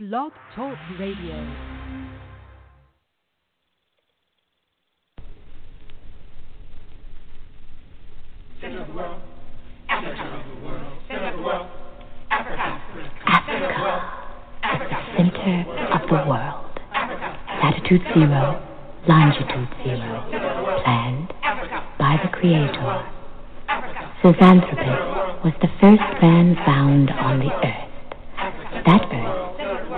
Blog Talk Radio. Center of the world, latitude zero, longitude zero, planned by the Creator. Zinjanthropus was the first man found on the earth. That earth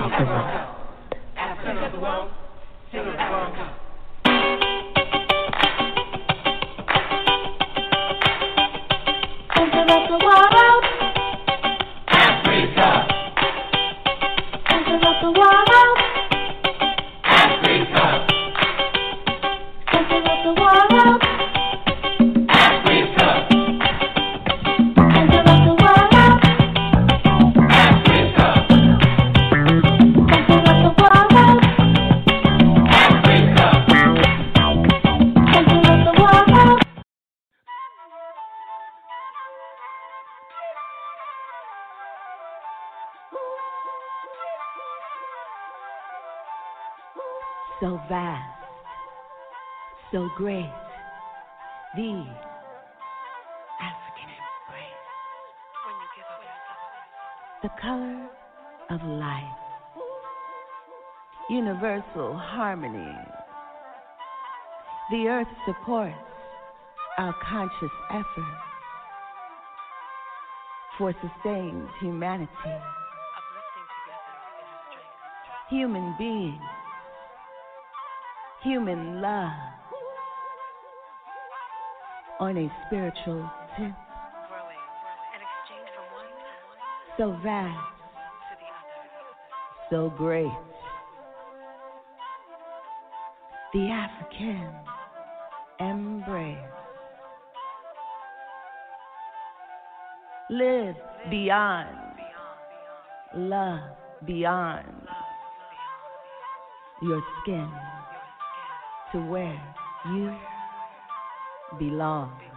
好，谢谢。grace, the African embrace. The color of life. Universal harmony. The earth supports our conscious effort for sustained humanity. Human beings, human love on a spiritual tip. So vast, so great. The African embrace. Live beyond. Love beyond your skin to where you belong.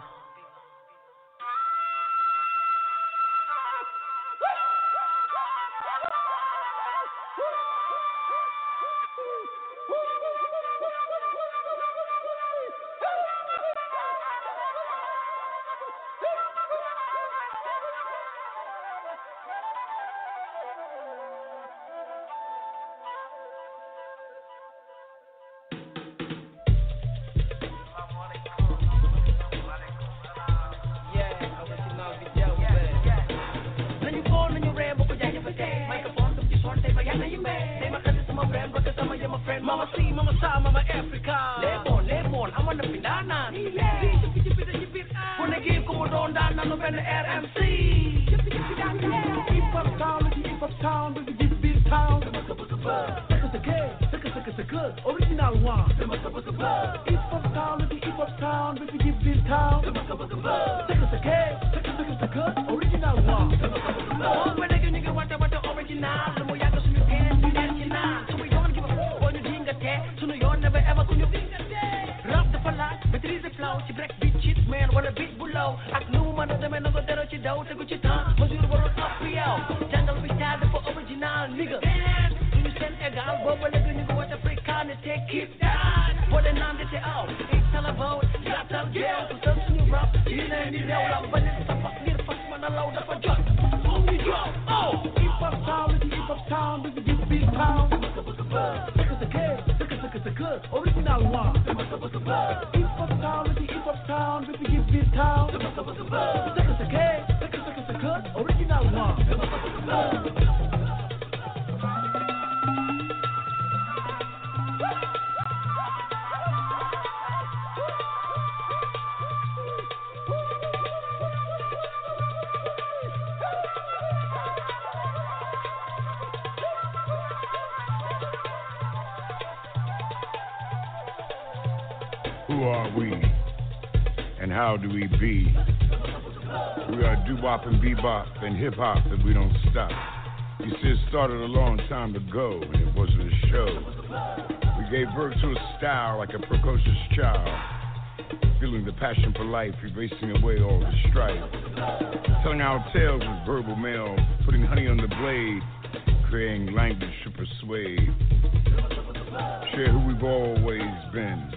Who are we? And how do we be? We are doo-wop and bebop and hip-hop and we don't stop. You see, it started a long time ago and it wasn't a show. We gave birth to a style like a precocious child. Feeling the passion for life, erasing away all the strife. Telling our tales with verbal mail, putting honey on the blade, creating language to persuade. Share who we've always been.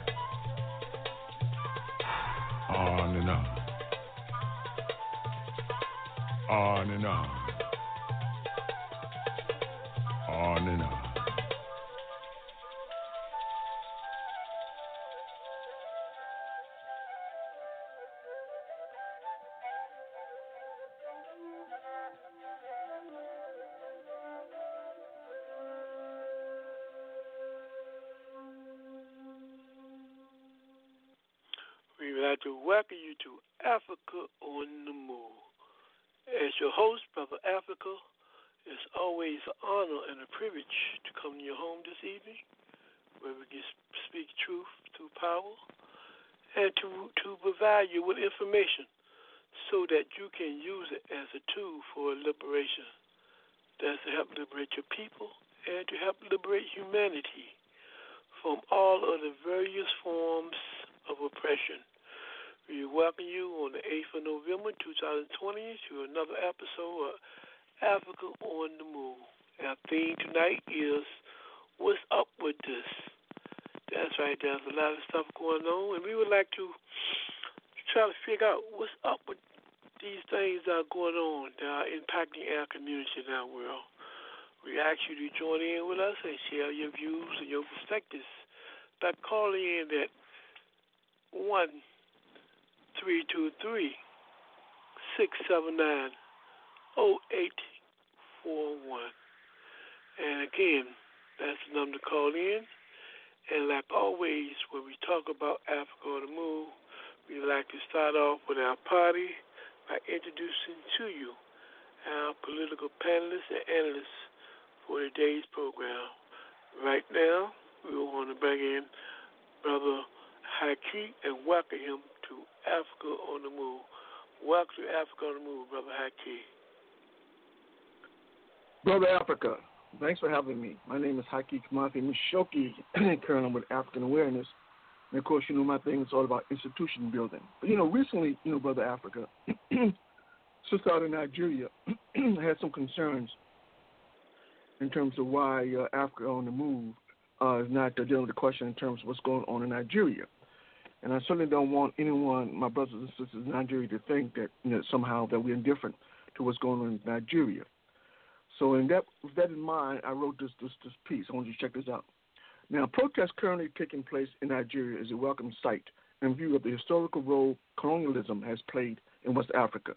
On and on. On and on. We would like to welcome you to Africa on the Move. Your host, Brother Africa, it's always an honor and a privilege to come to your home this evening, where we can speak truth through power, and to to provide you with information so that you can use it as a tool for liberation. That's to help liberate your people and to help liberate humanity from all of the various forms of oppression. We welcome you on the 8th of November 2020 to another episode of Africa on the Move. Our theme tonight is What's Up With This? That's right, there's a lot of stuff going on, and we would like to try to figure out what's up with these things that are going on that are impacting our community in our world. We ask you to join in with us and share your views and your perspectives by calling in at 1 323 679 0841. And again, that's the number to call in. And like always, when we talk about Africa on the Move, we like to start off with our party by introducing to you our political panelists and analysts for today's program. Right now, we want to bring in Brother Haki and welcome him to Africa on the Move. Welcome to Africa on the Move, Brother Haki. Brother Africa, thanks for having me. My name is Haki Kamathi Mishoki, currently I'm with African Awareness. And of course, you know, my thing is all about institution building. But, you know, recently, you know, Brother Africa, sister out in Nigeria had some concerns in terms of why uh, Africa on the move uh, is not dealing with the question in terms of what's going on in Nigeria. And I certainly don't want anyone, my brothers and sisters in Nigeria, to think that you know, somehow that we're indifferent to what's going on in Nigeria. So, in that, with that in mind, I wrote this, this this piece. I want you to check this out. Now, protests currently taking place in Nigeria is a welcome sight in view of the historical role colonialism has played in West Africa.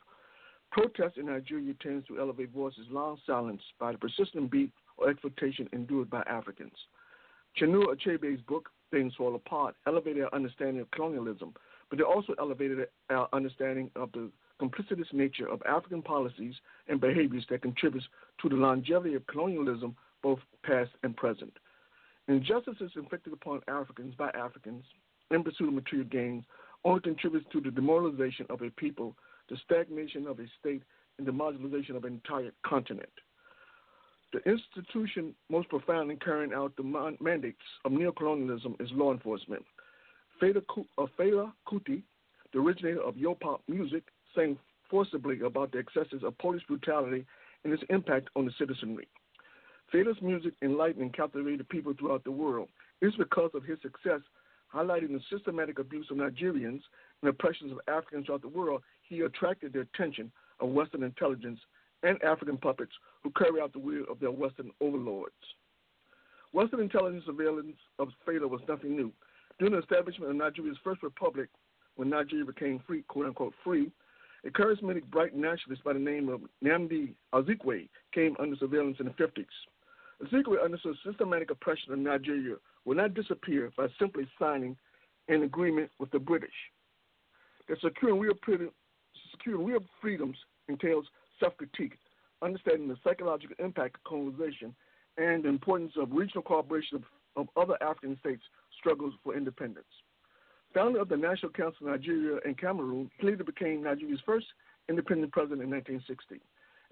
Protests in Nigeria tends to elevate voices long silenced by the persistent beat or exploitation endured by Africans. Chinua Achebe's book, Things Fall Apart, elevated our understanding of colonialism, but it also elevated our understanding of the complicitous nature of African policies and behaviors that contributes to the longevity of colonialism, both past and present. Injustices inflicted upon Africans by Africans in pursuit of material gains only contributes to the demoralization of a people, the stagnation of a state, and the marginalization of an entire continent. The institution most profoundly carrying out the mandates of neocolonialism is law enforcement. Fela, uh, Kuti, the originator of Yo-pop music, sang forcibly about the excesses of police brutality and its impact on the citizenry. Fela's music enlightened and captivated people throughout the world. It is because of his success, highlighting the systematic abuse of Nigerians and oppressions of Africans throughout the world, he attracted the attention of Western intelligence and African puppets who carry out the will of their Western overlords. Western intelligence surveillance of Fela was nothing new. During the establishment of Nigeria's first republic, when Nigeria became free, quote unquote free, a charismatic bright nationalist by the name of Nnamdi Azikiwe came under surveillance in the 50s. Azikiwe understood systematic oppression of Nigeria will not disappear by simply signing an agreement with the British. That securing real, securing real freedoms entails self-critique, understanding the psychological impact of colonization, and the importance of regional cooperation of, of other African states' struggles for independence. Founder of the National Council of Nigeria and Cameroon, he later became Nigeria's first independent president in 1960.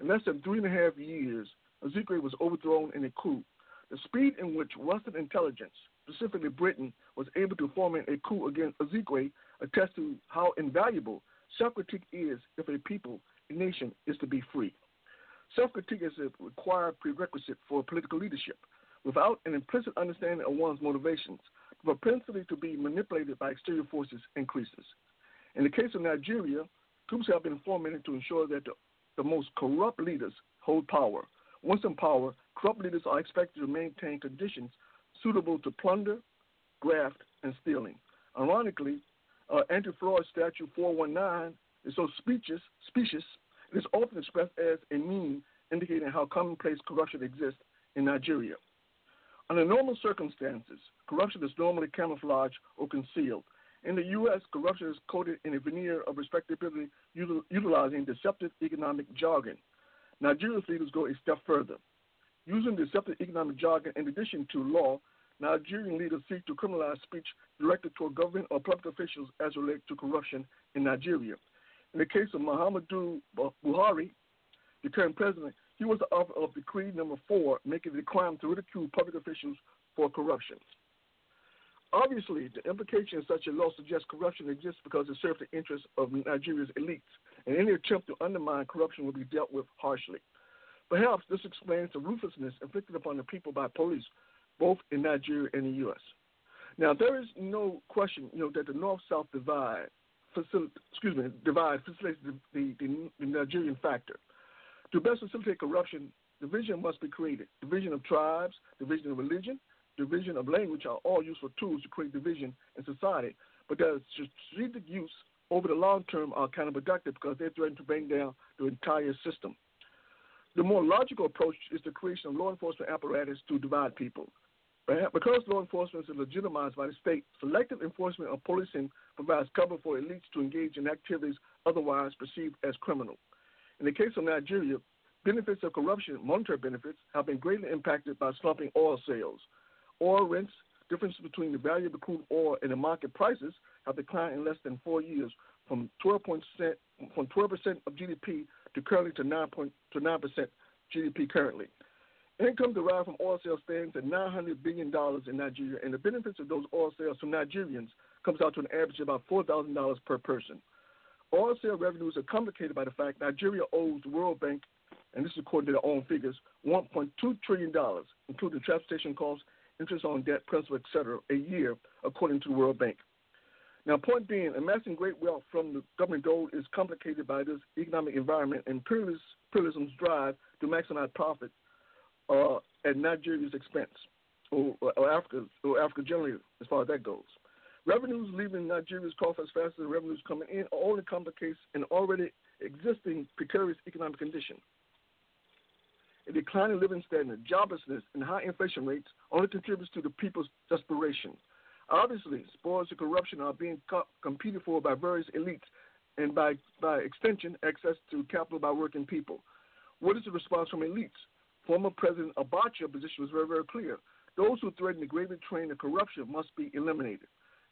In less than three and a half years, Azikiwe was overthrown in a coup. The speed in which Western intelligence, specifically Britain, was able to foment a coup against Azikiwe attests to how invaluable self-critique is if a people, nation, is to be free. Self-critique is a required prerequisite for political leadership. Without an implicit understanding of one's motivations, the propensity to be manipulated by exterior forces increases. In the case of Nigeria, troops have been fomented to ensure that the, the most corrupt leaders hold power. Once in power, corrupt leaders are expected to maintain conditions suitable to plunder, graft, and stealing. Ironically, uh, anti-fraud statute 419 is so specious, specious, it is often expressed as a meme indicating how commonplace corruption exists in Nigeria. Under normal circumstances, corruption is normally camouflaged or concealed. In the U.S., corruption is coated in a veneer of respectability util- utilizing deceptive economic jargon. Nigeria's leaders go a step further. Using deceptive economic jargon in addition to law, Nigerian leaders seek to criminalize speech directed toward government or public officials as related to corruption in Nigeria. In the case of Muhammadu Buhari, the current president, he was the author of Decree Number Four, making it a crime to ridicule public officials for corruption. Obviously, the implication of such a law suggests corruption exists because it serves the interests of Nigeria's elites, and any attempt to undermine corruption will be dealt with harshly. Perhaps this explains the ruthlessness inflicted upon the people by police, both in Nigeria and the U.S. Now, there is no question, you know, that the North-South divide, facil- excuse me, divide facilitates the, the, the, the Nigerian factor. To best facilitate corruption, division must be created. Division of tribes, division of religion, division of language are all useful tools to create division in society, but their strategic use over the long term are counterproductive because they threaten to bring down the entire system. The more logical approach is the creation of law enforcement apparatus to divide people. Because law enforcement is legitimized by the state, selective enforcement of policing provides cover for elites to engage in activities otherwise perceived as criminal. In the case of Nigeria, benefits of corruption, monetary benefits, have been greatly impacted by slumping oil sales. Oil rents, difference between the value of the crude oil and the market prices, have declined in less than four years from 12 percent from 12 percent of GDP to currently to 9 point, to 9 percent GDP currently. Income derived from oil sales stands at 900 billion dollars in Nigeria, and the benefits of those oil sales to Nigerians comes out to an average of about four thousand dollars per person. Oil sale revenues are complicated by the fact Nigeria owes the World Bank, and this is according to their own figures, 1.2 trillion dollars, including transportation costs, interest on debt, principal, etc., a year, according to the World Bank. Now, point being, amassing great wealth from the government gold is complicated by this economic environment and imperialism's drive to maximize profit uh, at Nigeria's expense, or, or Africa, or Africa generally, as far as that goes. Revenues leaving Nigeria's coffers faster than revenues coming in only complicates an already existing precarious economic condition. A declining living standard, joblessness, and high inflation rates only contributes to the people's desperation. Obviously, spoils of corruption are being co- competed for by various elites and by, by extension, access to capital by working people. What is the response from elites? Former President Abacha's position was very, very clear. Those who threaten the gravy train of corruption must be eliminated.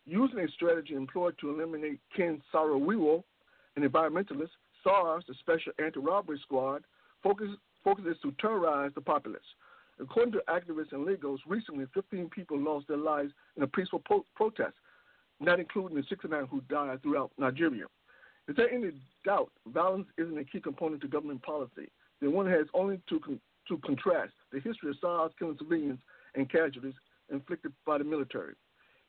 Using a strategy employed to eliminate Ken Saro-Wiwa, an environmentalist, SARS, the Special Anti-Robbery Squad, focus, focuses to terrorize the populace. According to activists in Lagos, recently 15 people lost their lives in a peaceful po- protest, not including the 69 who died throughout Nigeria. Is there any doubt violence isn't a key component to government policy? Then one has only to, con- to contrast the history of SARS killing civilians and casualties inflicted by the military.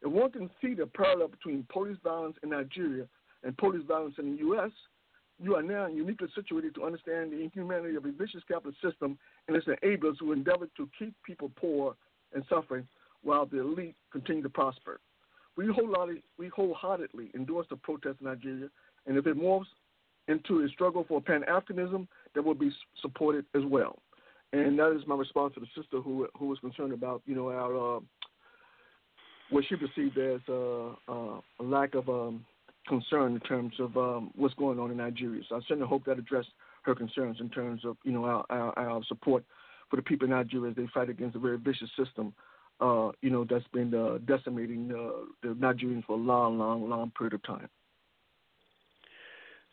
If one can see the parallel between police violence in Nigeria and police violence in the U.S., you are now uniquely situated to understand the inhumanity of a vicious capitalist system and its enablers who endeavor to keep people poor and suffering while the elite continue to prosper. we wholeheartedly, we wholeheartedly endorse the protest in Nigeria, and if it morphs into a struggle for Pan Africanism, that will be supported as well. And that is my response to the sister who who was concerned about you know our uh, what she perceived as uh, uh, a lack of um, concern in terms of um, what's going on in Nigeria. So I certainly hope that addressed her concerns in terms of you know our, our, our support for the people in Nigeria as they fight against a very vicious system, uh, you know, that's been uh, decimating uh, the Nigerians for a long, long, long period of time.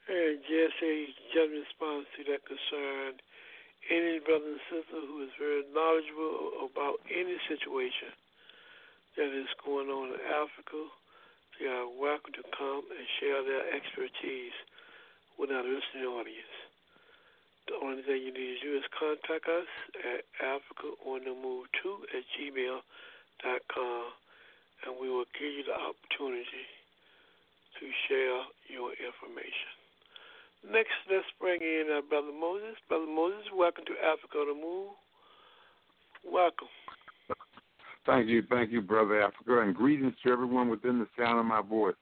And just a just response to that concern. Any brother and sister who is very knowledgeable about any situation that is going on in Africa, they are welcome to come and share their expertise with our listening audience. The only thing you need to do is contact us at africaonthemove2 at gmail.com and we will give you the opportunity to share your information. Next, let's bring in uh, Brother Moses. Brother Moses, welcome to Africa the Move. Welcome. Thank you, thank you, Brother Africa, and greetings to everyone within the sound of my voice.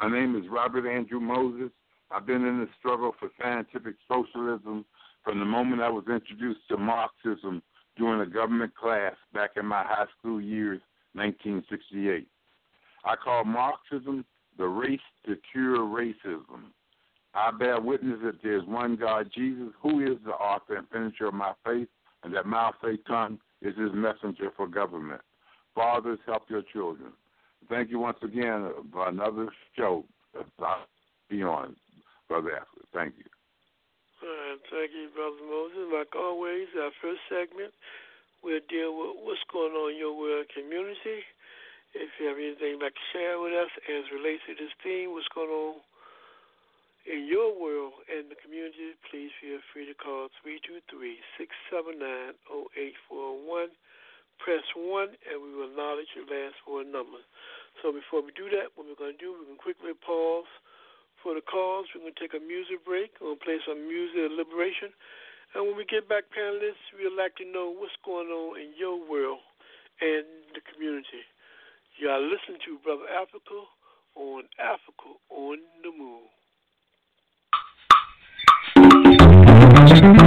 My name is Robert Andrew Moses. I've been in the struggle for scientific socialism from the moment I was introduced to Marxism during a government class back in my high school years, 1968. I call Marxism the race to cure racism. I bear witness that there is one God, Jesus, who is the author and finisher of my faith, and that my faith tongue is his messenger for government. Fathers, help your children. Thank you once again for another show. I'll Brother Africa. Thank you. Right, thank you, Brother Moses. Like always, our first segment, we'll deal with what's going on in your world community. If you have anything you'd like to share with us as relates to this theme, what's going on in your world and the community, please feel free to call 323-679-0841. Press 1 and we will acknowledge your last four numbers. So before we do that, what we're going to do, we're going to quickly pause for the calls. We're going to take a music break. We're going to play some music of liberation. And when we get back, panelists, we'd like to know what's going on in your world and the community. You are listening to Brother Africa on Africa on the Move. Thank you.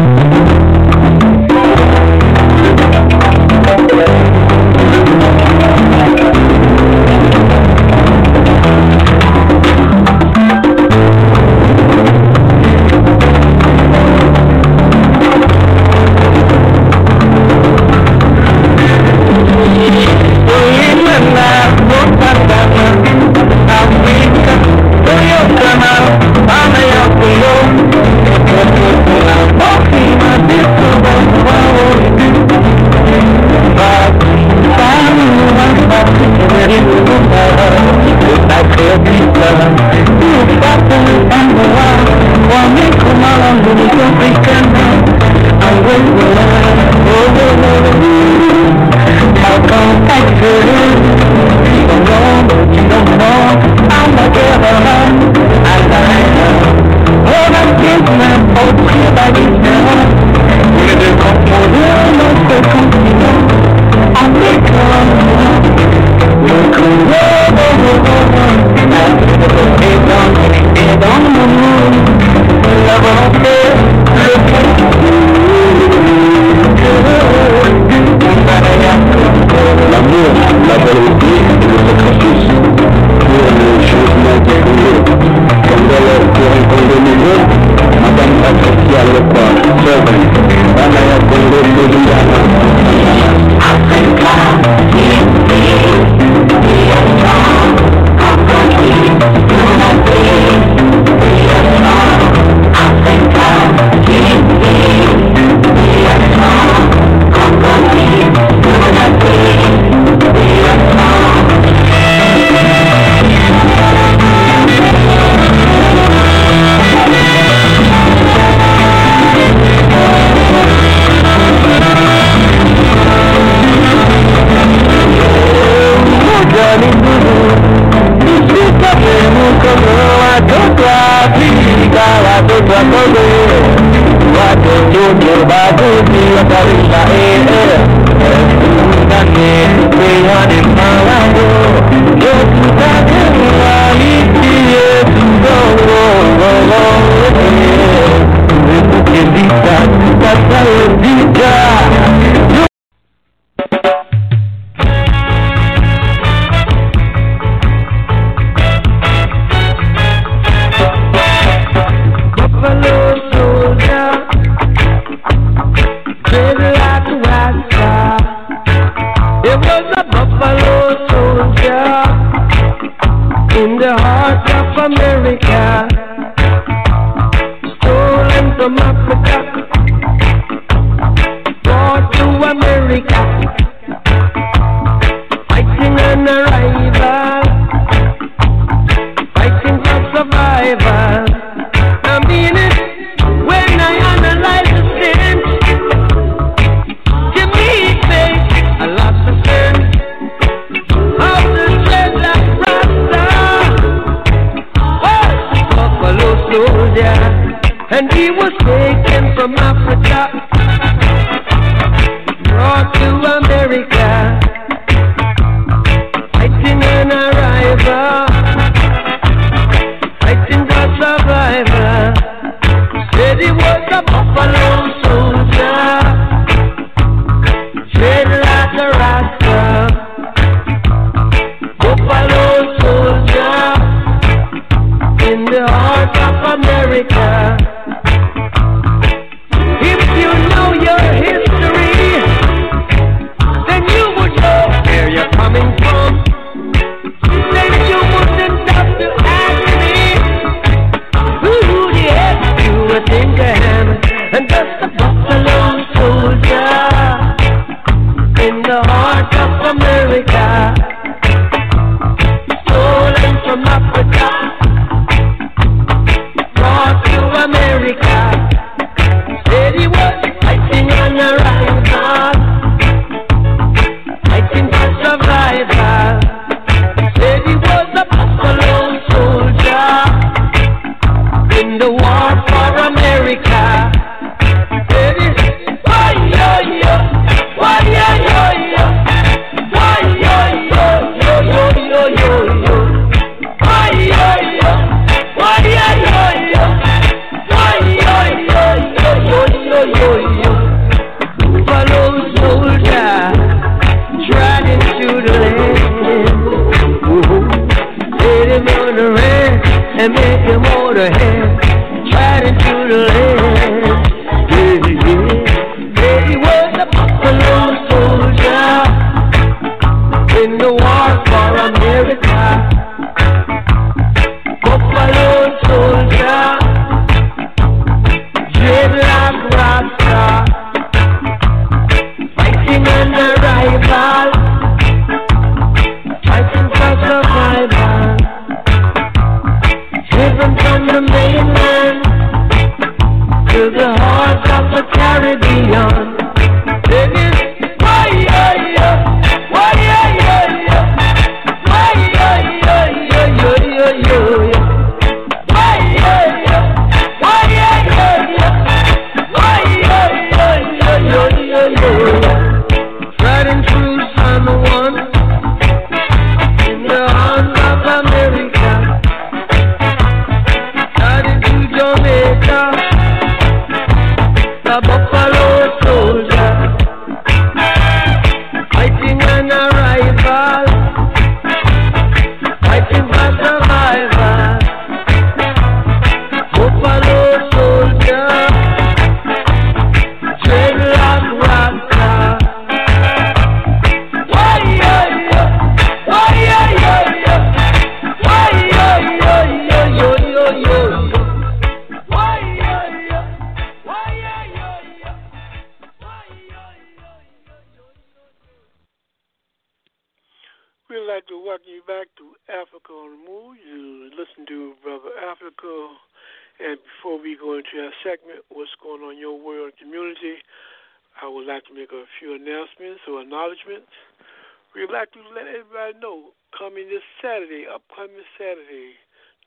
Saturday,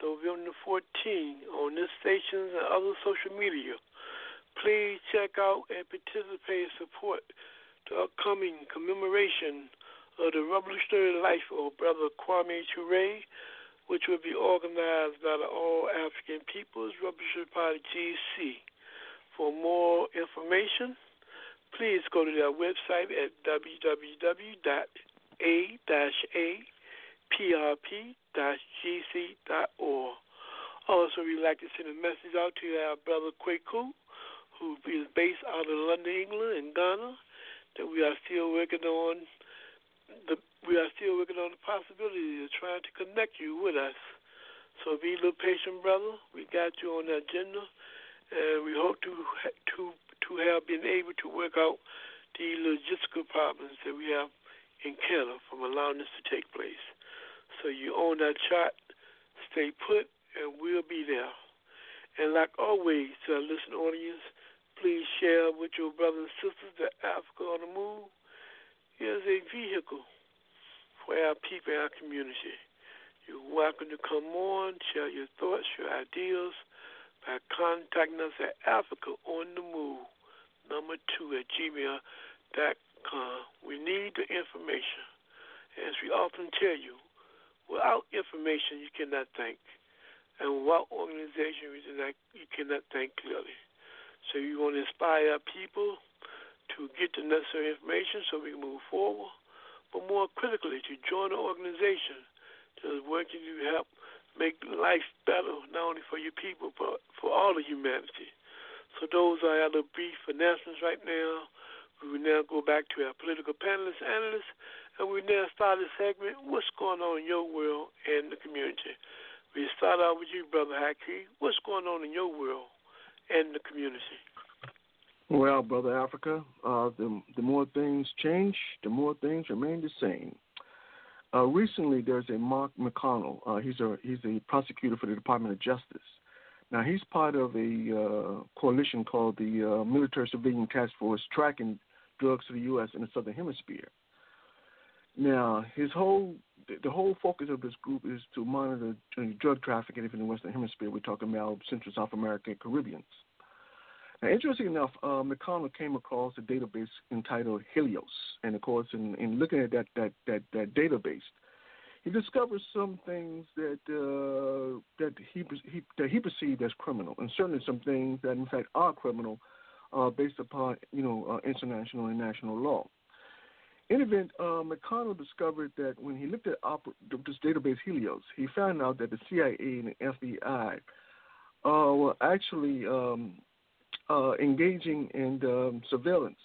November 14, on this station and other social media. Please check out and participate and support the upcoming commemoration of the Revolutionary Life of Brother Kwame Ture, which will be organized by the All African People's Revolutionary Party GC. For more information, please go to their website at www.a-aprp-gc.org. Also, we'd like to send a message out to our brother Kwaku, who is based out of London, England, and Ghana, that we are still working on the we are still working on the possibility of trying to connect you with us. So be a little patient, brother. We got you on the agenda, and we hope to to to have been able to work out the logistical problems that we have in encountered from allowing this to take place. So you own that chart, stay put, and we'll be there. And like always, to our listening audience, please share with your brothers and sisters that Africa on the Move is a vehicle for our people and our community. You're welcome to come on, share your thoughts, your ideas by contacting us at Africa on the Move, number two at gmail.com. We need the information. As we often tell you, without information, you cannot think. And without organization, you cannot think clearly. So you want to inspire people to get the necessary information so we can move forward, but more critically, to join the organization that is working to help make life better, not only for your people, but for all of humanity. So those are our brief announcements right now. We will now go back to our political panelists, analysts, and we now start a segment, What's Going On in Your World and the Community? We start out with you, Brother Haki. What's going on in your world and the community? Well, Brother Africa, uh, the, the more things change, the more things remain the same. Uh, recently, there's a Mark McConnell. Uh, he's a he's a prosecutor for the Department of Justice. Now, he's part of a uh, coalition called the uh, Military Civilian Task Force tracking drugs to the U.S. in the Southern Hemisphere. Now, his whole the whole focus of this group is to monitor drug trafficking in the Western Hemisphere. We're talking about Central South America and Caribbeans. Now, interesting enough, uh, McConnell came across a database entitled Helios, and of course, in, in looking at that, that that that database, he discovered some things that uh, that he, he that he perceived as criminal, and certainly some things that in fact are criminal, uh, based upon you know uh, international and national law. In event, uh, McConnell discovered that when he looked at oper- this database Helios, he found out that the CIA and the FBI uh, were actually um, uh, engaging in um, surveillance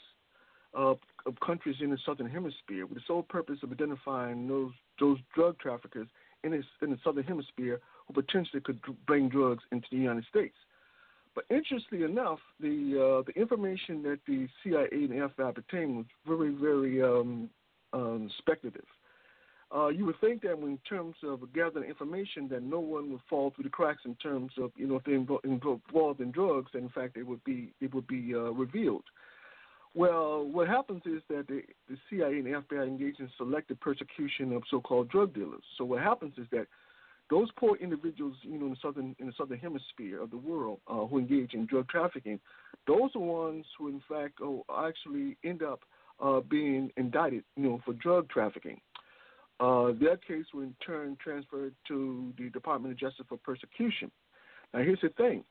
of, of countries in the southern hemisphere with the sole purpose of identifying those those drug traffickers in, this, in the southern hemisphere who potentially could bring drugs into the United States. But interestingly enough, the uh, the information that the CIA and FBI obtained was very, very um, um, speculative. Uh, you would think that in terms of gathering information, that no one would fall through the cracks in terms of you know if they're involved in drugs, that in fact it would be it would be uh, revealed. Well, what happens is that the, the CIA and FBI engage in selective persecution of so-called drug dealers. So what happens is that those poor individuals, you know, in the southern in the southern hemisphere of the world uh, who engage in drug trafficking, those are the ones who, in fact, oh, actually end up uh, being indicted, you know, for drug trafficking. Uh, their case will in turn transferred to the Department of Justice for persecution. Now, here's the thing: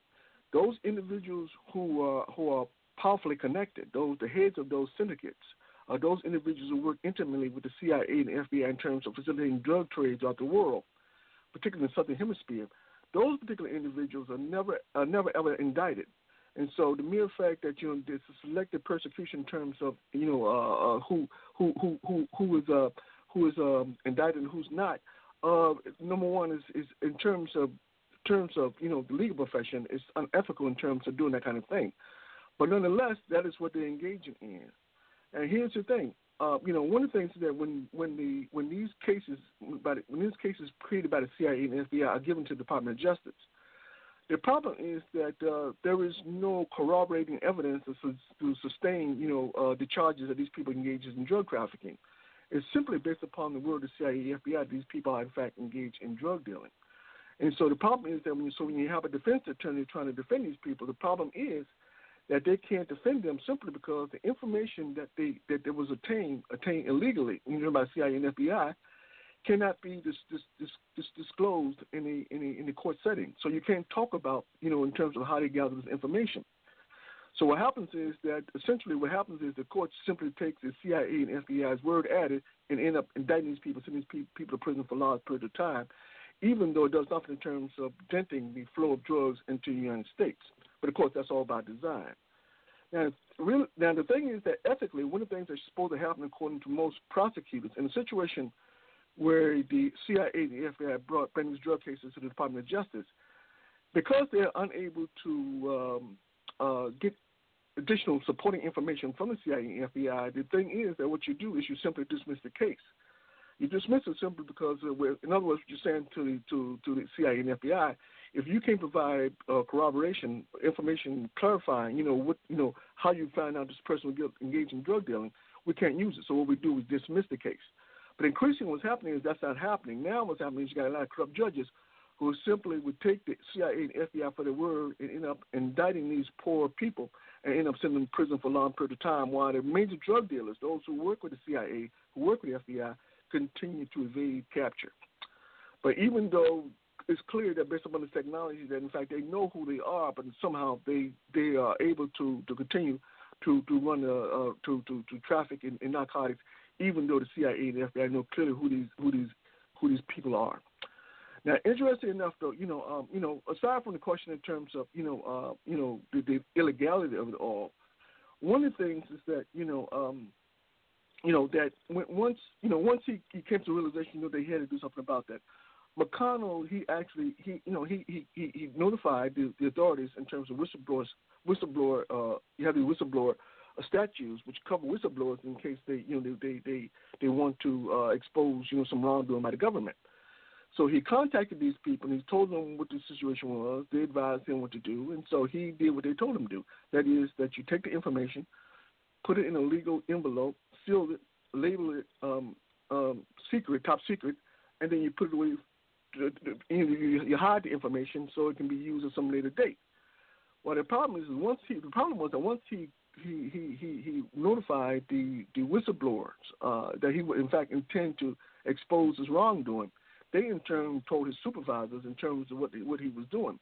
those individuals who are who are powerfully connected, those the heads of those syndicates, those individuals who work intimately with the CIA and FBI in terms of facilitating drug trades throughout the world particularly in the southern hemisphere, those particular individuals are never are never ever indicted. And so the mere fact that you know there's a selective persecution in terms of you know uh, uh, who who who who who is uh, who is um, indicted and who's not. Uh, number one is, is in terms of terms of you know the legal profession is unethical in terms of doing that kind of thing. But nonetheless, that is what they're engaging in. And here's the thing: uh, you know, one of the things that when when the when these cases by the, when these cases created by the CIA and FBI are given to the Department of Justice, the problem is that uh, there is no corroborating evidence to, to sustain you know uh, the charges that these people engage in drug trafficking. It's simply based upon the word of the CIA and FBI these people are in fact engaged in drug dealing. And so the problem is that when you, so when you have a defense attorney trying to defend these people, the problem is that they can't defend them simply because the information that they that there was obtained obtained illegally, you know, by CIA and FBI, cannot be dis, dis, dis, dis, disclosed in the, in a in a court setting. So you can't talk about you know in terms of how they gather this information. So what happens is that essentially what happens is the court simply takes the CIA and FBI's word at it and end up indicting these people, sending these pe- people to prison for a long period of time, even though it does nothing in terms of denting the flow of drugs into the United States. But of course, that's all by design. Now, real, now the thing is that ethically, one of the things that's supposed to happen, according to most prosecutors, in a situation where the CIA and the FBI brought bring drug cases to the Department of Justice, because they're unable to um, uh, get additional supporting information from the CIA and FBI, the thing is that what you do is you simply dismiss the case. You dismiss it simply because, in other words, what you're saying to the to, to the CIA and FBI, if you can't provide uh, corroboration, information clarifying, you know what, you know how you find out this person was engaged in drug dealing, we can't use it. So what we do is dismiss the case. But increasingly, what's happening is that's not happening. Now, what's happening is you got a lot of corrupt judges who simply would take the CIA and FBI for their word and end up indicting these poor people and end up sending them to prison for a long period of time while the major drug dealers, those who work with the CIA, who work with the FBI, continue to evade capture. But even though it's clear that based upon the technology that in fact they know who they are, but somehow they they are able to to continue to to run uh, uh, to, to to traffic in, in narcotics, even though the CIA and the FBI know clearly who these who these who these people are. Now, interesting enough, though, you know, um, you know, aside from the question in terms of, you know, uh, you know, the, the illegality of it all, one of the things is that, you know, um, you know that when, once, you know, once he, he came to realization, you know, they had to do something about that. McConnell, he actually, he, you know, he he he, notified the, the authorities in terms of whistleblowers, whistleblower, uh, you have the whistleblower uh, statutes which cover whistleblowers in case they, you know, they they they, they want to uh, expose, you know, some wrongdoing by the government. So he contacted these people and he told them what the situation was. They advised him what to do, and so he did what they told him to do. That is, that you take the information, put it in a legal envelope, seal it, label it um, um, secret, top secret, and then you put it away. You, hide the information so it can be used at some later date. Well, the problem is once he the problem was that once he he he he, he notified the the whistleblowers uh, that he would in fact intend to expose his wrongdoing they in turn told his supervisors in terms of what they, what he was doing.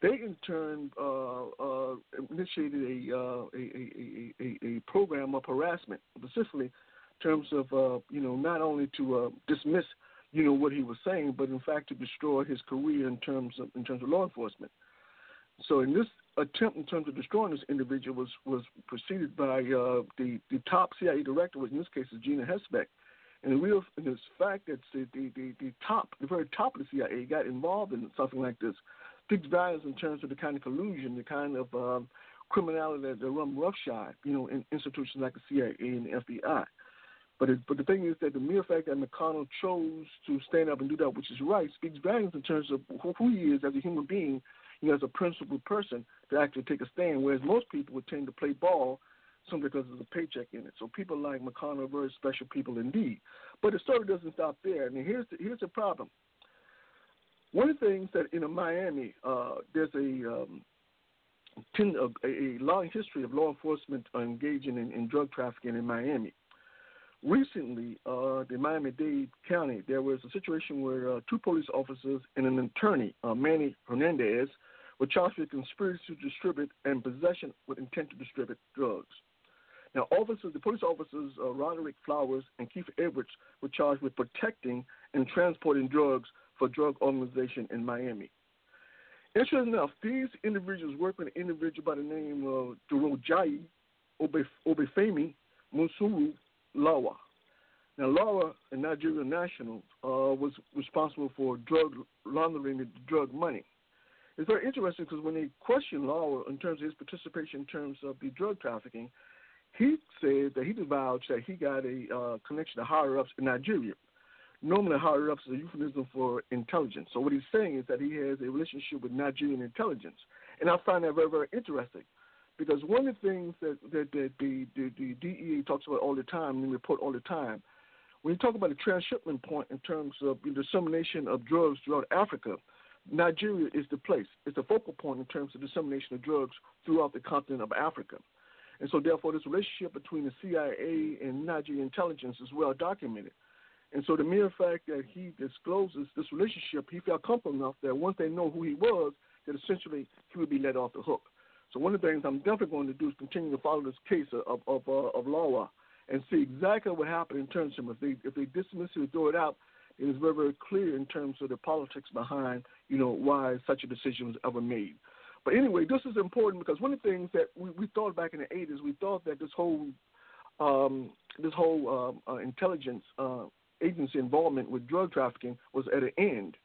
They in turn uh, uh, initiated a, uh, a, a, a, a program of harassment, specifically in terms of uh, you know not only to uh, dismiss you know what he was saying, but in fact to destroy his career in terms of in terms of law enforcement. So in this attempt in terms of destroying this individual was was preceded by uh, the the top CIA director, which in this case is Gina Haspel, and the real and this fact that the, the, the top, the very top of the CIA got involved in something like this speaks volumes in terms of the kind of collusion, the kind of um, criminality that, that run roughshod, you know, in institutions like the CIA and the FBI. But it, but the thing is that the mere fact that McConnell chose to stand up and do that, which is right, speaks volumes in terms of who, who he is as a human being, you know, as a principled person to actually take a stand. Whereas most people would tend to play ball simply because there's a paycheck in it. So people like McConnell are very special people indeed. But the story doesn't stop there. I mean, here's the, here's the problem. One of the things that in Miami, uh, there's a, um, ten, a, a long history of law enforcement engaging in, in drug trafficking in Miami. Recently, uh, in Miami-Dade County, there was a situation where uh, two police officers and an attorney, uh, Manny Hernandez, were charged with conspiracy to distribute and possession with intent to distribute drugs. Now, officers, the police officers, uh, Roderick Flowers and Keith Edwards, were charged with protecting and transporting drugs for drug organization in Miami. Interesting enough, these individuals work with an individual by the name of Durojai Obafemi Musuru Lawa. Now, Lawa, a Nigerian national, uh, was responsible for drug laundering the drug money. It's very interesting because when they questioned Lawa in terms of his participation in terms of the drug trafficking, he said that he divulged that he got a uh, connection to higher ups in Nigeria. Normally, higher ups is a euphemism for intelligence. So what he's saying is that he has a relationship with Nigerian intelligence, and I find that very, very interesting, because one of the things that that, that the, the the DEA talks about all the time and report all the time, when you talk about the transshipment point in terms of the dissemination of drugs throughout Africa, Nigeria is the place. It's the focal point in terms of dissemination of drugs throughout the continent of Africa. And so, therefore, this relationship between the CIA and Nigerian intelligence is well documented. And so, the mere fact that he discloses this relationship, he felt comfortable enough that once they know who he was, that essentially he would be let off the hook. So, one of the things I'm definitely going to do is continue to follow this case of of uh, of Lawa and see exactly what happened in terms of if they if they dismiss it or throw it out. It is very very clear in terms of the politics behind you know why such a decision was ever made. But anyway, this is important because one of the things that we, we thought back in the 80s, we thought that this whole um, this whole um, uh, intelligence uh, agency involvement with drug trafficking was at an end.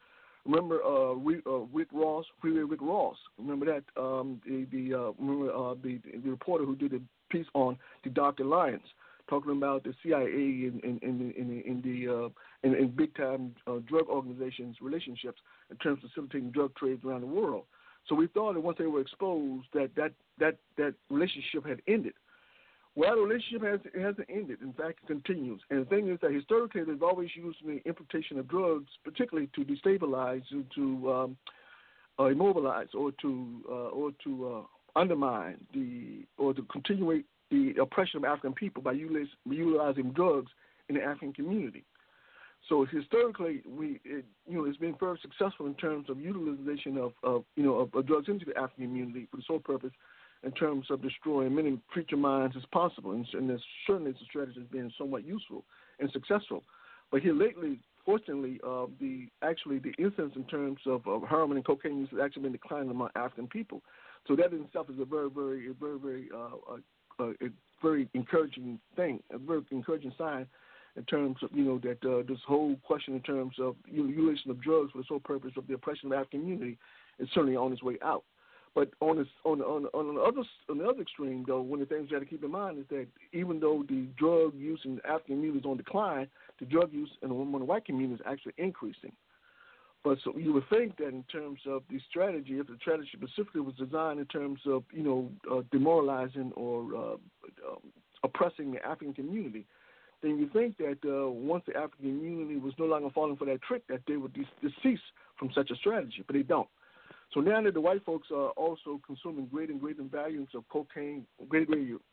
Remember uh, Rick, uh, Rick Ross, Freeway Rick Ross. Remember that um, the the uh, remember uh, the the reporter who did the piece on the Dark Alliance, talking about the CIA and in in in, in the uh, in, in big time uh, drug organizations relationships in terms of facilitating drug trades around the world. So we thought that once they were exposed, that that that that relationship had ended. Well, the relationship has hasn't ended. In fact, it continues. And the thing is that historically, they've always used the importation of drugs, particularly to destabilize, to, to um, uh, immobilize, or to uh, or to uh, undermine the or to continue the oppression of African people by utilizing drugs in the African community. So historically, we it, you know it's been very successful in terms of utilization of, of you know of, of drugs into the African community for the sole purpose in terms of destroying many preacher minds as possible, and, and there's certainly the strategy has been somewhat useful and successful. But here lately, fortunately, uh, the actually the incidence in terms of, of heroin and cocaine use has actually been declining among African people. So that in itself is a very, very, a very, very, uh, a, a very encouraging thing, a very encouraging sign in terms of you know that uh, this whole question in terms of utilization of drugs for the sole purpose of the oppression of the African community is certainly on its way out. But on this, on on on the other on the other extreme though, one of the things you got to keep in mind is that even though the drug use in the African community is on decline, the drug use in the, in the white community is actually increasing. But so you would think that in terms of the strategy, if the strategy specifically was designed in terms of you know uh, demoralizing or uh, um, oppressing the African community, then you think that uh, once the African community was no longer falling for that trick, that they would de- decease from such a strategy, but they don't. So now that the white folks are also consuming greater and greater volumes of cocaine, greater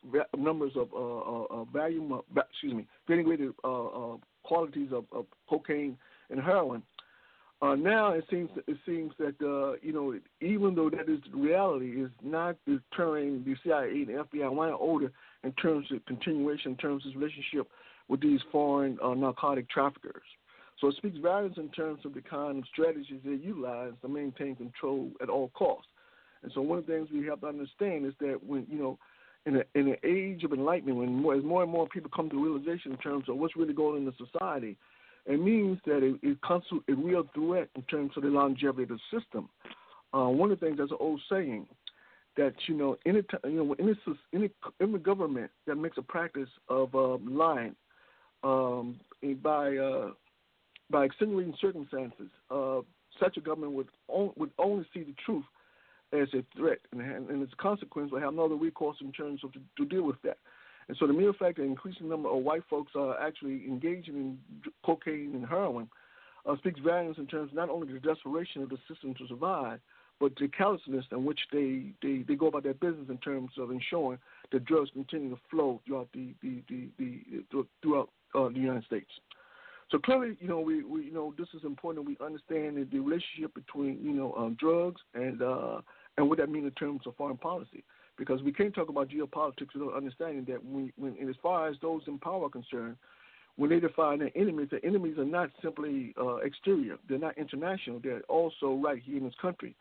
greater numbers of uh, uh, uh volume, excuse me, greater greater uh, uh, qualities of, of, cocaine and heroin. Uh, now it seems it seems that uh, you know even though that is the reality, is not deterring the CIA and the FBI one older in terms of continuation, in terms of relationship with these foreign uh, narcotic traffickers. So it speaks volumes in terms of the kind of strategies they utilize to maintain control at all costs. And so one of the things we have to understand is that when you know, in a, in an age of enlightenment, when more, as more and more people come to realization in terms of what's really going on in the society, it means that it, it constitutes a real threat in terms of the longevity of the system. Uh, one of the things, that's an old saying that you know, any you know, any any, any government that makes a practice of uh, lying um, by uh, by extenuating circumstances, uh, such a government would on, would only see the truth as a threat, and, and as a consequence, will have no other recourse in terms of to, to deal with that. And so, the mere fact that an increasing number of white folks are actually engaging in cocaine and heroin uh, speaks volumes in terms not only the desperation of the system to survive, but the callousness in which they, they, they go about their business in terms of ensuring that drugs continue to flow throughout the, the, the, the throughout uh, the United States. So clearly, you know, we, we you know this is important. We understand the relationship between you know um, drugs and uh, and what that means in terms of foreign policy. Because we can't talk about geopolitics without understanding that when, when as far as those in power are concerned, when they define their enemies, their enemies are not simply uh, exterior; they're not international. They're also right here in this country.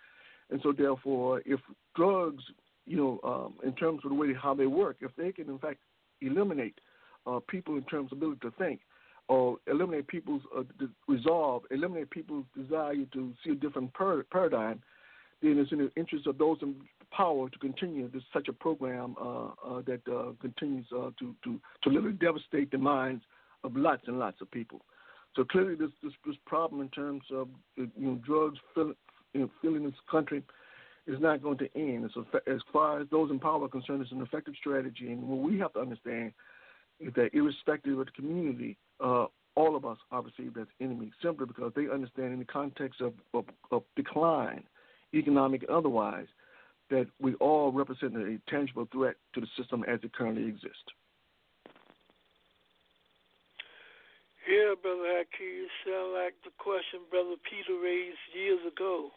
And so, therefore, if drugs, you know, um, in terms of the way how they work, if they can in fact eliminate uh, people in terms of ability to think, or eliminate people's uh, resolve, eliminate people's desire to see a different per- paradigm, then it's in the interest of those in power to continue this such a program uh, uh, that uh, continues uh, to, to, to literally devastate the minds of lots and lots of people. So clearly, this this, this problem in terms of you know drugs filling, you know, filling this country is not going to end. So as far as those in power are concerned, it's an effective strategy, and what we have to understand is that irrespective of the community, uh, all of us are perceived as enemies simply because they understand in the context of, of, of decline, economic and otherwise, that we all represent a tangible threat to the system as it currently exists. Yeah, Brother Haki, you sound like the question Brother Peter raised years ago.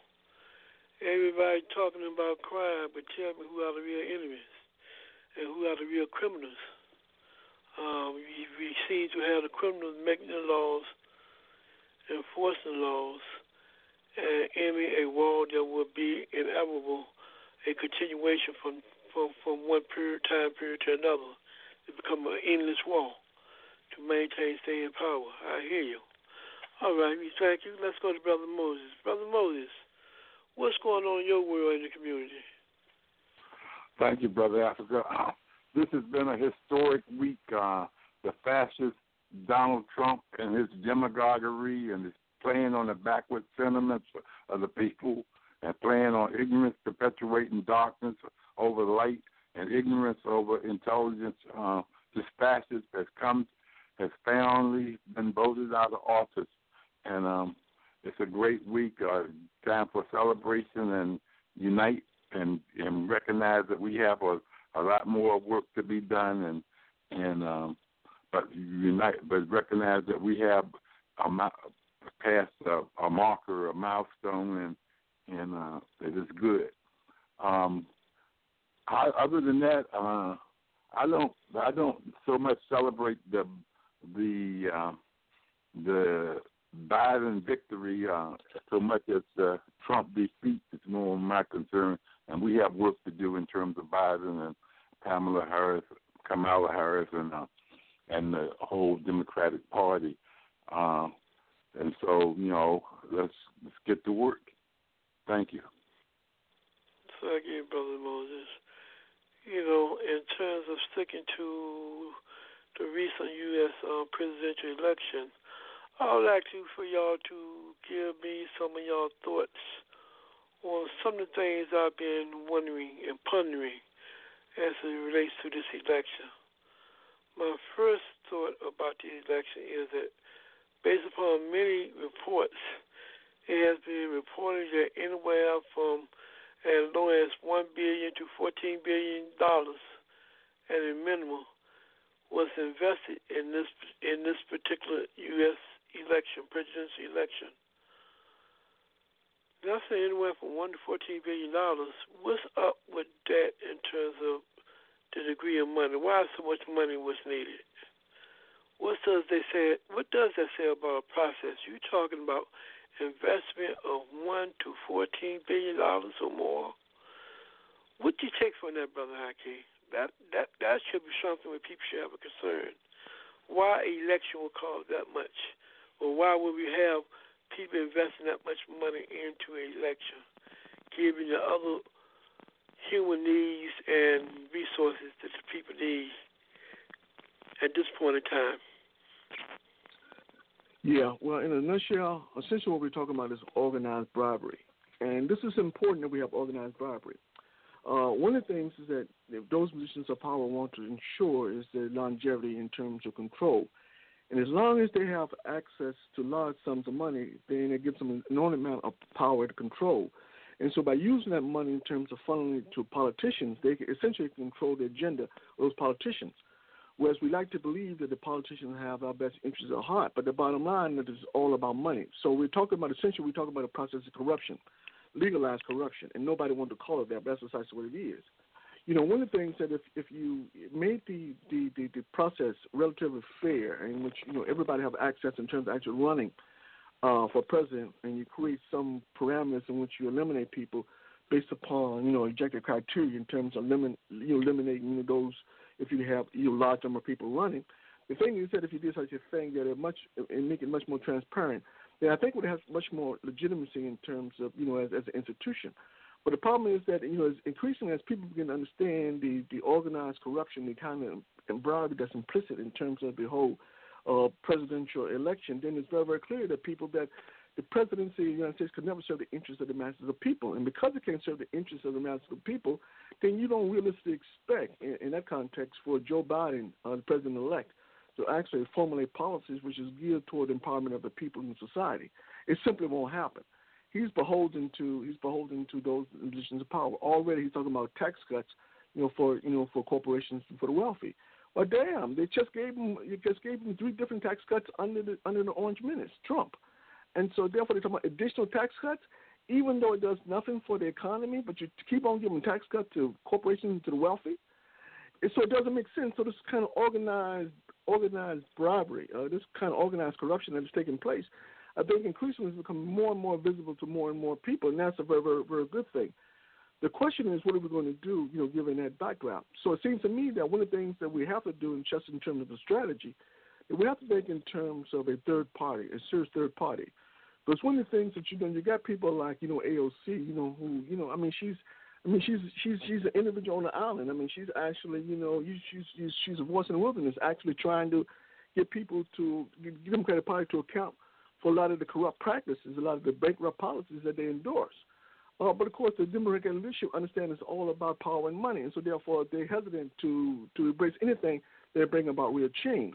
Everybody talking about crime, but tell me who are the real enemies and who are the real criminals. Um, we, we seem to have the criminals making the laws, enforcing the laws, and aiming a wall that will be inevitable, a continuation from, from, from one period time period to another. It become an endless wall to maintain staying power. I hear you. All right, we thank you. Let's go to Brother Moses. Brother Moses, what's going on in your world in the community? Thank you, Brother Africa. This has been a historic week. Uh, the fascist Donald Trump and his demagoguery and his playing on the backward sentiments of the people and playing on ignorance, perpetuating darkness over light and ignorance over intelligence. Uh, this fascist has come has finally been voted out of office, and um, it's a great week. Uh, time for celebration and unite and and recognize that we have a, a lot more work to be done, and and um, but unite, but recognize that we have a past a, a marker, a milestone, and and uh, it is good. Um, I, other than that, uh, I don't I don't so much celebrate the the uh, the Biden victory uh, so much as uh, Trump defeat is more my concern, and we have work to do in terms of Biden and Kamala Harris, Kamala Harris, and uh, and the whole Democratic Party. Uh, and so, you know, let's let's get to work. Thank you. Thank you, Brother Moses. You know, in terms of sticking to the recent U.S. Uh, presidential election, I would like to for y'all to give me some of y'all thoughts on some of the things I've been wondering and pondering as it relates to this election. My first thought about the election is that, based upon many reports, it has been reported that anywhere from as low as one billion to fourteen billion dollars at a minimum was invested in this in this particular U.S. election, presidential election. That's anywhere from one to fourteen billion dollars. What's up with that in terms of the degree of money? Why so much money was needed? What does they say? What does that say about a process? You talking about investment of one to fourteen billion dollars or more? What do you take from that, brother Haki? That that that should be something where people should have a concern. Why election will cost that much, or why would we have people investing that much money into an election, giving the other human needs and resources that the people need at this point in time? Yeah, well, in a nutshell, essentially what we're talking about is organized bribery. And this is important that we have organized bribery. Uh, one of the things is that those positions of power want to ensure is their longevity in terms of control. And as long as they have access to large sums of money, then it gives them an enormous amount of power to control. And so by using that money in terms of funneling it to politicians, they essentially control the agenda of those politicians. Whereas we like to believe that the politicians have our best interests at heart, but the bottom line is it's all about money. So we're talking about essentially we're talking about a process of corruption legalize corruption, and nobody wanted to call it that. But that's precisely what it is. You know, one of the things that if if you made the the, the, the process relatively fair, in which you know everybody have access in terms of actually running uh, for president, and you create some parameters in which you eliminate people based upon you know objective criteria in terms of limit, you know, eliminating those if you have you know, large number of people running. The thing is that if you do such a thing, that it much and make it much more transparent, then I think it would have much more legitimacy in terms of you know as, as an institution. But the problem is that you know, as increasingly as people begin to understand the the organized corruption, the kind of bribery that's implicit in terms of the whole uh, presidential election, then it's very very clear that people that the presidency of the United States could never serve the interests of the masses of people, and because it can't serve the interests of the masses of people, then you don't realistically expect, in, in that context, for Joe Biden, uh, the president elect, to actually formulate policies which is geared toward the empowerment of the people in society. It simply won't happen. He's beholden to he's beholden to those positions of power. Already he's talking about tax cuts, you know, for you know for corporations and for the wealthy. Well, damn, they just gave him you just gave him three different tax cuts under the under the Orange Menace, Trump, and so therefore they're talking about additional tax cuts, even though it does nothing for the economy, but you keep on giving tax cuts to corporations and to the wealthy. And so it doesn't make sense. So this kind of organized organized bribery, uh, this kind of organized corruption that is taking place, I think increasingly it's become more and more visible to more and more people, and that's a very, very, very good thing. The question is, what are we going to do, you know, given that background? So it seems to me that one of the things that we have to do, in just in terms of a strategy, we have to think in terms of a third party, a serious third party. Because one of the things that you know, you got people like you know AOC, you know, who you know, I mean, she's, I mean, she's she's she's an individual on the island. I mean, she's actually, you know, she's she's she's a voice in the wilderness, actually trying to get people to give Democratic Party to account for a lot of the corrupt practices, a lot of the bankrupt policies that they endorse. Uh, but of course, the Democratic leadership understand it's all about power and money, and so therefore they're hesitant to to embrace anything that bring about real change.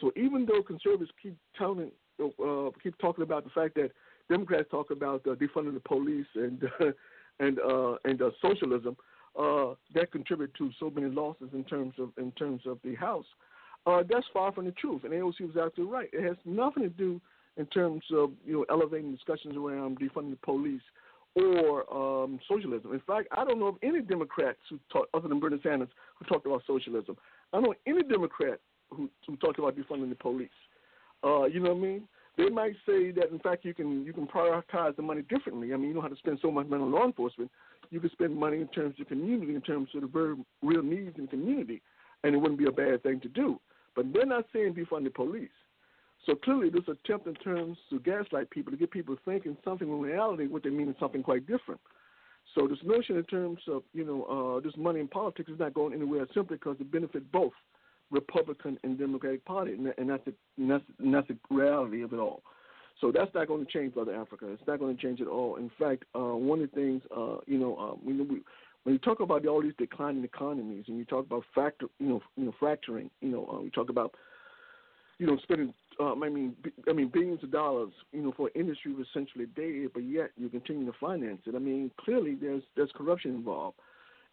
So even though conservatives keep telling, uh, keep talking about the fact that Democrats talk about uh, defunding the police and and uh, and uh, socialism, uh, that contribute to so many losses in terms of in terms of the House. That's far from the truth, and AOC was absolutely right. It has nothing to do in terms of you know elevating discussions around defunding the police or um, socialism. In fact, I don't know of any Democrats who talk, other than Bernie Sanders, who talked about socialism. I don't know any Democrat who, who talked about defunding the police. Uh, you know what I mean? They might say that in fact you can you can prioritize the money differently. I mean, you don't have to spend so much money on law enforcement. You can spend money in terms of community, in terms of the very real needs in the community, and it wouldn't be a bad thing to do. But they're not saying defund the police. So clearly, this attempt in terms to gaslight people to get people thinking something when in reality what they mean is something quite different. So this notion in terms of you know uh, this money in politics is not going anywhere simply because it benefits both Republican and Democratic Party, and, and that's the and that's, and that's the reality of it all. So that's not going to change, brother Africa. It's not going to change at all. In fact, uh, one of the things uh, you know uh, when we when you talk about all these declining economies, and you talk about factor, you know, you know, fracturing, you know, uh, we talk about you know, spending, um, I mean, I mean, billions of dollars, you know, for an industry was essentially dead, but yet you continue to finance it. I mean, clearly there's there's corruption involved,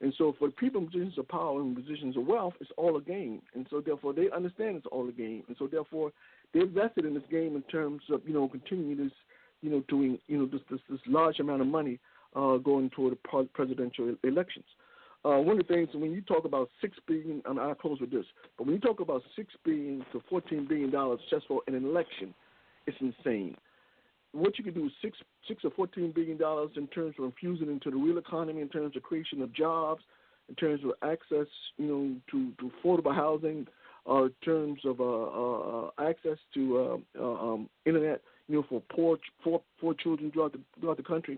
and so for people in positions of power and positions of wealth, it's all a game, and so therefore they understand it's all a game, and so therefore they invested in this game in terms of you know continuing this, you know, doing you know this this, this large amount of money uh, going toward the presidential elections. Uh, one of the things when you talk about six billion, and I'll close with this, but when you talk about six billion to fourteen billion dollars just for an election, it's insane. What you can do six, six or fourteen billion dollars in terms of infusing into the real economy, in terms of creation of jobs, in terms of access, you know, to, to affordable housing, uh, in terms of uh, uh, access to uh, uh, um, internet, you know, for poor for poor children throughout the throughout the country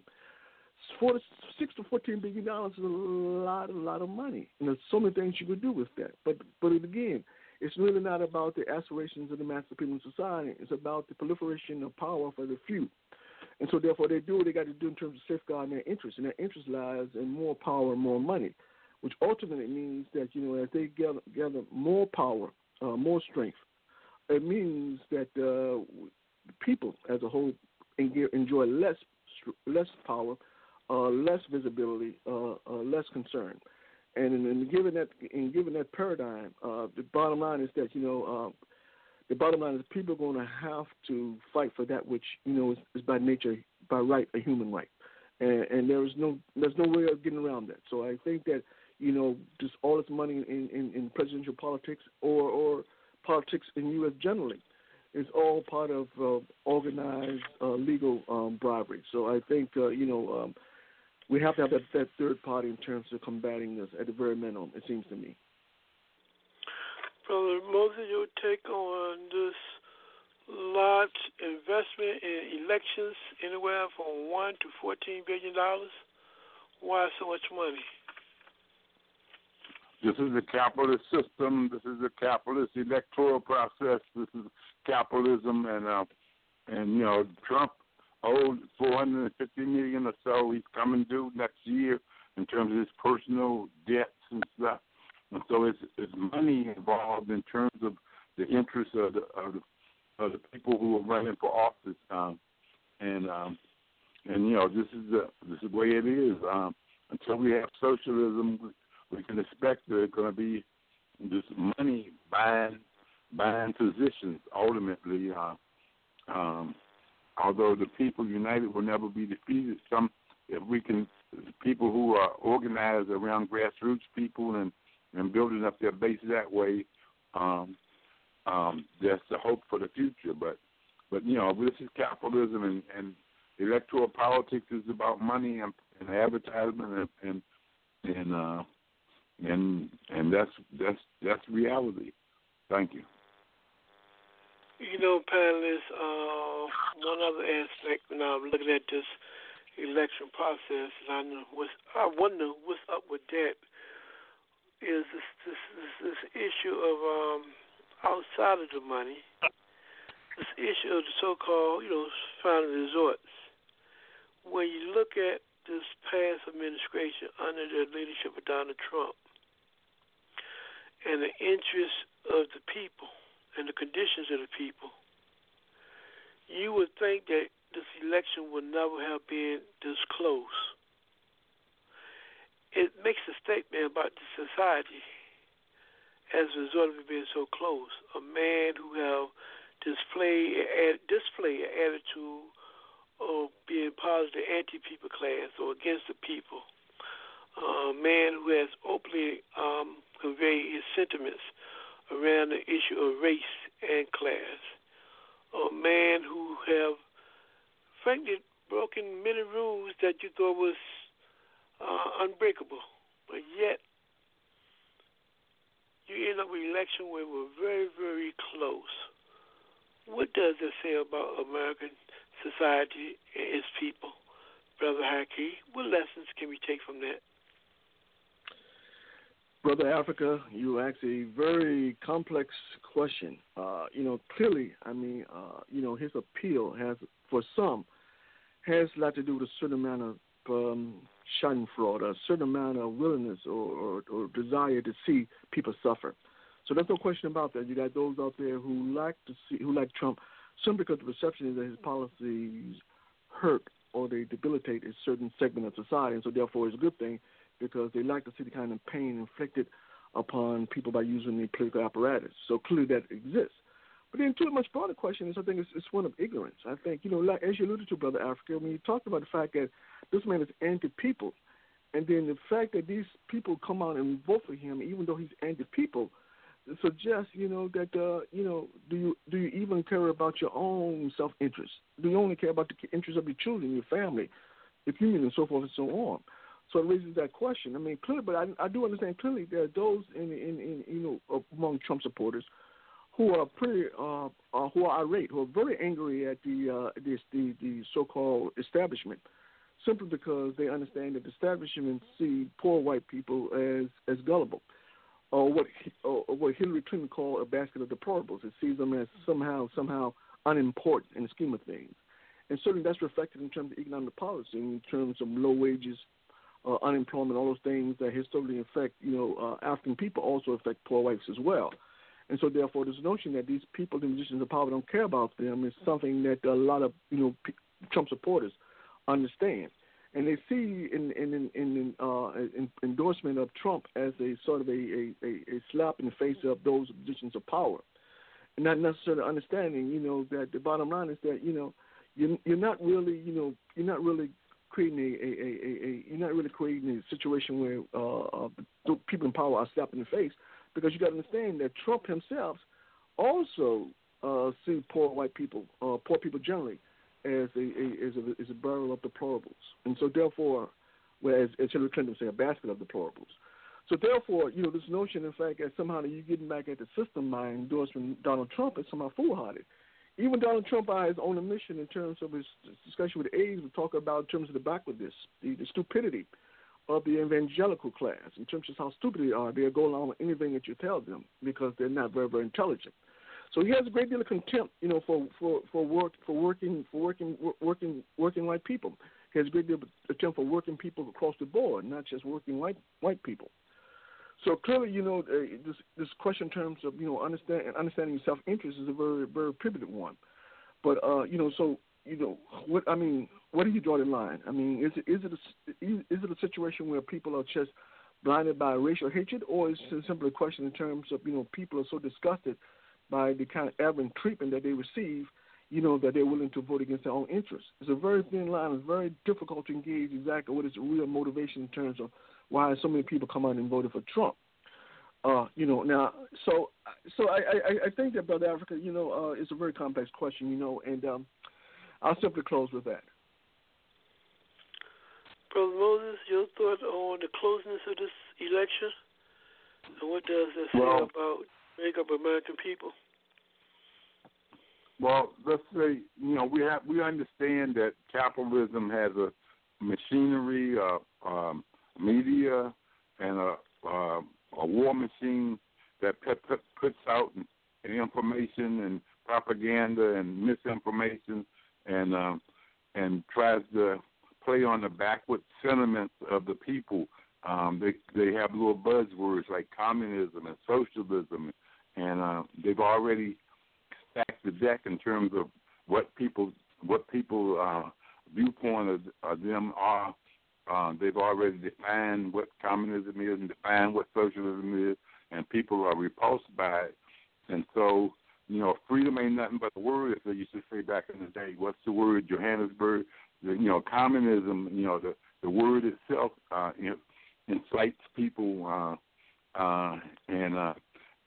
four six to fourteen billion dollars is a lot, a lot of money. And there's so many things you could do with that. But but again, it's really not about the aspirations of the mass of people in society. It's about the proliferation of power for the few. And so therefore they do what they got to do in terms of safeguarding their interests. And their interest lies in more power and more money, which ultimately means that, you know, as they gather, gather more power, uh, more strength, it means that uh, people as a whole enjoy less less power uh, less visibility, uh, uh, less concern. And in, in given that in given that paradigm, uh, the bottom line is that you know uh, the bottom line is people are going to have to fight for that which you know is, is by nature, by right, a human right, and, and there is no there's no way of getting around that. So I think that you know just all this money in, in, in presidential politics or or politics in U.S. generally is all part of uh, organized uh, legal um, bribery. So I think uh, you know um, we have to have that, that third party in terms of combating this at the very minimum. It seems to me. Brother Moses, your take on this large investment in elections, anywhere from one to fourteen billion dollars. Why so much money? This is a capitalist system. This is a capitalist electoral process. This is capitalism, and uh, and you know Trump owed 450 million or so. He's coming due next year in terms of his personal debts and stuff. And so it's, it's money involved in terms of the interests of the of the, of the people who are running for office. Um, and um, and you know this is the this is the way it is. Um, until we have socialism, we can expect there's going to be this money buying buying positions ultimately. Uh, um, although the people united will never be defeated, some if we can people who are organized around grassroots people and and building up their base that way, um, um, that's the hope for the future. But but you know this is capitalism and, and electoral politics is about money and, and advertisement and and and uh, and and that's that's that's reality. Thank you. You know, panelists, uh, one other aspect when I'm looking at this election process, and I know what's, I wonder what's up with that is this this this, this issue of um, outside of the money, this issue of the so-called you know final resorts. When you look at this past administration under the leadership of Donald Trump and the interests of the people and the conditions of the people, you would think that this election would never have been this close. It makes a statement about the society as a result of it being so close. A man who have displayed display an attitude of being part of the anti-people class or against the people. A man who has openly um, conveyed his sentiments around the issue of race and class. A man who have frankly broken many rules that you thought was uh, unbreakable, but yet you end up with an election where we're very, very close. What does it say about American society and its people, Brother Haki? What lessons can we take from that? Brother Africa, you asked a very complex question. Uh, you know, clearly, I mean, uh, you know, his appeal has, for some, has a lot to do with a certain amount of um, schadenfreude, a certain amount of willingness or, or, or desire to see people suffer. So there's no question about that. You got those out there who like to see, who like Trump, simply because the perception is that his policies hurt or they debilitate a certain segment of society, and so therefore it's a good thing because they like to see the kind of pain inflicted upon people by using the political apparatus. So clearly that exists. But then, to a much broader question is, I think it's, it's one of ignorance. I think, you know, like, as you alluded to, Brother Africa, when you talked about the fact that this man is anti-people, and then the fact that these people come out and vote for him, even though he's anti-people, suggests, you know, that, uh, you know, do you do you even care about your own self-interest? Do you only care about the interests of your children, your family, your community, and so forth and so on? So it raises that question. I mean, clearly, but I, I do understand clearly there are those in, in, in you know among Trump supporters who are pretty uh, uh, who are irate, who are very angry at the uh, this the, the so-called establishment, simply because they understand that the establishment see poor white people as as gullible, or what or what Hillary Clinton called a basket of deplorables. It sees them as somehow somehow unimportant in the scheme of things, and certainly that's reflected in terms of economic policy, in terms of low wages, uh, unemployment, all those things that historically affect, you know, uh, African people also affect poor whites as well. And so, therefore, this notion that these people in positions of power don't care about them is something that a lot of, you know, P- Trump supporters understand. And they see in in in, in, uh, in endorsement of Trump as a sort of a, a, a slap in the face of those positions of power, and not necessarily understanding, you know, that the bottom line is that you know you're, you're not really, you know, you're not really creating a, a, a, a, you're not really creating a situation where uh, uh, people in power are slapped in the face because you got to understand that Trump himself also uh, see poor white people, uh, poor people generally, as a, a as a as a barrel of deplorables, and so therefore, whereas as Hillary Clinton would say, a basket of deplorables. So therefore, you know, this notion, in fact, that somehow you're getting back at the system by endorsing Donald Trump is somehow foolhardy even Donald Trump is on a mission in terms of his discussion with aides, we talk about in terms of the backwardness, the, the stupidity of the evangelical class, in terms of how stupid they are. They'll go along with anything that you tell them because they're not very, very intelligent. So he has a great deal of contempt, you know, for for for work for working for working working working white people. He has a great deal of contempt for working people across the board, not just working white white people. So clearly, you know, uh, this this question in terms of you know understand understanding self interest is a very very pivotal one. But uh, you know, so you know, what I mean, where do you draw the line? I mean, is it is it a, is it a situation where people are just blinded by racial hatred, or is it simply a question in terms of you know people are so disgusted by the kind of aberrant treatment that they receive, you know, that they're willing to vote against their own interests. It's a very thin line. It's very difficult to engage exactly what is the real motivation in terms of why so many people come out and voted for Trump. Uh, you know, now, so so I, I, I think that Brother Africa, you know, uh, it's a very complex question, you know, and um, I'll simply close with that. Brother Moses, your thought on the closeness of this election, and what does that say Well- about make up American people? Well, let's say you know we have we understand that capitalism has a machinery, a um, media, and a uh, a war machine that put, put, puts out information and propaganda and misinformation and um, and tries to play on the backward sentiments of the people. Um, they they have little buzzwords like communism and socialism, and uh, they've already stacked the deck in terms of what people what people uh, viewpoint of, of them are. Uh, they've already defined what communism is and defined what socialism is, and people are repulsed by it. And so, you know, freedom ain't nothing but the word, as they used to say back in the day. What's the word? Johannesburg. The, you know, communism. You know, the the word itself uh, incites people, uh, uh, and uh,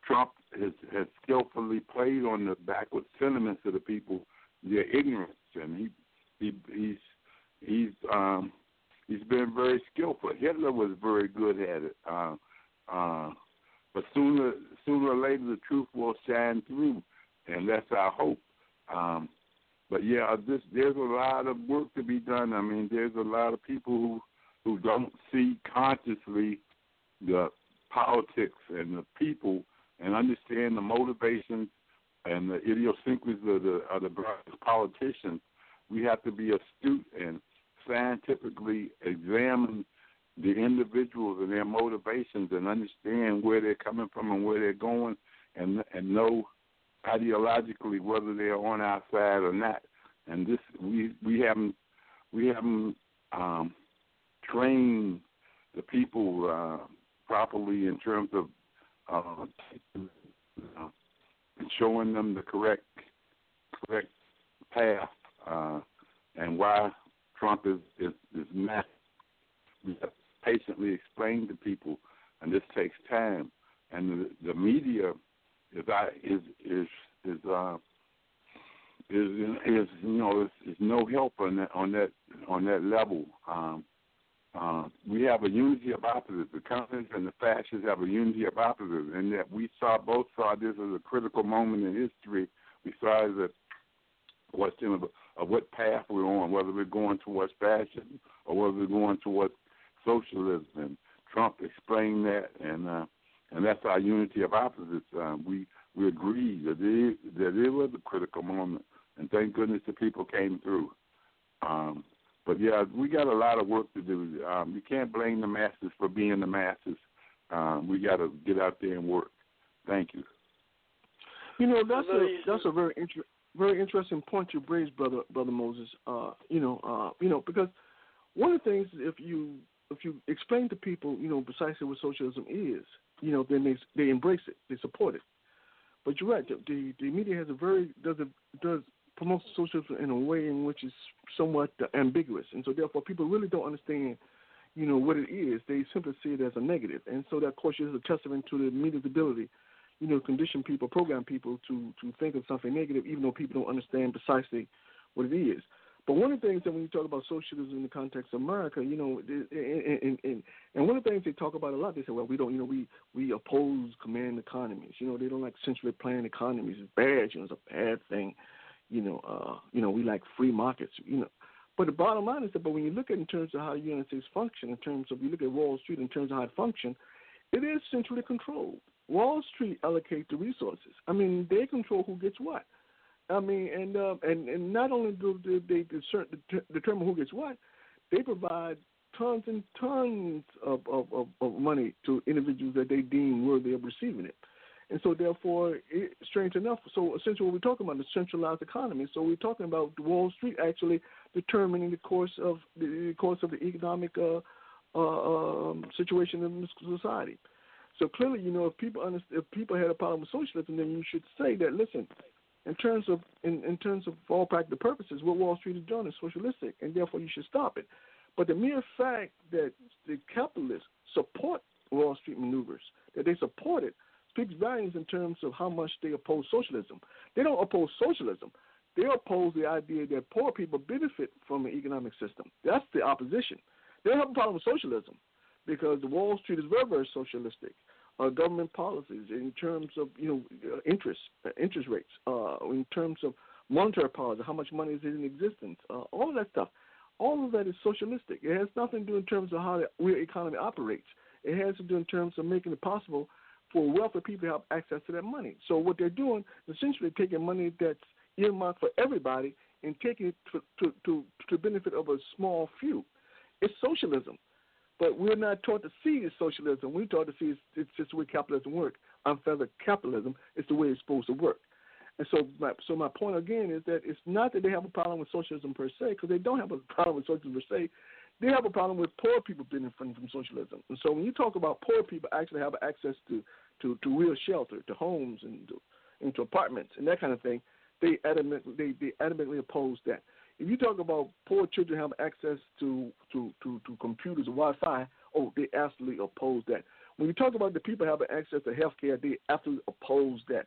Trump has has skillfully played on the backward sentiments of the people, their ignorance, and he he he's he's um he's been very skillful. Hitler was very good at it. Uh, uh, but sooner sooner or later the truth will shine through, and that's our hope. Um, but yeah, this there's a lot of work to be done. I mean, there's a lot of people who who don't see consciously the politics and the people and understand the motivations and the idiosyncrasies of the of the politicians. We have to be astute and scientifically examine the individuals and their motivations and understand where they're coming from and where they're going and and know ideologically whether they're on our side or not. And this we we haven't we haven't um, trained the people uh, properly in terms of uh, showing them the correct correct path uh, and why Trump is is, is not. We have patiently explain to people, and this takes time. And the, the media is is is is uh, is is you know is, is no help on that on that on that level. Um, uh, we have a unity of opposites. The communists and the fascists have a unity of opposites, and that we saw both saw this as a critical moment in history. We saw question of, of what path we're on, whether we're going towards fascism or whether we're going towards socialism. And Trump explained that, and uh, and that's our unity of opposites. Uh, we we agree that it, that it was a critical moment, and thank goodness the people came through. Um, but yeah, we got a lot of work to do. Um, you can't blame the masses for being the masses. Um, we got to get out there and work. Thank you. You know that's a that's a very inter- very interesting point you raised, brother brother Moses. Uh, you know, uh, you know because one of the things if you if you explain to people, you know, precisely what socialism is, you know, then they they embrace it, they support it. But you're right. The the, media has a very does a, does promotes socialism in a way in which is somewhat ambiguous, and so therefore people really don't understand, you know, what it is. They simply see it as a negative, and so that of course is a testament to the media's ability, you know, condition people, program people to to think of something negative, even though people don't understand precisely what it is. But one of the things that when you talk about socialism in the context of America, you know, and, and, and one of the things they talk about a lot, they say, well, we don't, you know, we we oppose command economies. You know, they don't like centrally planned economies. It's bad. You know, it's a bad thing. You know, uh, you know, we like free markets. You know, but the bottom line is that, but when you look at in terms of how the United States function, in terms of you look at Wall Street in terms of how it functions, it is centrally controlled. Wall Street allocate the resources. I mean, they control who gets what. I mean, and uh, and and not only do, they determine who gets what, they provide tons and tons of, of, of, of money to individuals that they deem worthy of receiving it. And so, therefore, it, strange enough, so essentially what we're talking about is centralized economy. So we're talking about Wall Street actually determining the course of the, the course of the economic uh, uh, um, situation in society. So clearly, you know, if people understand, if people had a problem with socialism, then you should say that. Listen, in terms of in, in terms of all practical purposes, what Wall Street is doing is socialistic, and therefore you should stop it. But the mere fact that the capitalists support Wall Street maneuvers, that they support it, speaks volumes in terms of how much they oppose socialism. They don't oppose socialism. They oppose the idea that poor people benefit from an economic system. That's the opposition. They don't have a problem with socialism because Wall Street is very, very socialistic. Uh, government policies in terms of you know uh, interest uh, interest rates, uh, in terms of monetary policy, how much money is in existence, uh, all of that stuff. All of that is socialistic. It has nothing to do in terms of how the real economy operates. It has to do in terms of making it possible for wealthy people to have access to that money. So what they're doing is essentially taking money that's earmarked for everybody and taking it to to to, to benefit of a small few. It's socialism. But we're not taught to see socialism. We're taught to see it's, it's just the way capitalism works. Unfettered capitalism is the way it's supposed to work. And so, my, so my point again is that it's not that they have a problem with socialism per se, because they don't have a problem with socialism per se. They have a problem with poor people benefiting from socialism. And so, when you talk about poor people actually have access to to, to real shelter, to homes, and to, and to apartments, and that kind of thing, they adamantly they, they adamantly oppose that. If you talk about poor children have access to to to, to computers or Wi-Fi, oh, they absolutely oppose that. When you talk about the people having access to health care, they absolutely oppose that.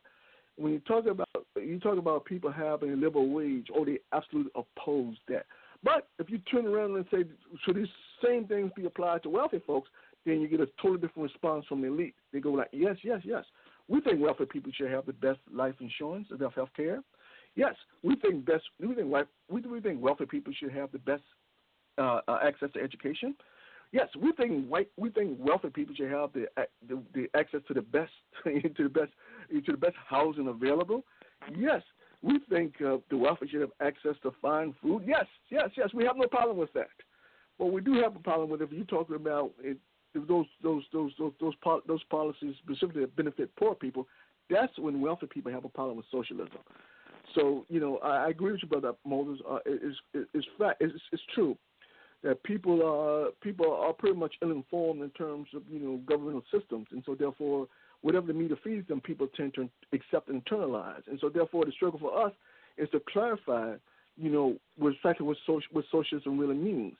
When you talk about you talk about people having a livable wage, oh, they absolutely oppose that. But if you turn around and say, should these same things be applied to wealthy folks, then you get a totally different response from the elite. They go like, yes, yes, yes. We think wealthy people should have the best life insurance, enough health care. Yes, we think best. We think we, we think wealthy people should have the best uh, uh, access to education. Yes, we think white. We think wealthy people should have the the, the access to the best to the best to the best housing available. Yes, we think uh, the wealthy should have access to fine food. Yes, yes, yes. We have no problem with that. But we do have a problem with if you're talking about it, those those those those those, those policies specifically that benefit poor people. That's when wealthy people have a problem with socialism. So you know, I, I agree with you, brother Moses. Uh, it's it's fact. It's, it's true that people are people are pretty much uninformed in terms of you know governmental systems, and so therefore, whatever the media feeds them, people tend to accept and internalize. And so therefore, the struggle for us is to clarify, you know, what exactly what, social, what socialism really means.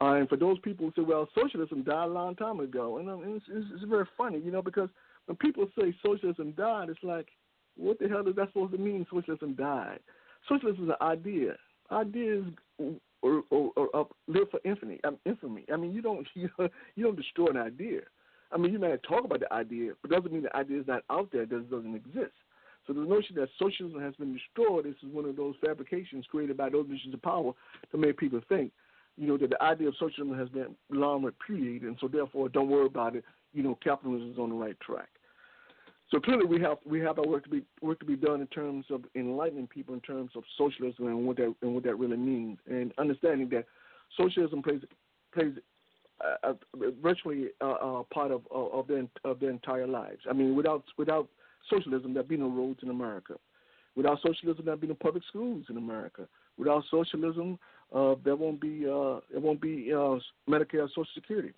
Uh, and for those people who say, well, socialism died a long time ago, and, um, it's, it's, it's very funny, you know, because when people say socialism died, it's like what the hell is that supposed to mean? Socialism died. Socialism is an idea. Ideas or, or, or, live for infamy. Um, infamy. I mean, you don't you, you don't destroy an idea. I mean, you may talk about the idea, but doesn't mean the idea is not out there. It doesn't exist. So the notion that socialism has been destroyed this is one of those fabrications created by those missions of power to make people think, you know, that the idea of socialism has been long repudiated, and so therefore don't worry about it. You know, capitalism is on the right track. So clearly, we have we have our work to be work to be done in terms of enlightening people in terms of socialism and what that and what that really means, and understanding that socialism plays plays virtually a, part of of their of their entire lives. I mean, without without socialism, there'd be no roads in America. Without socialism, there'd be no public schools in America. Without socialism, uh, there won't be uh, there won't be uh, Medicare, Social Security.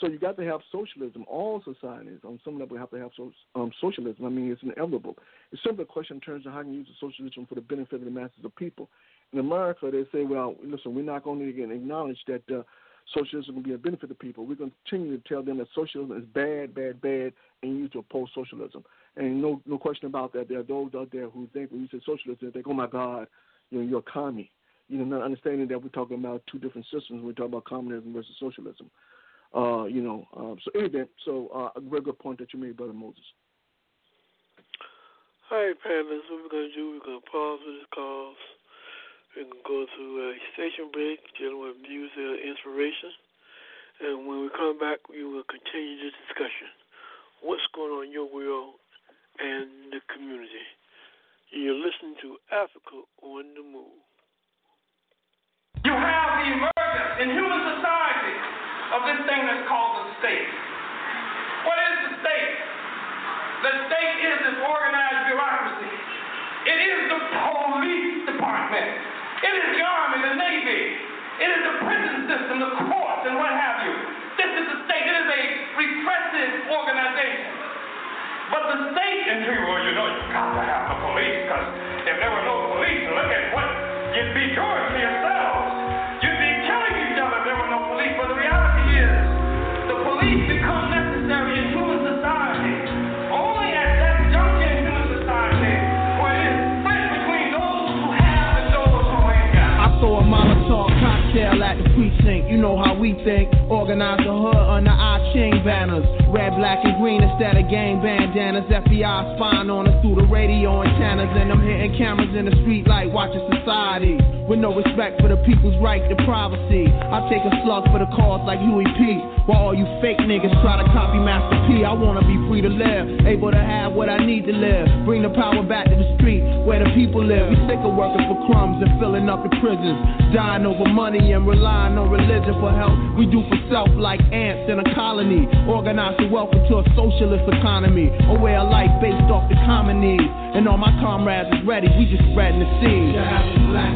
So you got to have socialism. All societies, on some level, have to have so, um, socialism. I mean, it's inevitable. It's simply a question in terms of how you use the socialism for the benefit of the masses of people. In America, they say, well, listen, we're not going to acknowledge that uh, socialism will be a benefit to people. We're going to continue to tell them that socialism is bad, bad, bad, and you need to oppose socialism. And no, no question about that. There are those out there who think when you say socialism, they think, oh my God, you know, you're a commie. You know, not understanding that we're talking about two different systems. We're talking about communism versus socialism. Uh, you know, um, so anyway, so uh, a very good point that you made, Brother Moses. All right, panelists, what we're going to do, we're going to pause for this call. We're going to go to a station break, dealing with music and inspiration. And when we come back, we will continue this discussion. What's going on in your world and the community? You're listening to Africa on the Move. You have the emergence in human society this thing that's called the state. What is the state? The state is this organized bureaucracy. It is the police department. It is the army, the navy. It is the prison system, the courts, and what have you. This is the state. It is a repressive organization. But the state, and people, well, you know, you've got to have the police, because if there were no think. Organize the hood under our chain banners. Red, black, and green instead of gang bandanas. FBI spying on us through the radio antennas. And I'm hitting cameras in the street like watching society. With no respect for the people's right to privacy. I take a slug for the cause like Huey P. While all you fake niggas try to copy Master P. I wanna be free to live. Able to have what I need to live. Bring the power back to the street where the people live. We sick of working for crumbs and filling up the prisons. Dying over money and relying on religion for help. We do for self like ants in a colony. Organize the wealth into a socialist economy. A way of life based off the common needs. And all my comrades is ready, we just spreading the seed. To have a live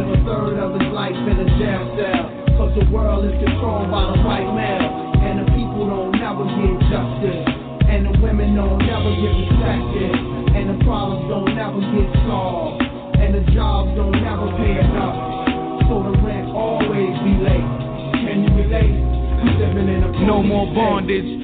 a third of his life in a jail cell. Cause the world is controlled by the white male. And the people don't never get justice. And the women don't never get respected. And the problems don't never get solved. And the jobs don't never pay enough. So the rent always be late. Can you relate? We living in a No more bondage,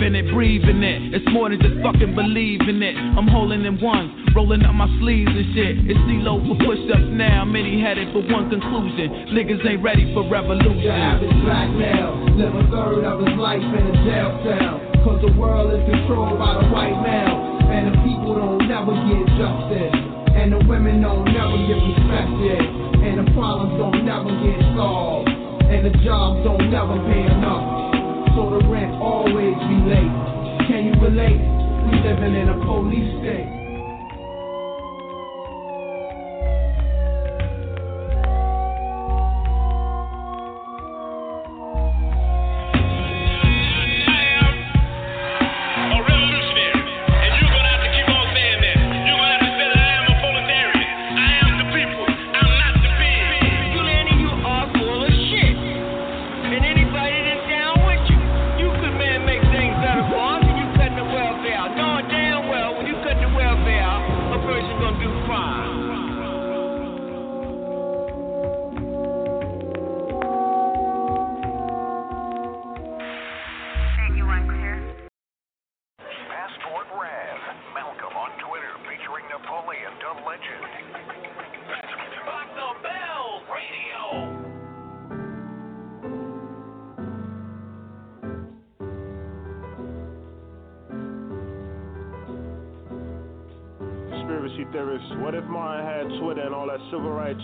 in it, breathe in it. It's more than just fucking believing it. I'm holding in ones, rolling up my sleeves and shit. It's CeeLo for push ups now. Many headed for one conclusion. Niggas ain't ready for revolution. The average black male live a third of his life in a jail cell. Cause the world is controlled by the white male. And the people don't never get justice. And the women don't never get respected. And the problems don't never get solved. And the jobs don't never pay enough. So the rent always be late. Can you relate? We living in a police state.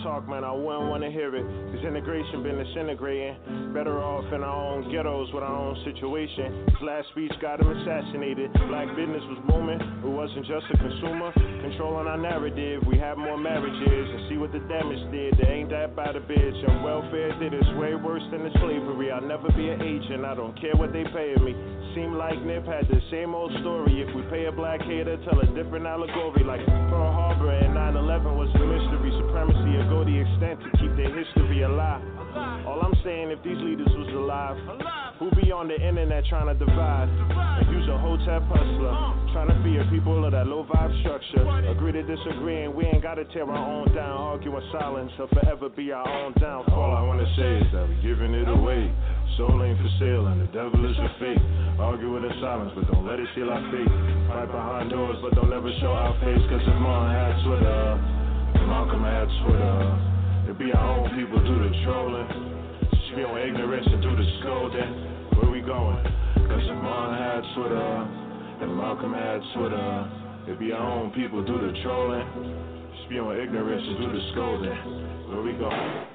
Talk, man? I wouldn't want to hear it. His integration been disintegrating. Better off in our own ghettos with our own situation. His last speech got him assassinated. Black business was booming. It wasn't just a consumer. Controlling our narrative. We have more marriages and see what the damage did. They ain't that bad a bitch. And welfare did it's way worse than the slavery. I'll never be an agent. I don't care what they paying me. Seem like Nip had the same old story. If we pay a black hater, tell a different allegory. Like Pearl Harbor and 9/11 was a mystery. Supremacy will go the extent to keep their history alive. All I'm saying, if these leaders was alive, who be on the internet trying to divide and use a hotel hustler, trying to fear people of that low vibe structure. Agree to disagree, and we ain't gotta tear our own down. Argue in silence, or forever be our own downfall. All I wanna say is that we're giving it away. Soul ain't for sale and the devil is a fake. Argue in silence, but don't let it steal our faith. Fight behind doors, but don't ever show our face. Cause if Martin had Twitter, Malcolm had Twitter. It be our own people do the trolling. On ignorance and do the scolding. Where we going. Cause Martin had Twitter, and Malcolm had Twitter, it'd be our own people do the trolling, spew on ignorance and do the scolding. Where we going?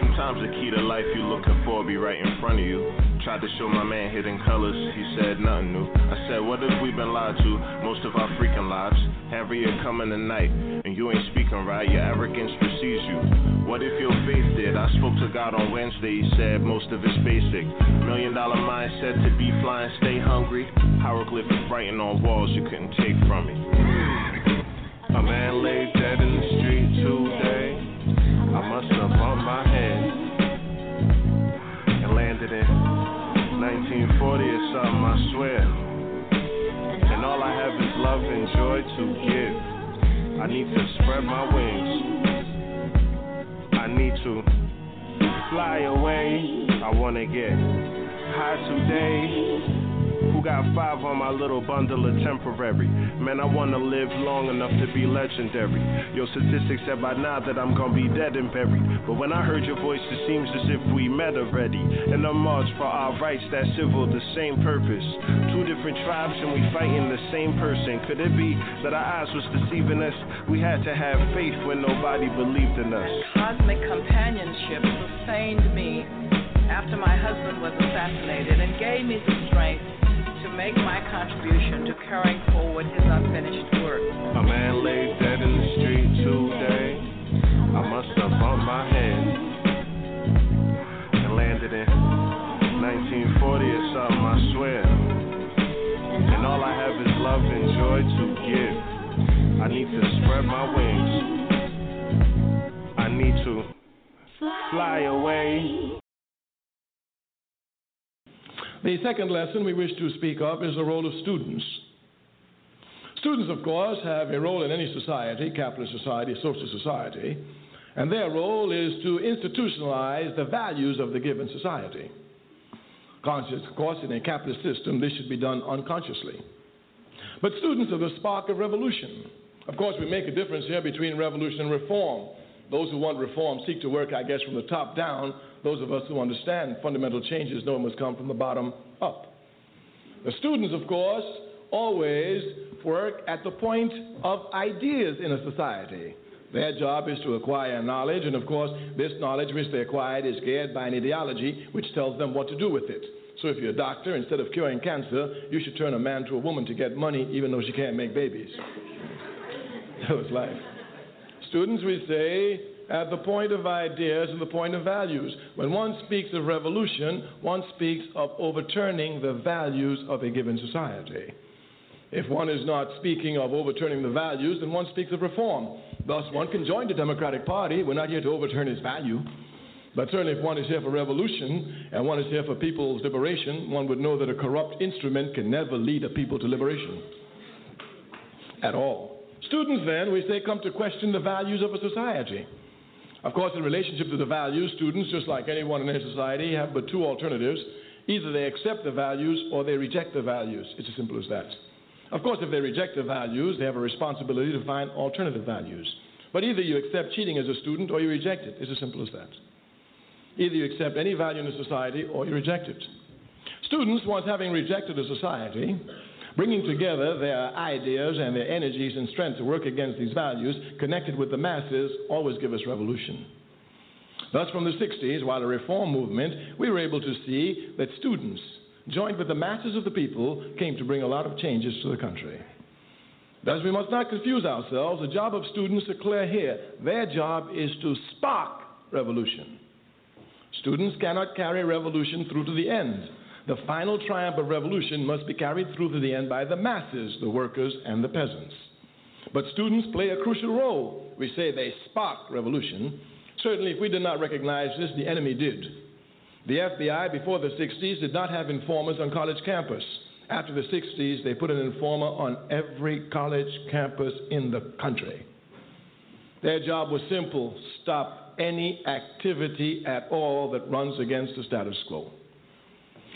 Sometimes the key to life you're looking for be right in front of you. Tried to show my man hidden colors, he said nothing new. I said, what if we been lied to most of our freaking lives? Harriet coming tonight, and you ain't speaking right, your arrogance precedes you. What if your faith did? I spoke to God on Wednesday, he said most of it's basic. Million dollar mindset to be flying, stay hungry. Hieroglyphic writing on walls you couldn't take from me. A man lay dead in the street today. I must have bumped my head and landed in 1940 or something, I swear. And all I have is love and joy to give. I need to spread my wings. I need to fly away. I wanna get high today. Got five on my little bundle of temporary? Man, I wanna live long enough to be legendary. Your statistics said by now that I'm gonna be dead and buried. But when I heard your voice, it seems as if we met already. In a march for our rights, that civil, the same purpose. Two different tribes and we fighting the same person. Could it be that our eyes was deceiving us? We had to have faith when nobody believed in us. Cosmic companionship sustained me after my husband was assassinated and gave me the strength to make my contribution to carrying forward his unfinished work. A man lay dead in the street today. I must have bumped my head and landed in 1940 or something, I swear. And all I have is love and joy to give. I need to spread my wings. I need to fly away. The second lesson we wish to speak of is the role of students. Students, of course, have a role in any society, capitalist society, social society, and their role is to institutionalize the values of the given society. Conscious, of course, in a capitalist system, this should be done unconsciously. But students are the spark of revolution. Of course, we make a difference here between revolution and reform. Those who want reform seek to work, I guess, from the top down. Those of us who understand fundamental changes know it must come from the bottom up. The students, of course, always work at the point of ideas in a society. Their job is to acquire knowledge, and of course, this knowledge which they acquired is geared by an ideology which tells them what to do with it. So if you're a doctor, instead of curing cancer, you should turn a man to a woman to get money, even though she can't make babies. that was life. Students, we say, at the point of ideas and the point of values. When one speaks of revolution, one speaks of overturning the values of a given society. If one is not speaking of overturning the values, then one speaks of reform. Thus, one can join the Democratic Party. We're not here to overturn its value. But certainly, if one is here for revolution and one is here for people's liberation, one would know that a corrupt instrument can never lead a people to liberation at all. Students, then, we say, come to question the values of a society. Of course, in relationship to the values, students, just like anyone in any society, have but two alternatives. Either they accept the values or they reject the values. It's as simple as that. Of course, if they reject the values, they have a responsibility to find alternative values. But either you accept cheating as a student or you reject it. It's as simple as that. Either you accept any value in a society or you reject it. Students, once having rejected a society, bringing together their ideas and their energies and strength to work against these values, connected with the masses, always give us revolution. Thus, from the 60s, while a reform movement, we were able to see that students, joined with the masses of the people, came to bring a lot of changes to the country. Thus, we must not confuse ourselves. The job of students is clear here. Their job is to spark revolution. Students cannot carry revolution through to the end. The final triumph of revolution must be carried through to the end by the masses, the workers, and the peasants. But students play a crucial role. We say they spark revolution. Certainly, if we did not recognize this, the enemy did. The FBI, before the 60s, did not have informers on college campus. After the 60s, they put an informer on every college campus in the country. Their job was simple stop any activity at all that runs against the status quo.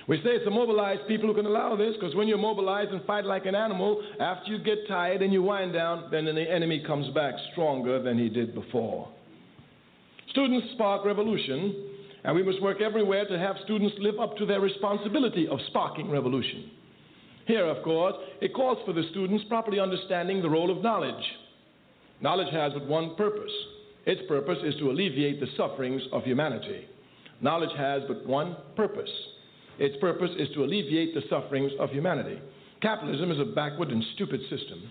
We say it's the mobilized people who can allow this because when you're mobilized and fight like an animal, after you get tired and you wind down, then the enemy comes back stronger than he did before. Students spark revolution, and we must work everywhere to have students live up to their responsibility of sparking revolution. Here, of course, it calls for the students properly understanding the role of knowledge. Knowledge has but one purpose its purpose is to alleviate the sufferings of humanity. Knowledge has but one purpose its purpose is to alleviate the sufferings of humanity. Capitalism is a backward and stupid system.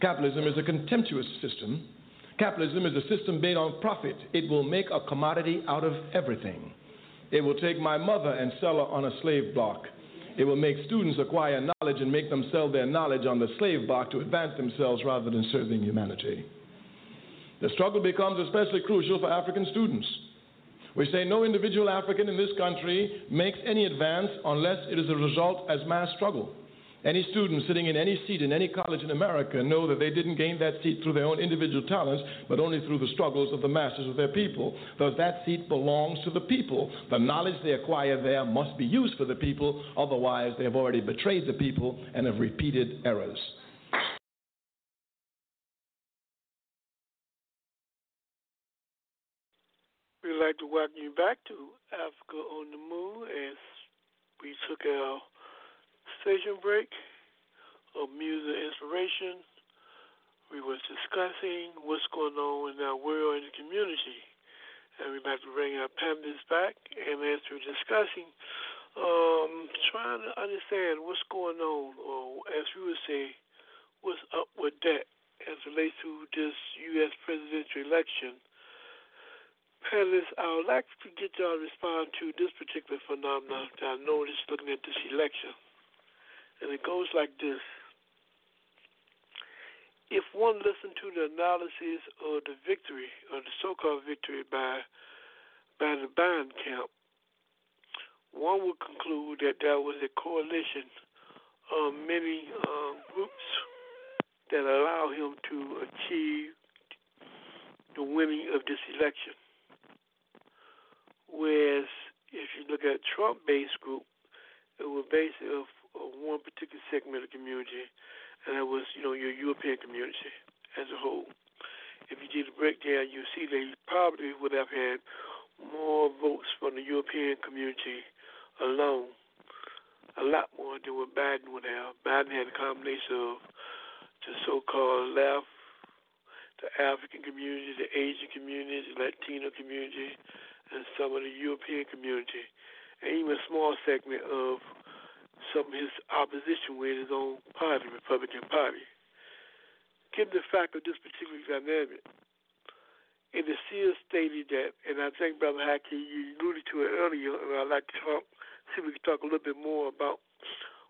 Capitalism is a contemptuous system. Capitalism is a system based on profit. It will make a commodity out of everything. It will take my mother and sell her on a slave block. It will make students acquire knowledge and make them sell their knowledge on the slave block to advance themselves rather than serving humanity. The struggle becomes especially crucial for African students. We say no individual African in this country makes any advance unless it is a result as mass struggle. Any student sitting in any seat in any college in America know that they didn't gain that seat through their own individual talents, but only through the struggles of the masses of their people. Thus, that seat belongs to the people. The knowledge they acquire there must be used for the people, otherwise, they have already betrayed the people and have repeated errors. We'd like to welcome you back to Africa on the Move as we took our station break of music inspiration. We was discussing what's going on in our world and the community. And we'd like to bring our panelists back and as we're discussing, um, trying to understand what's going on, or as we would say, what's up with that as relates to this U.S. presidential election Panelists, I would like to get y'all to respond to this particular phenomenon that I noticed looking at this election. And it goes like this. If one listened to the analysis of the victory, or the so called victory by by the Biden camp, one would conclude that there was a coalition of many um, groups that allow him to achieve the winning of this election. Whereas if you look at Trump based group, it was based of, one particular segment of the community, and that was, you know, your European community as a whole. If you did a breakdown, you see they probably would have had more votes from the European community alone, a lot more than what Biden would have. Biden had a combination of the so-called left, the African community, the Asian community, the Latino community, and some of the European community, and even a small segment of some of his opposition with his own party, Republican Party. Given the fact of this particular dynamic, it is still stated that, and I think Brother Haki, you alluded to it earlier, and I'd like to talk, see if we can talk a little bit more about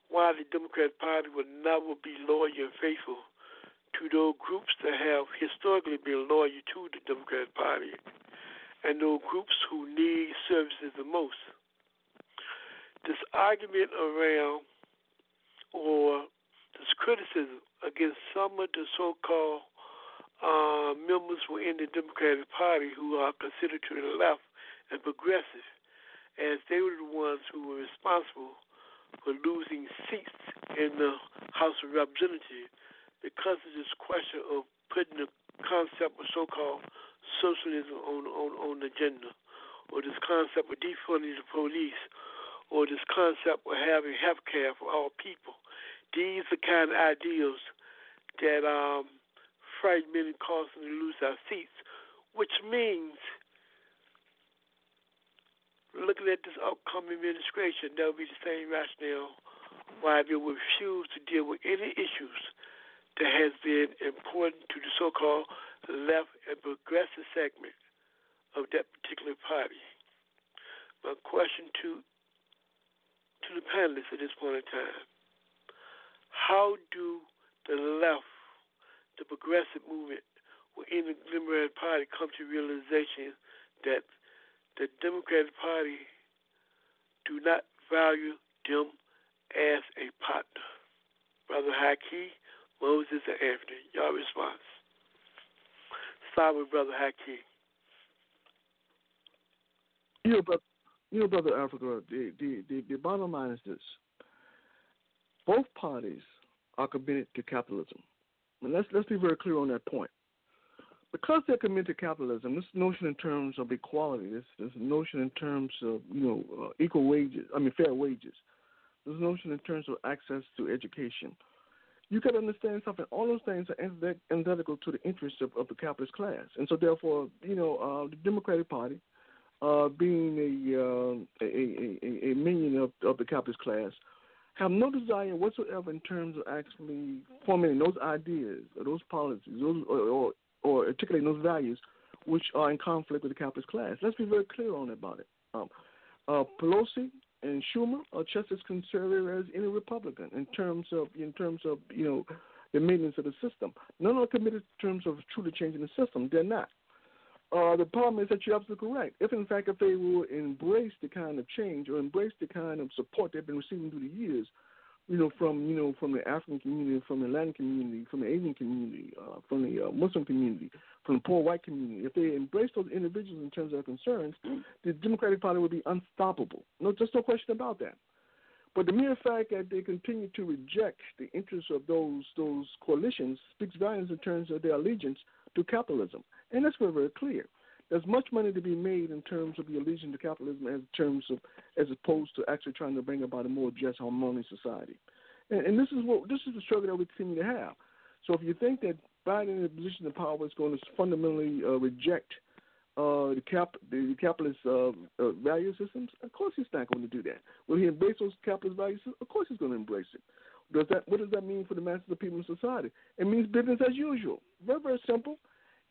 why the Democratic Party would never be loyal and faithful to those groups that have historically been loyal to the Democratic Party and those groups who need services the most. This argument around or this criticism against some of the so called uh, members within the Democratic Party who are considered to the left and progressive, as they were the ones who were responsible for losing seats in the House of Representatives because of this question of putting the concept of so called socialism on, on, on the agenda, or this concept of defunding the police, or this concept of having health care for all people. These are the kind of ideals that um, frighten many cause us to lose our seats, which means looking at this upcoming administration, there'll be the same rationale why they will refuse to deal with any issues that has been important to the so-called left and progressive segment of that particular party. My question to to the panelists at this point in time: How do the left, the progressive movement within the Democratic Party, come to realization that the Democratic Party do not value them as a partner? Brother Haki, Moses, and Anthony, your response start with Brother Hakeem. Yeah, brother. you know, brother Africa, the, the the the bottom line is this: both parties are committed to capitalism, and let's let's be very clear on that point. Because they're committed to capitalism, this notion in terms of equality, this this notion in terms of you know uh, equal wages, I mean fair wages, this notion in terms of access to education, you can understand something. All those things are antithetical to the interests of, of the capitalist class, and so therefore, you know, uh, the Democratic Party, uh, being a, uh, a, a, a minion of, of the capitalist class, have no desire whatsoever in terms of actually formulating those ideas or those policies, those or, or, or articulating those values, which are in conflict with the capitalist class. Let's be very clear on that about it. Um, uh, Pelosi and Schumer are just as conservative as any Republican in terms of in terms of you know the maintenance of the system. None are committed in terms of truly changing the system. They're not. Uh, the problem is that you're absolutely correct. If in fact if they will embrace the kind of change or embrace the kind of support they've been receiving through the years, you know, from you know from the African community, from the Latin community, from the Asian community, uh, from the uh, Muslim community, from the poor white community. If they embrace those individuals in terms of their concerns, the Democratic Party would be unstoppable. No, just no question about that. But the mere fact that they continue to reject the interests of those those coalitions speaks volumes in terms of their allegiance to capitalism, and that's very very clear. There's much money to be made in terms of the allegiance to capitalism, as terms of as opposed to actually trying to bring about a more just, harmonious society. And, and this is what this is the struggle that we continue to have. So if you think that Biden in a position of power is going to fundamentally uh, reject uh, the cap the capitalist uh, uh, value systems, of course he's not going to do that. Will he embrace those capitalist values? Of course he's going to embrace it. Does that what does that mean for the masses of people in society? It means business as usual. Very very simple.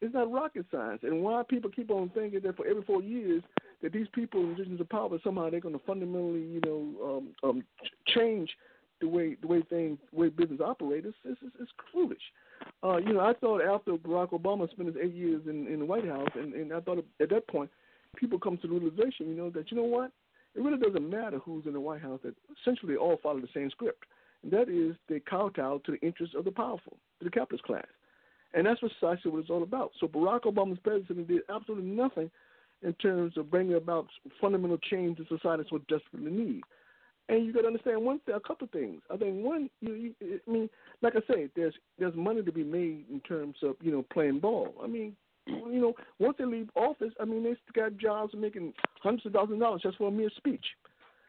It's not rocket science. And why people keep on thinking that for every four years that these people in positions of power somehow they're going to fundamentally, you know, um, um, change the way the way things way business operates. It's, it's, it's foolish. Uh, you know, I thought after Barack Obama spent his eight years in, in the White House, and, and I thought at that point, people come to the realization, you know, that you know what, it really doesn't matter who's in the White House. That essentially all follow the same script, and that is they kowtow to the interests of the powerful, to the capitalist class. And that's precisely what it's all about. So Barack Obama's presidency did absolutely nothing in terms of bringing about fundamental change in society so desperately need. And you got to understand one thing, a couple of things. I think one, you, you, I mean, like I say, there's there's money to be made in terms of you know playing ball. I mean, you know, once they leave office, I mean, they got jobs making hundreds of thousands of dollars just for a mere speech.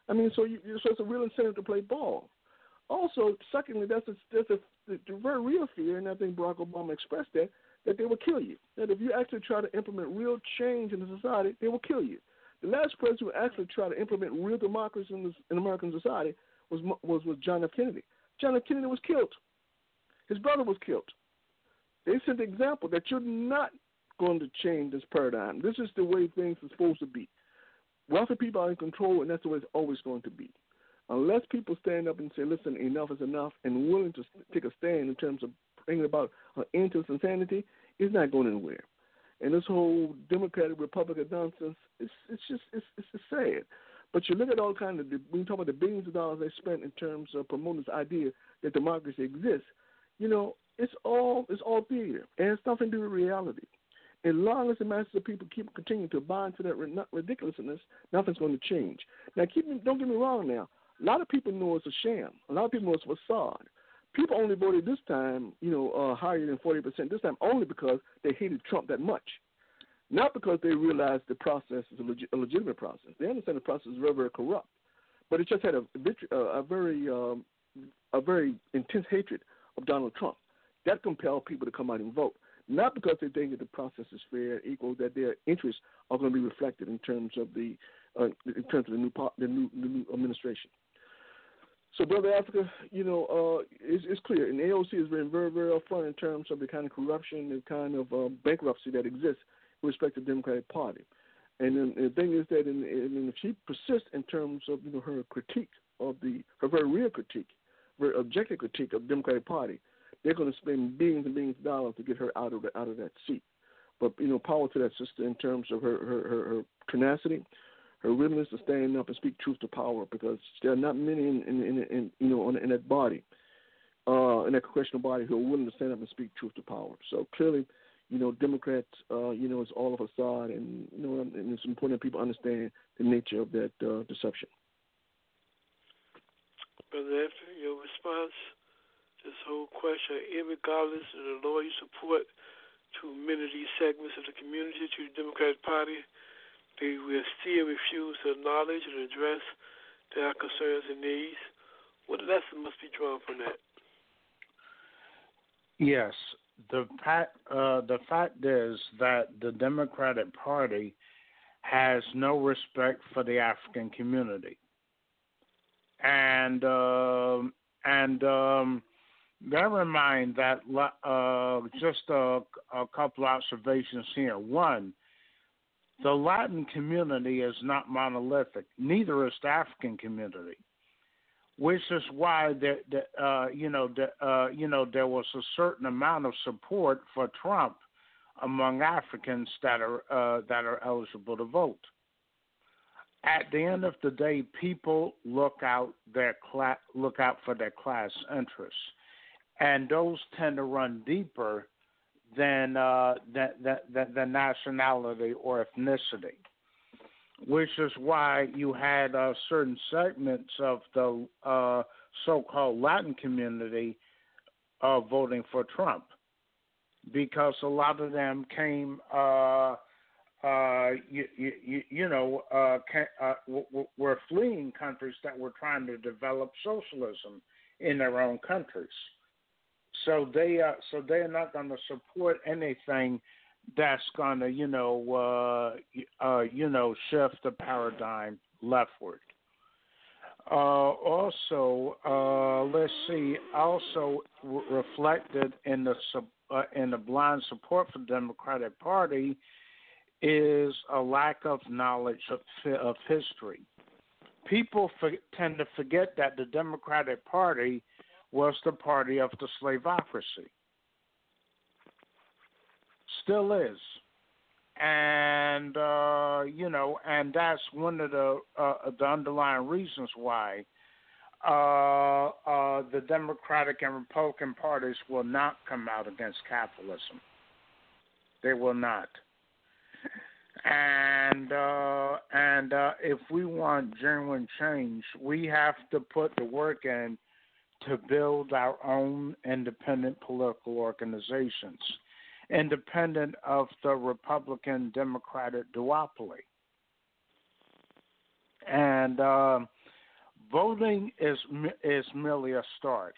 I mean, so you, so it's a real incentive to play ball. Also, secondly, that's a, that's a, a very real fear, and I think Barack Obama expressed that, that they will kill you. That if you actually try to implement real change in the society, they will kill you. The last president who actually tried to implement real democracy in, this, in American society was, was was John F. Kennedy. John F. Kennedy was killed. His brother was killed. They set the example that you're not going to change this paradigm. This is the way things are supposed to be. Wealthy people are in control, and that's the way it's always going to be unless people stand up and say, listen, enough is enough, and willing to take a stand in terms of bringing about an end to insanity, it's not going anywhere. And this whole Democratic Republican nonsense, it's it's just it's it's sad. But you look at all kind of the, we talk about the billions of dollars they spent in terms of promoting this idea that democracy exists. You know, it's all it's all theater, and it's nothing to do with reality. As long as the masses of people keep continuing to bind to that ridiculousness, nothing's going to change. Now, keep don't get me wrong. Now, a lot of people know it's a sham. A lot of people know it's a facade. People only voted this time, you know, uh, higher than forty percent this time only because they hated Trump that much, not because they realized the process is a, leg- a legitimate process. They understand the process is very, very corrupt, but it just had a, uh, a very, um, a very intense hatred of Donald Trump. That compelled people to come out and vote, not because they think that the process is fair, and equal, that their interests are going to be reflected in terms of the uh, in terms of the new, the new, the new administration. So, Brother Africa, you know, uh, it's, it's clear, and AOC has been very, very upfront in terms of the kind of corruption and kind of uh, bankruptcy that exists with respect to the Democratic Party. And then the thing is that, in, in, if she persists in terms of you know her critique of the her very real critique, very objective critique of the Democratic Party, they're going to spend billions and billions of dollars to get her out of the, out of that seat. But you know, power to that sister in terms of her her, her, her tenacity, her willingness to stand up and speak truth to power because there are not many in, in, in, in you know in that body, uh, in that congressional body who are willing to stand up and speak truth to power. So clearly, you know, Democrats, uh, you know, it's all a facade, and you know, and it's important that people understand the nature of that uh, deception. Brother Anthony, your response this whole question, regardless of the loyal support to many of these segments of the community, to the Democratic Party, they will still refuse to acknowledge and address their concerns and needs. What lesson must be drawn from that? Yes, the fact uh, the fact is that the Democratic Party has no respect for the African community, and uh, and um, bear in mind that uh, just a, a couple observations here. One, the Latin community is not monolithic. Neither is the African community which is why the uh, you know uh, you know there was a certain amount of support for Trump among Africans that are uh, that are eligible to vote. At the end of the day, people look out their cla- look out for their class interests, and those tend to run deeper than uh, nationality or ethnicity which is why you had uh, certain segments of the uh, so-called Latin community uh, voting for Trump, because a lot of them came, uh, uh, you, you, you know, uh, uh, w- were fleeing countries that were trying to develop socialism in their own countries. So they, uh, so they are not going to support anything that's going to, you know, uh, uh, you know, shift the paradigm leftward. Uh, also, uh, let's see. Also re- reflected in the uh, in the blind support for the Democratic Party is a lack of knowledge of, of history. People for, tend to forget that the Democratic Party was the party of the slavocracy still is and uh, you know, and that's one of the uh, the underlying reasons why uh, uh, the Democratic and Republican parties will not come out against capitalism. They will not. And uh, and uh, if we want genuine change, we have to put the work in to build our own independent political organizations independent of the Republican Democratic duopoly. And uh, voting is is merely a start.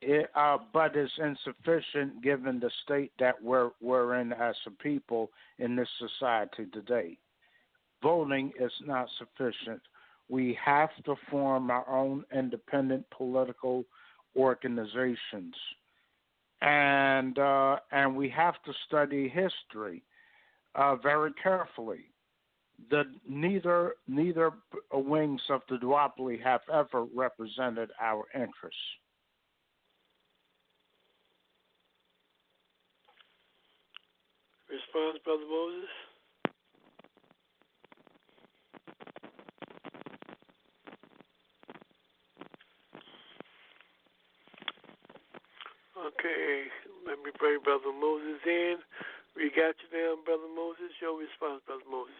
It, uh, but it's insufficient given the state that we're, we're in as a people in this society today. Voting is not sufficient. We have to form our own independent political organizations and uh, and we have to study history uh, very carefully. The neither neither wings of the duopoly have ever represented our interests. Response, Brother Moses. Okay, let me bring Brother Moses in. We got you there, Brother Moses. Your response, Brother Moses.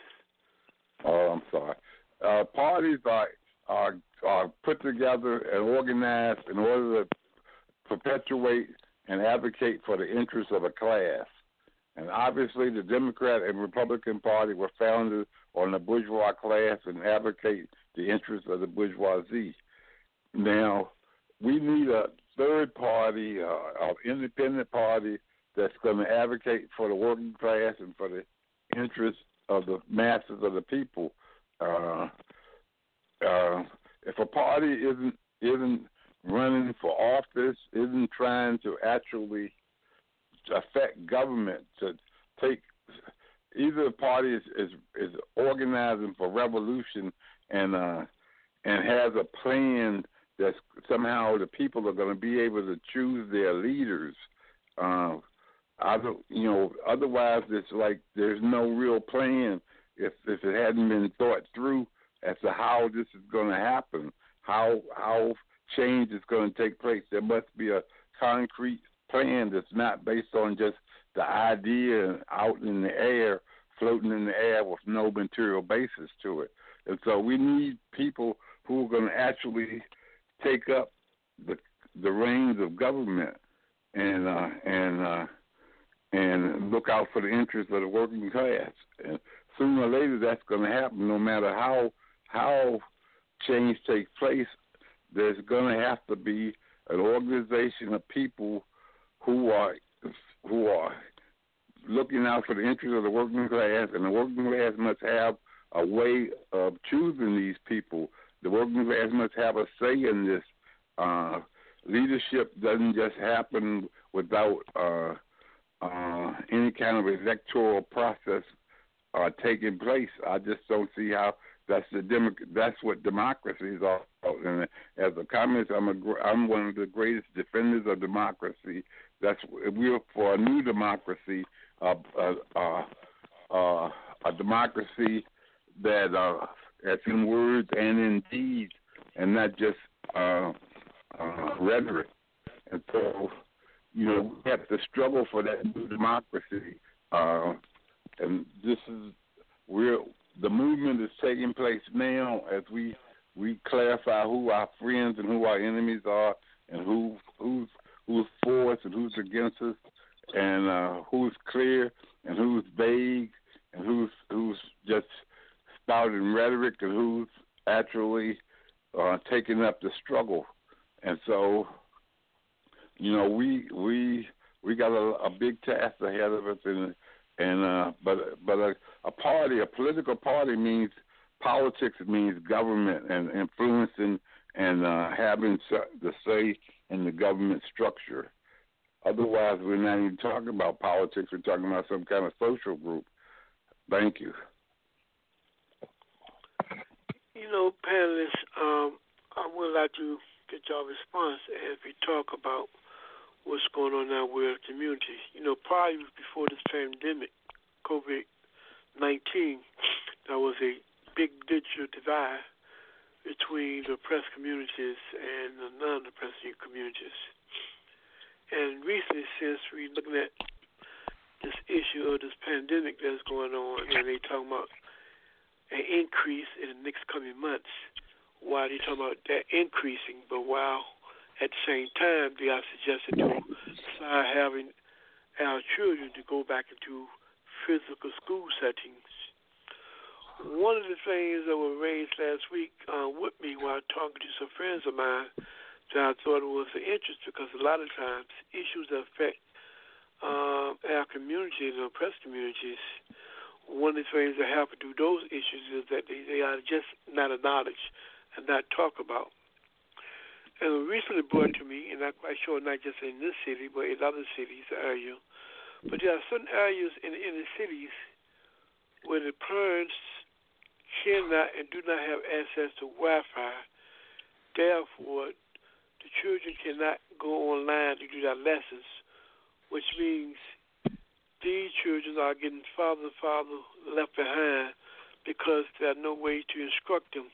Oh, I'm sorry. Uh, parties are, are are put together and organized in order to perpetuate and advocate for the interests of a class. And obviously, the Democrat and Republican Party were founded on the bourgeois class and advocate the interests of the bourgeoisie. Now, we need a third party, uh, independent party that's going to advocate for the working class and for the interests of the masses of the people. Uh, uh, if a party isn't isn't running for office, isn't trying to actually affect government to take either party is is, is organizing for revolution and uh, and has a plan that somehow the people are going to be able to choose their leaders. Uh, you know, otherwise it's like there's no real plan if if it hadn't been thought through as to how this is going to happen, how how change is going to take place. There must be a concrete plan that's not based on just the idea out in the air, floating in the air with no material basis to it. And so we need people who are going to actually take up the the reins of government and uh, and uh, and look out for the interests of the working class. And sooner or later, that's going to happen. No matter how how change takes place, there's going to have to be an organization of people who are who are looking out for the interests of the working class, and the working class must have a way of choosing these people. The working class must have a say in this. Uh, leadership doesn't just happen without uh, uh, any kind of electoral process uh, taking place. I just don't see how that's the demo- that's what democracy is all about. And as a communist, I'm a I'm one of the greatest defenders of democracy. That's we're for a new democracy, uh, uh, uh, uh, a democracy that uh, that's in words and in deeds, and not just uh, uh, rhetoric. And so, you know, we have to struggle for that new democracy. Uh, and this is we're the movement is taking place now as we we clarify who our friends and who our enemies are, and who who's who's for us and who's against us, and uh, who's clear and who's vague, and who's who's just spouting rhetoric and who's actually uh, taking up the struggle. And so, you know, we we we got a, a big task ahead of us, and and uh, but but a, a party, a political party means politics means government and influencing and uh, having the say in the government structure. Otherwise, we're not even talking about politics. We're talking about some kind of social group. Thank you. You know, panelists, um, I would like to get your response as we talk about what's going on in our world community. You know, prior before this pandemic, COVID 19, there was a big digital divide between the oppressed communities and the non oppressed communities. And recently, since we're looking at this issue of this pandemic that's going on, and they talking about an increase in the next coming months, while they talking about that increasing, but while at the same time, they are suggesting to start having our children to go back into physical school settings. One of the things that were raised last week uh, with me while talking to some friends of mine that I thought was of interest because a lot of times issues affect um, our community and oppressed communities, one of the things that happen to those issues is that they, they are just not acknowledged and not talked about. And recently brought to me, and I'm quite sure not just in this city, but in other cities, area. But there are certain areas in, in the cities where the parents cannot and do not have access to Wi-Fi. Therefore, the children cannot go online to do their lessons, which means these children are getting farther and farther left behind because there's no way to instruct them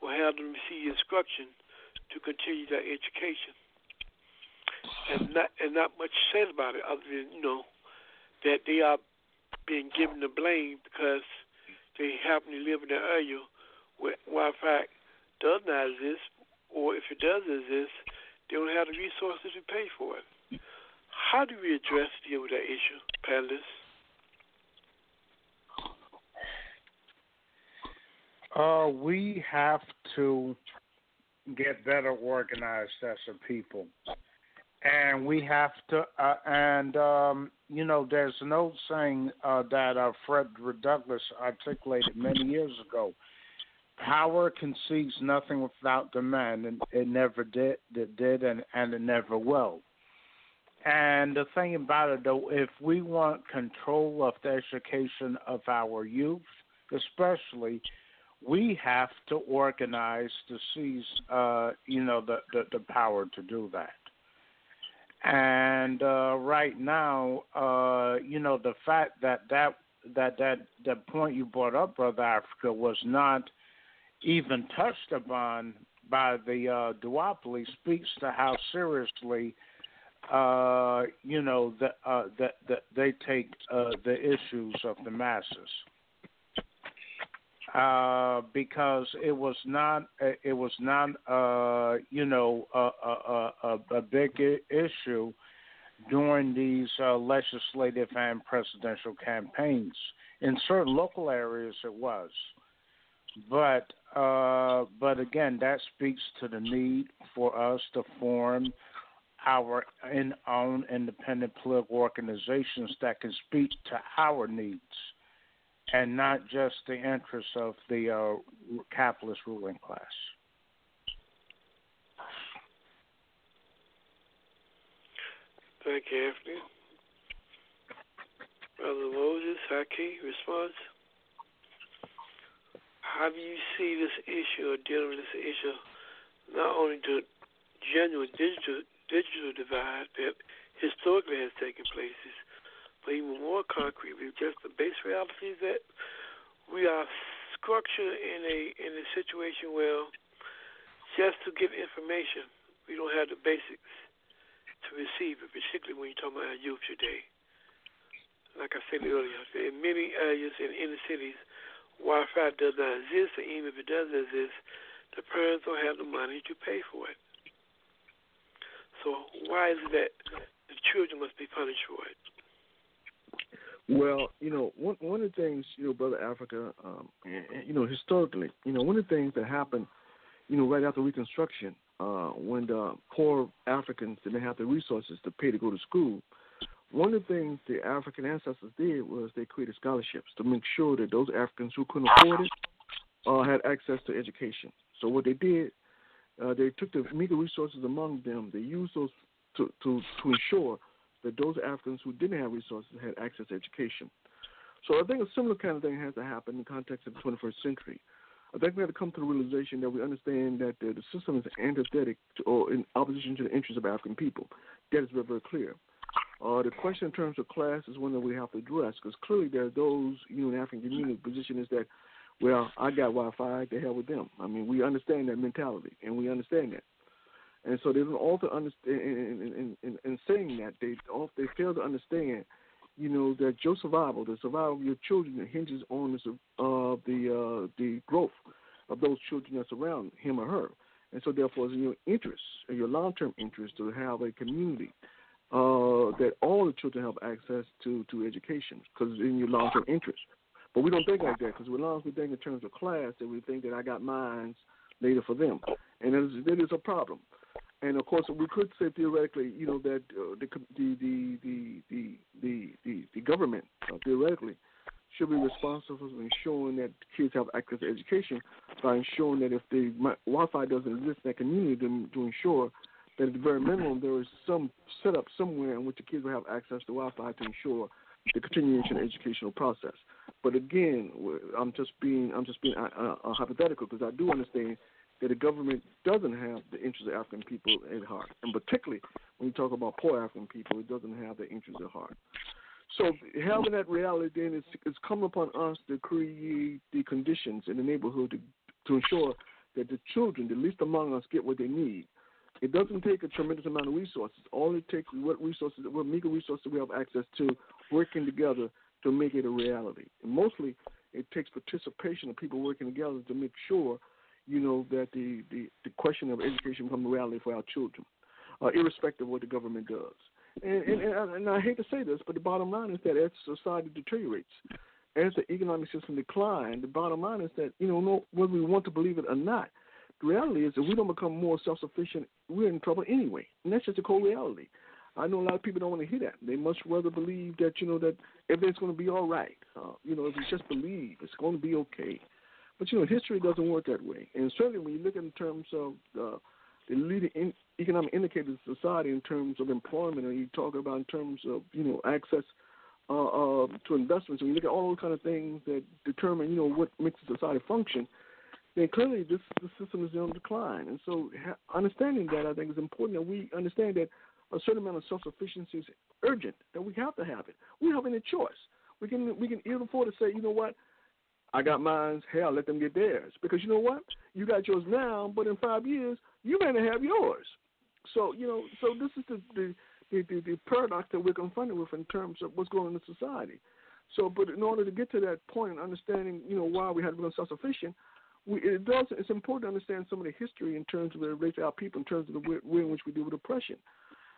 or have them receive instruction to continue their education. And not and not much said about it other than, you know, that they are being given the blame because they happen to live in an area where Wi Fi does not exist or if it does exist, they don't have the resources to pay for it. How do we address deal with issue, panelists? Uh, we have to get better organized as a people. And we have to, uh, and um, you know, there's an old saying uh, that uh, Frederick Douglass articulated many years ago: "Power conceives nothing without demand, and it never did, it did, and, and it never will." And the thing about it, though, if we want control of the education of our youth, especially, we have to organize to seize, uh, you know, the, the, the power to do that. And uh, right now, uh, you know, the fact that that that that the point you brought up, brother Africa, was not even touched upon by the uh, duopoly speaks to how seriously uh, you know, that uh, that that they take uh, the issues of the masses. Uh, because it was not, it was not, uh, you know, a, a, a, a big issue during these uh, legislative and presidential campaigns. In certain local areas, it was, but uh, but again, that speaks to the need for us to form our in own independent political organizations that can speak to our needs and not just the interests of the uh, capitalist ruling class. Thank you, Anthony. Brother Moses, Haki, response? How do you see this issue or dealing with this issue, not only the genuine digital digital divide that historically has taken places, but even more concretely, just the base reality that we are structured in a in a situation where just to give information, we don't have the basics to receive it, particularly when you're talking about youth today. Like I said earlier, in many areas in inner cities, Wi-Fi does not exist, and even if it does exist, the parents don't have the money to pay for it. So why is it that the children must be punished for it? Well, you know, one one of the things, you know, brother Africa, um, you know, historically, you know, one of the things that happened, you know, right after Reconstruction, uh, when the poor Africans didn't have the resources to pay to go to school, one of the things the African ancestors did was they created scholarships to make sure that those Africans who couldn't afford it uh, had access to education. So what they did, uh, they took the meager resources among them. They used those to to to ensure that those Africans who didn't have resources had access to education. So I think a similar kind of thing has to happen in the context of the 21st century. I think we have to come to the realization that we understand that the, the system is antithetic to, or in opposition to the interests of African people. That is very, very clear. Uh, the question in terms of class is one that we have to address because clearly there are those, you know, in the African community position is that, well, I got Wi-Fi, the hell with them. I mean, we understand that mentality and we understand that. And so they don't also understand, in saying that, they they fail to understand, you know, that your survival, the survival of your children, hinges on the uh, the uh, the growth of those children that surround him or her. And so, therefore, it's in your interest, in your long-term interest, to have a community uh, that all the children have access to to education, because it's in your long-term interest. But we don't think like that, because as long as we think in terms of class, that we think that I got mines later for them, and that is, that is a problem. And of course, we could say theoretically, you know, that uh, the, the, the the the the the the government uh, theoretically should be responsible for ensuring that kids have access to education by ensuring that if the Wi-Fi doesn't exist in that community, to, to ensure that at the very minimum there is some setup somewhere in which the kids will have access to Wi-Fi to ensure the continuation educational process. But again, I'm just being I'm just being uh, uh, hypothetical because I do understand that the government doesn't have the interests of African people at heart, and particularly when you talk about poor African people, it doesn't have the interests at heart. So having that reality then is it's come upon us to create the conditions in the neighborhood to, to ensure that the children, the least among us, get what they need. It doesn't take a tremendous amount of resources. All it takes is what resources, what meager resources we have access to, working together to make it a reality. And mostly, it takes participation of people working together to make sure you know, that the, the, the question of education become a reality for our children, uh, irrespective of what the government does. And, and, and, and I hate to say this, but the bottom line is that as society deteriorates, as the economic system declines, the bottom line is that, you know, no, whether we want to believe it or not, the reality is if we don't become more self-sufficient, we're in trouble anyway. And that's just a cold reality. I know a lot of people don't want to hear that. They much rather believe that, you know, that everything's going to be all right. Uh, you know, if you just believe it's going to be okay. But you know, history doesn't work that way. And certainly, when you look in terms of uh, the leading in economic indicators of society, in terms of employment, or you talk about in terms of you know access uh, uh, to investments, when you look at all those kind of things that determine you know what makes a society function, then clearly this the system is on decline. And so, ha- understanding that, I think, is important that we understand that a certain amount of self-sufficiency is urgent. That we have to have it. We don't have any choice. We can we can either afford to say, you know what, I got mine. Hell, let them get theirs. Because you know what? You got yours now, but in five years, you may not have yours. So you know, so this is the the, the, the, the paradox that we're confronted with in terms of what's going on in society. So, but in order to get to that point and understanding, you know, why we had to become self-sufficient, we, it does. It's important to understand some of the history in terms of the race our people, in terms of the way, way in which we deal with oppression,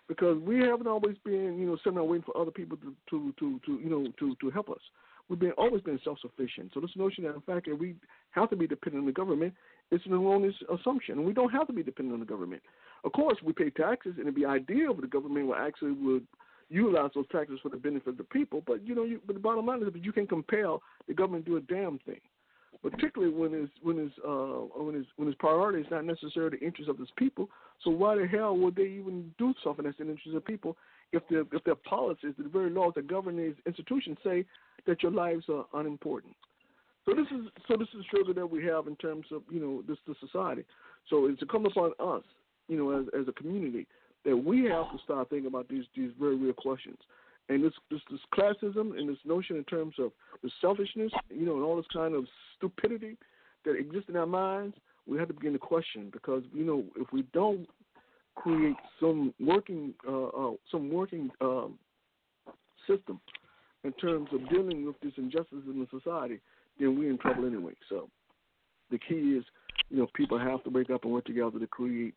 because we haven't always been, you know, sitting around waiting for other people to, to, to, to you know, to, to help us. We've been always been self-sufficient. So this notion that in fact that we have to be dependent on the government is an erroneous assumption. We don't have to be dependent on the government. Of course, we pay taxes, and it'd be ideal if the government would actually would utilize those taxes for the benefit of the people. But you know, you, but the bottom line is that you can compel the government to do a damn thing, particularly when his when his uh when his when his priority is not necessarily the interest of his people. So why the hell would they even do something that's in the interest of people if their if their policies, the very laws that govern these institutions say that your lives are unimportant? So this is so this is the struggle that we have in terms of you know this the society. So it's come upon us, you know, as as a community that we have to start thinking about these these very real questions. And this, this this classism and this notion in terms of the selfishness, you know, and all this kind of stupidity that exists in our minds, we have to begin to question because you know if we don't create some working uh, uh, some working um, system in terms of dealing with this injustice in the society, then we're in trouble anyway. So the key is, you know, people have to wake up and work together to create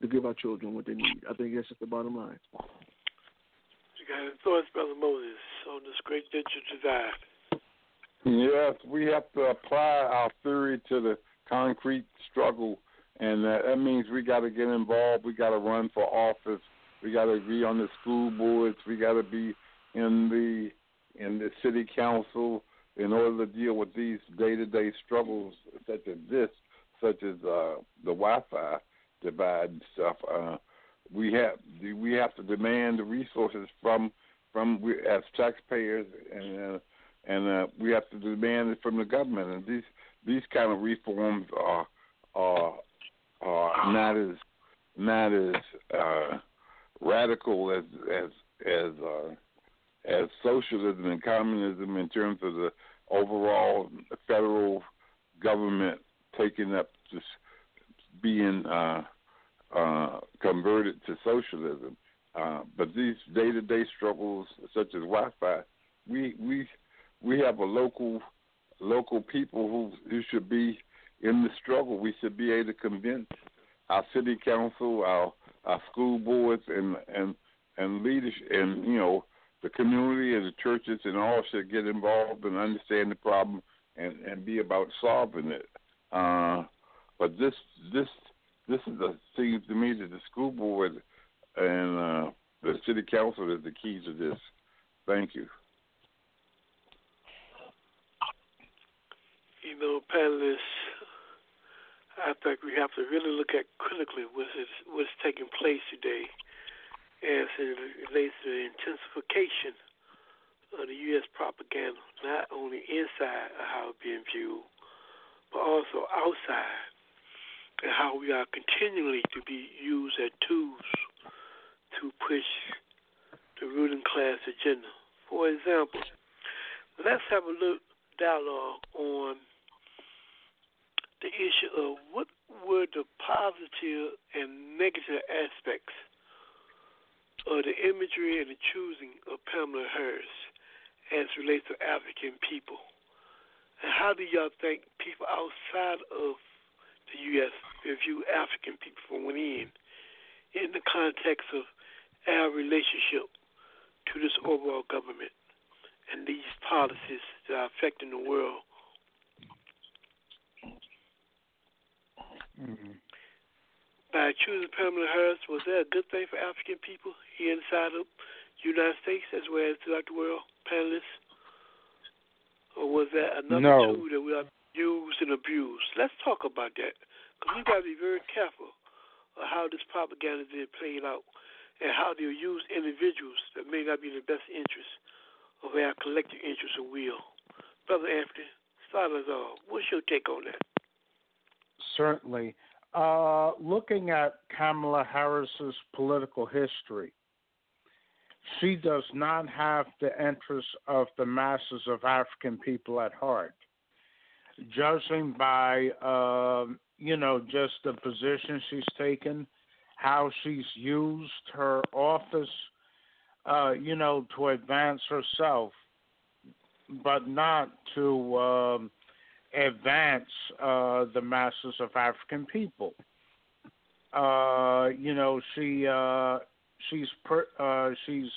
to give our children what they need. I think that's just the bottom line. Got thoughts, Brother Moses, on this great digital divide? Yes, we have to apply our theory to the concrete struggle, and that, that means we got to get involved. We got to run for office. We got to be on the school boards. We got to be in the in the city council in order to deal with these day-to-day struggles such as this, such as uh, the Wi-Fi divide and stuff. Uh, we have we have to demand the resources from from we, as taxpayers, and uh, and uh, we have to demand it from the government. And these these kind of reforms are are are not as not as uh, radical as as as uh, as socialism and communism in terms of the overall federal government taking up this being uh, uh, converted to socialism. Uh, but these day-to-day struggles, such as Wi-Fi, we we we have a local local people who who should be in the struggle. We should be able to convince our city council, our our school boards, and and and leadership, and you know the community and the churches, and all should get involved and understand the problem and and be about solving it. Uh, but this this this is the seems to me that the school board and uh, the city council is the key to this. Thank you. You know, panelists, I think we have to really look at critically what is what's taking place today as it relates to the intensification of the U.S. propaganda, not only inside of how it's being viewed, but also outside, and how we are continually to be used as tools to push the ruling class agenda. For example, let's have a little dialogue on the issue of what were the positive and negative aspects of the imagery and the choosing of Kamala Harris as relates to African people. And how do y'all think people outside of the U.S. view African people from within in the context of our relationship to this overall government and these policies that are affecting the world Mm-hmm. By choosing Kamala Harris, was that a good thing for African people here inside of the United States as well as throughout the world, panelists? Or was that another No. tool that we are used and abused? Let's talk about that because we got to be very careful of how this propaganda is being played out and how they'll use individuals that may not be in the best interest of our collective interest and will. Brother Anthony, start us off. What's your take on that? certainly. Uh, looking at Kamala Harris's political history, she does not have the interests of the masses of African people at heart. Judging by, um, you know, just the position she's taken, how she's used her office uh, you know, to advance herself, but not to um, advance uh, the masses of African people. Uh, you know, she uh, she's per, uh, she's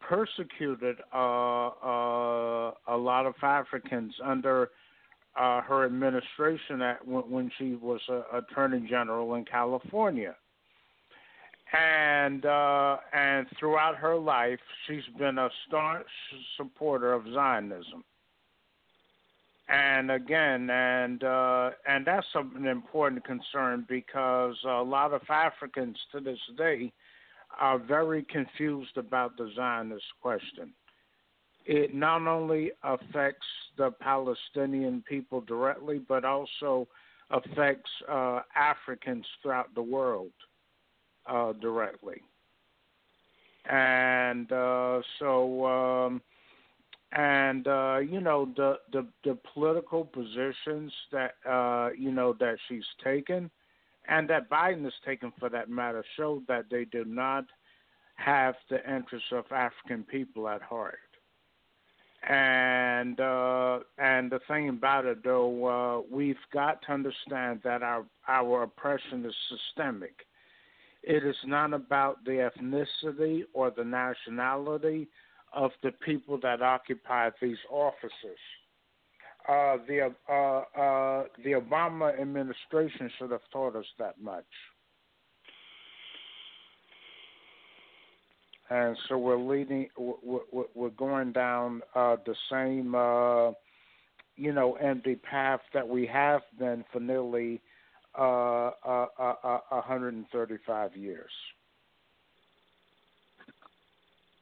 persecuted uh, uh, a lot of Africans under uh, her administration at, when, when she was uh, Attorney General in California. And uh, and throughout her life, she's been a staunch supporter of Zionism. And again, and uh, and that's an important concern because a lot of Africans to this day are very confused about the Zionist question. It not only affects the Palestinian people directly, but also affects uh, Africans throughout the world uh, directly. And uh, so, um, and uh, you know, the, the the political positions that uh, you know that she's taken and that Biden has taken for that matter show that they do not have the interests of African people at heart. And uh, and the thing about it, though, uh, we've got to understand that our our oppression is systemic. It is not about the ethnicity or the nationality of the people that occupy these offices uh, the uh, uh, the Obama administration should have taught us that much. And so we're leading, we're, we're going down uh, the same, uh, you know, empty path that we have been for nearly uh, uh, uh, 135 years.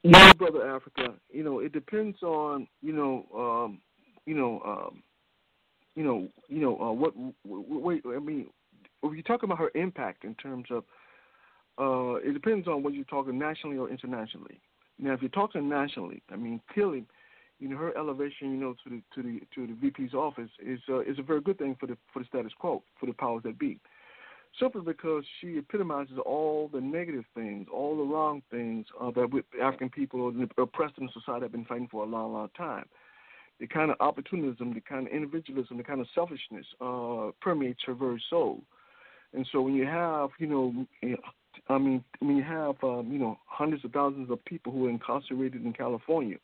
Know, brother Africa, you know, it depends on, you know, um, you know, um, you know, you know, uh, what, wait, I mean, if you talk about her impact in terms of, uh, it depends on whether you're talking nationally or internationally. Now, if you're talking nationally, I mean, clearly, you know, her elevation, you know, to the to the to the VP's office is uh, is a very good thing for the for the status quo, for the powers that be. Simply because she epitomizes all the negative things, all the wrong things uh, that African people or the oppressed in society have been fighting for a long, long time the kind of opportunism, the kind of individualism, the kind of selfishness uh, permeates her very soul. And so when you have, you know, I mean, when you have, um, you know, hundreds of thousands of people who are incarcerated in California,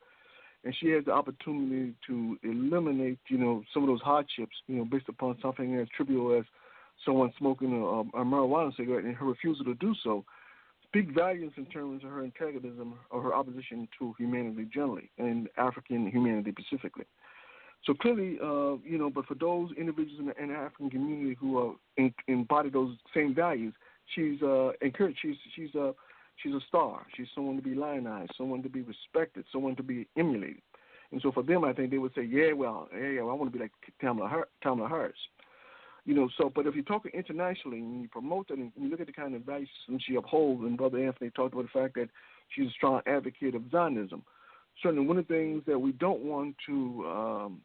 and she has the opportunity to eliminate, you know, some of those hardships, you know, based upon something as trivial as someone smoking a, a marijuana cigarette and her refusal to do so, speak values in terms of her antagonism or her opposition to humanity generally and African humanity specifically. So clearly, uh, you know, but for those individuals in the, in the African community who are in, embody those same values, she's uh, encouraged. She's she's a she's a star. She's someone to be lionized, someone to be respected, someone to be emulated. And so for them, I think they would say, yeah, well, yeah, well, I want to be like Kamala, Har- Kamala Harris. You know, so but if you're talking internationally and you promote that and you look at the kind of values she upholds, and Brother Anthony talked about the fact that she's a strong advocate of Zionism. Certainly, one of the things that we don't want to um,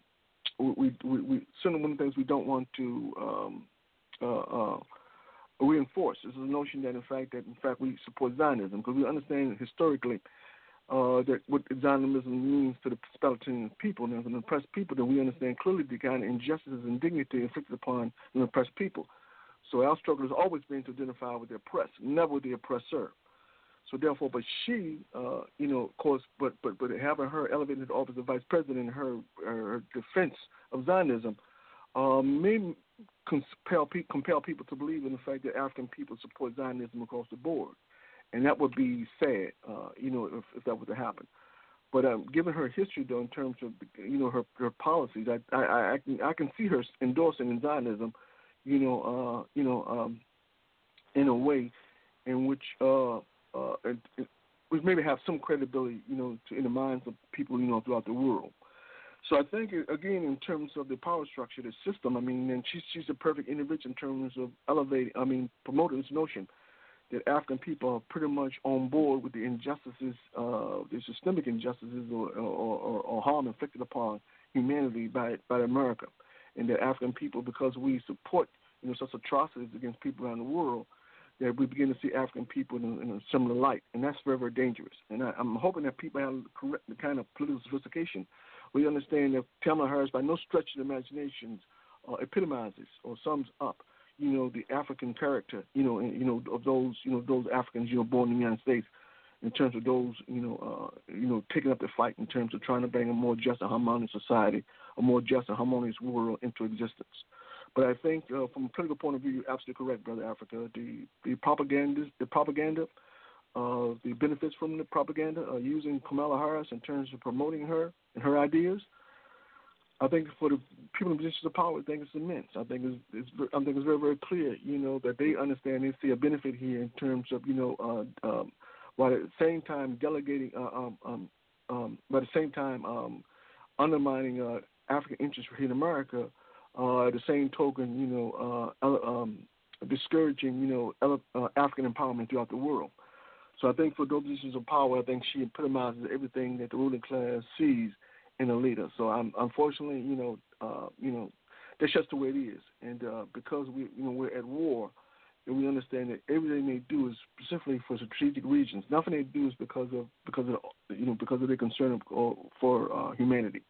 we, we, we certainly one of the things we don't want to um, uh, uh, reinforce is the notion that in fact that in fact we support Zionism because we understand historically uh, that what Zionism means to the Palestinian people and the oppressed people, that we understand clearly the kind of injustices and dignity inflicted upon the oppressed people. So our struggle has always been to identify with the oppressed, never with the oppressor. So therefore, but she, uh, you know, of course, but but but having her elevated to the office of vice president, her her defense of Zionism, uh, may compel compel people to believe in the fact that African people support Zionism across the board and that would be sad, uh, you know, if, if that were to happen. But um, given her history, though, in terms of you know her her policies, I I I can I can see her endorsing Zionism, you know, uh, you know, um, in a way in which uh, uh, it, it, which maybe have some credibility, you know, to, in the minds of people, you know, throughout the world. So I think again, in terms of the power structure, the system, I mean, and she's she's a perfect individual in terms of elevating, I mean, promoting this notion that African people are pretty much on board with the injustices, uh, the systemic injustices or, or, or, or harm inflicted upon humanity by by America, and that African people, because we support you know such atrocities against people around the world, that we begin to see African people in, in a similar light, and that's very, very dangerous. And I, I'm hoping that people have correct the kind of political sophistication. We understand that Kamala Harris, by no stretch of the imagination, uh, epitomizes or sums up, you know, the African character, you know, and, you know, of those, you know, those Africans, you know, born in the United States, in terms of those, you know, uh, you know, taking up the fight in terms of trying to bring a more just and harmonious society, a more just and harmonious world into existence. But I think, uh, from a political point of view, you're absolutely correct, brother Africa. The the propaganda, the propaganda, uh, the benefits from the propaganda, uh, using Kamala Harris in terms of promoting her and her ideas. I think for the people in positions of power, I think it's immense. I think it's, it's I think it's very very clear, you know, that they understand they see a benefit here in terms of you know, uh, um, while at the same time delegating, uh, um, um, um, but at the same time um, undermining uh, African interests here in America. Uh, at the same token, you know, uh, um, discouraging, you know, uh, African empowerment throughout the world. So I think for those positions of power, I think she epitomizes everything that the ruling class sees in a leader. So I'm unfortunately, you know, uh, you know, that's just the way it is. And uh, because we, you know, we're at war, and we understand that everything they do is specifically for strategic reasons. Nothing they do is because of because of you know because of their concern for uh, humanity.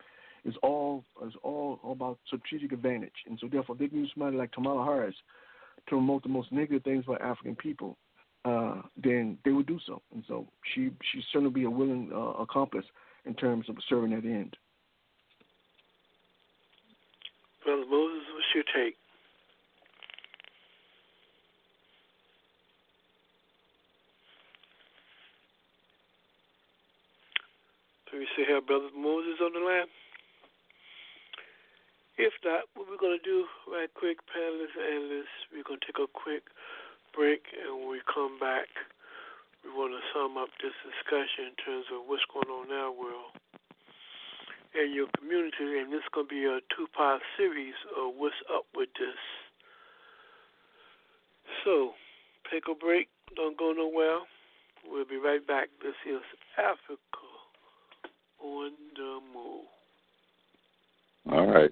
It's all it's all about strategic advantage, and so therefore they can use somebody like Kamala Harris to promote the most negative things about African people. Uh, then they would do so, and so she she certainly be a willing uh, accomplice in terms of serving that end. Brother Moses, what's your take? Do we still have Brother Moses on the line? If not, what we're going to do right quick, panelists analysts, we're going to take a quick break, and when we come back, we want to sum up this discussion in terms of what's going on in our world and your community, and this is going to be a two-part series of what's up with this. So, take a break. Don't go nowhere. We'll be right back. This is Africa on the move. All right.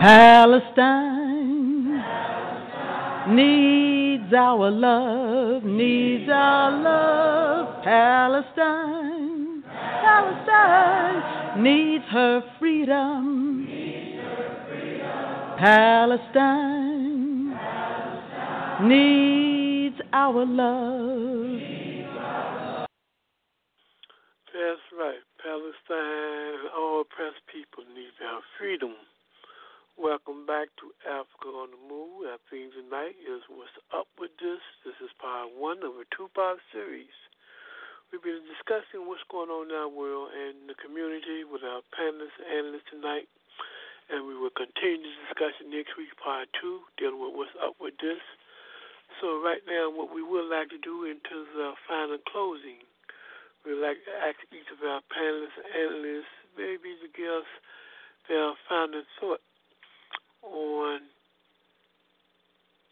Palestine, needs our love, needs our love. Palestine, Palestine needs her freedom. Palestine needs our love. That's right. Palestine and all oppressed people need their freedom. Welcome back to Africa on the Move. Our theme tonight is What's Up With This? This is part one of a two part series. We've been discussing what's going on in our world and the community with our panelists and analysts tonight. And we will continue this discussion next week, part two, dealing with what's up with this. So, right now, what we would like to do in terms of final closing, we'd like to ask each of our panelists and analysts maybe to give us their final thought on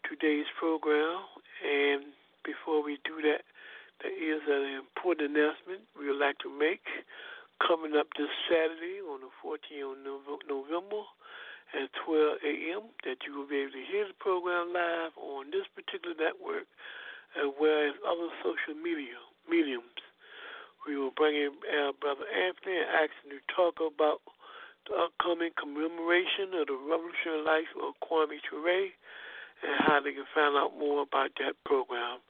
today's program. And before we do that, there is an important announcement we would like to make coming up this Saturday on the 14th of November at 12 a.m. that you will be able to hear the program live on this particular network as well as other social media mediums. We will bring in our brother Anthony and ask him to talk about upcoming commemoration of the revolutionary life of Kwame Ture and how they can find out more about that program.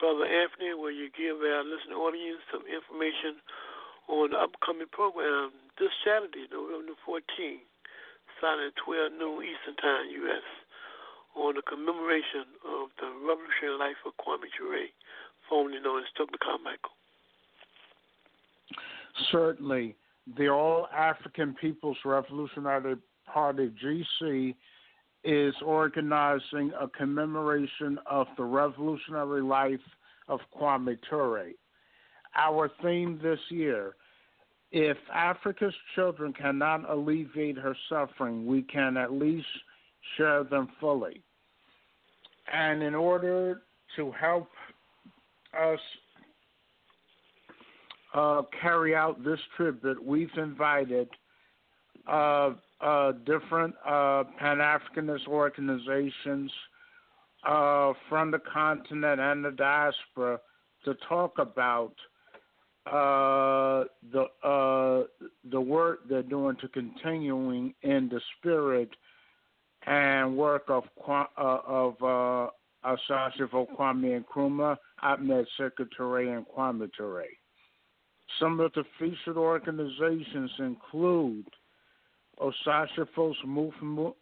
Brother Anthony, will you give our listening audience some information on the upcoming program this Saturday, November 14th, starting at 12 noon Eastern Time, U.S., on the commemoration of the revolutionary life of Kwame Ture, formerly known as Tubman Carmichael. Certainly, the All African People's Revolutionary Party, GC, is organizing a commemoration of the revolutionary life of Kwame Ture. Our theme this year if Africa's children cannot alleviate her suffering, we can at least share them fully. And in order to help us uh, carry out this trip that we've invited uh, uh, different uh, Pan Africanist organizations uh, from the continent and the diaspora to talk about uh, the the work they're doing to continuing in the spirit and work of of Osagyefo Kwame Nkrumah, Ahmed Sékou Touré, and Kwame Ture. Some of the featured organizations include Osagyefo movement,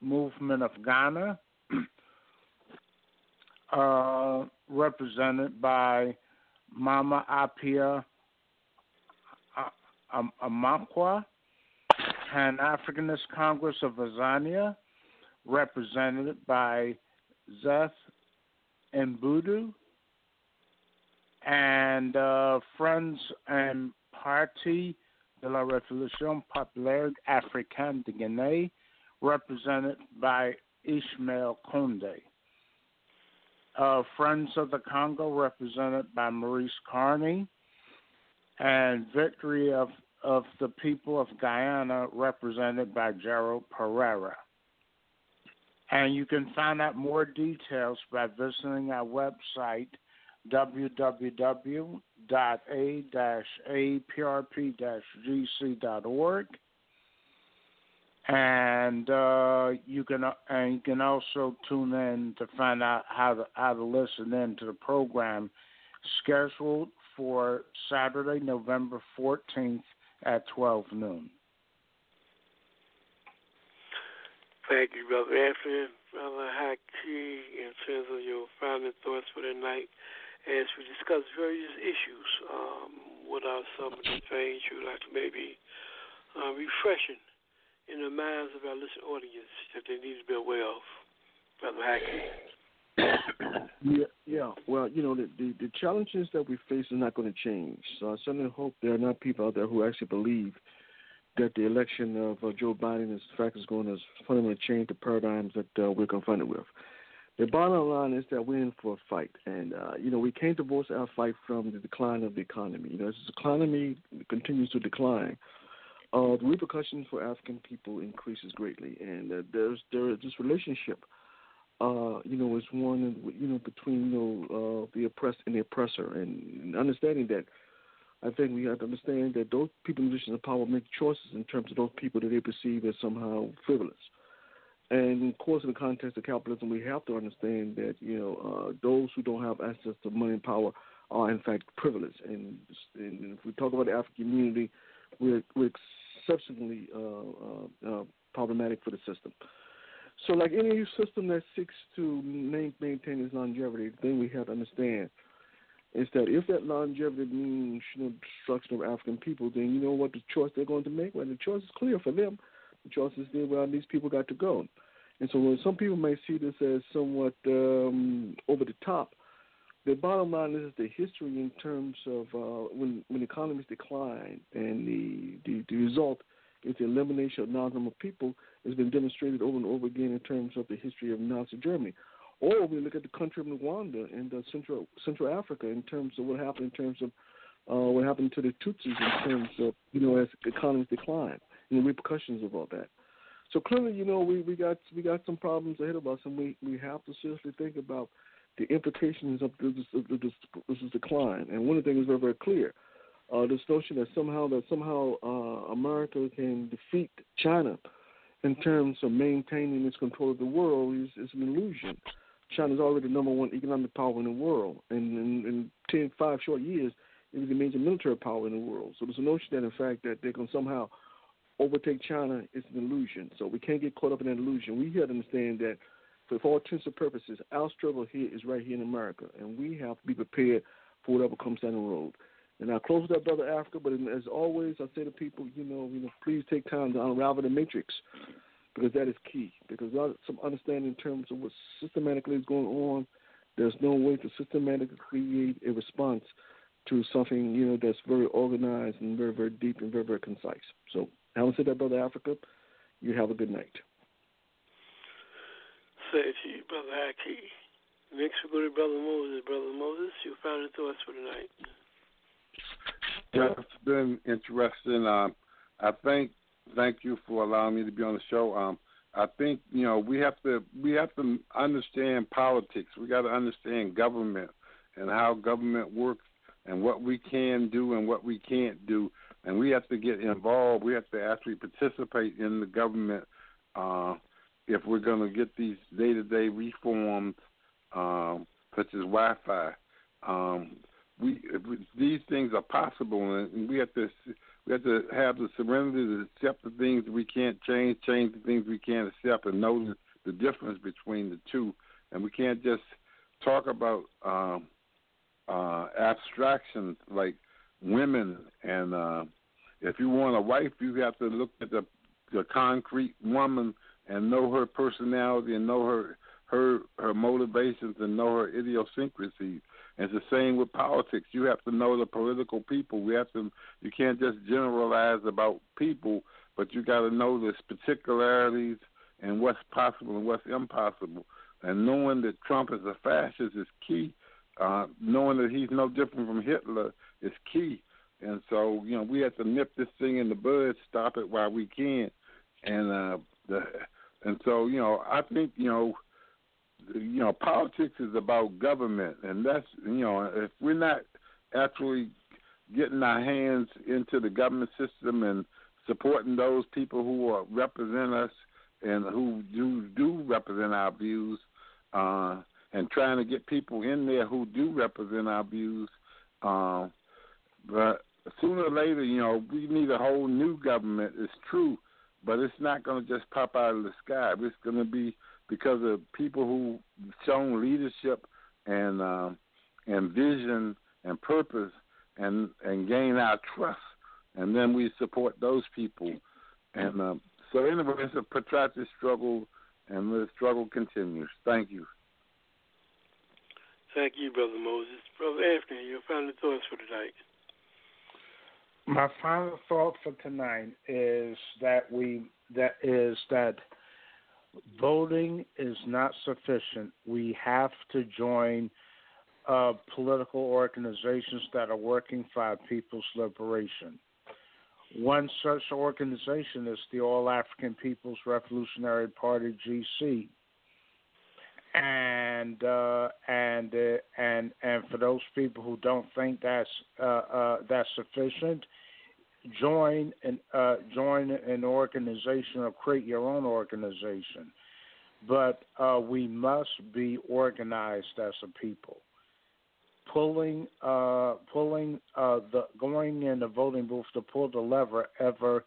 movement of Ghana, uh, represented by Mama Apia uh, uh, um, Amakwa, Pan Africanist Congress of Azania, represented by Zeth Mbudu, and uh, Friends and Party de la Révolution Populaire Africaine de Guinée, represented by Ishmael Conde. Uh, Friends of the Congo, represented by Maurice Carney, and Victory of, of the People of Guyana, represented by Gerald Pereira. And you can find out more details by visiting our website, www.a-aprp-gc.org. And uh, you can and you can also tune in to find out how to how to listen in to the program scheduled for Saturday, November 14th at 12 noon. Thank you, Brother Anthony. Brother Haki, in terms of your final thoughts for the night as we discuss various issues. Um, what are some of the things you'd like to maybe uh, refreshing in the minds of our listening audience that they need to be aware of? Brother Haki. Yeah, yeah. Well, you know, the, the, the challenges that we face are not going to change. So I certainly hope there are not people out there who actually believe that the election of uh, Joe Biden, is, in fact, is going to fundamentally change the paradigms that uh, we're confronted with. The bottom line is that we're in for a fight, and uh, you know we can't divorce our fight from the decline of the economy. You know, as the economy continues to decline, uh, the repercussions for African people increases greatly, and uh, there's there is this relationship uh, you know, is one, you know, between, you know, uh, the oppressed and the oppressor. And understanding that, I think we have to understand that those people in positions of power make choices in terms of those people that they perceive as somehow frivolous. And of course, in the context of capitalism, we have to understand that, you know, uh, those who don't have access to money and power are, in fact, privileged. And, and if we talk about the African community, we're, we're exceptionally uh, uh, uh, problematic for the system. So, like any system that seeks to maintain its longevity, the thing we have to understand is that if that longevity means you know, destruction of African people, then you know what the choice they're going to make? Well, the choice is clear for them. Is there, well, these people got to go. And so, when some people may see this as somewhat um, over the top, the bottom line is the history in terms of uh, when when economies decline and the, the, the result is the elimination of non-number people has been demonstrated over and over again in terms of the history of Nazi Germany. Or we look at the country of Rwanda and uh, Central Central Africa in terms of what happened in terms of uh, what happened to the Tutsis in terms of you know as economies decline and the repercussions of all that. So clearly, you know, we, we got we got some problems ahead of us, and we, we have to seriously think about the implications of this, of this, this decline. And one of the things is very very clear: uh, this notion that somehow that somehow uh, America can defeat China in terms of maintaining its control of the world is, is an illusion. China is already the number one economic power in the world, and in, in 10, five short years, it is the major military power in the world. So there's a notion that, in fact, that they can somehow overtake China is an illusion. So we can't get caught up in that illusion. We have to understand that for all intents and purposes, our struggle here is right here in America, and we have to be prepared for whatever comes down the road. And I'll close with that, brother Africa. But as always, I say to people, you know, you know, please take time to unravel the matrix because that is key. Because without some understanding in terms of what systematically is going on, there's no way to systematically create a response to something you know that's very organized and very very deep and very very concise. So, having said that, brother Africa, you have a good night. Say to you, brother Haki. Next we go to brother Moses. Brother Moses, you found your final thoughts for tonight. Yeah, it's been interesting. Um, I think thank you for allowing me to be on the show. Um, I think you know we have to we have to understand politics. We got to understand government and how government works and what we can do and what we can't do. And we have to get involved. We have to actually participate in the government uh, if we're going to get these day-to-day reforms, um, such as Wi-Fi. Um, we, these things are possible, and we have to we have to have the serenity to accept the things we can't change, change the things we can't accept, and know the, the difference between the two. And we can't just talk about um, uh, abstractions like women and uh, if you want a wife, you have to look at the the concrete woman and know her personality and know her her her motivations and know her idiosyncrasies. And it's the same with politics. You have to know the political people. We have to. You can't just generalize about people, but you got to know the particularities and what's possible and what's impossible. And knowing that Trump is a fascist is key. Uh, knowing that he's no different from Hitler is key. And so, you know, we have to nip this thing in the bud, stop it while we can. And uh, the, and so, you know, I think, you know, you know, politics is about government, and that's you know, if we're not actually getting our hands into the government system and supporting those people who are, represent us and who do do represent our views, uh, and trying to get people in there who do represent our views, uh, but sooner or later, you know, we need a whole new government. It's true, but it's not going to just pop out of the sky. It's going to be because of people who shown leadership and uh, and vision and purpose and and gain our trust, and then we support those people. And um, so anyway, it's a protracted struggle, and the struggle continues. Thank you. Thank you, brother Moses. Brother Anthony, your final thoughts for tonight. My final thought for tonight is that we that is that voting is not sufficient. We have to join uh, political organizations that are working for our people's liberation. One such organization is the All African People's Revolutionary Party (GC), and uh, and uh, and and for those people who don't think that's uh, uh, that's sufficient, join an uh, join an organization or create your own organization. But uh, we must be organized as a people. Pulling pulling the going in the voting booth to pull the lever ever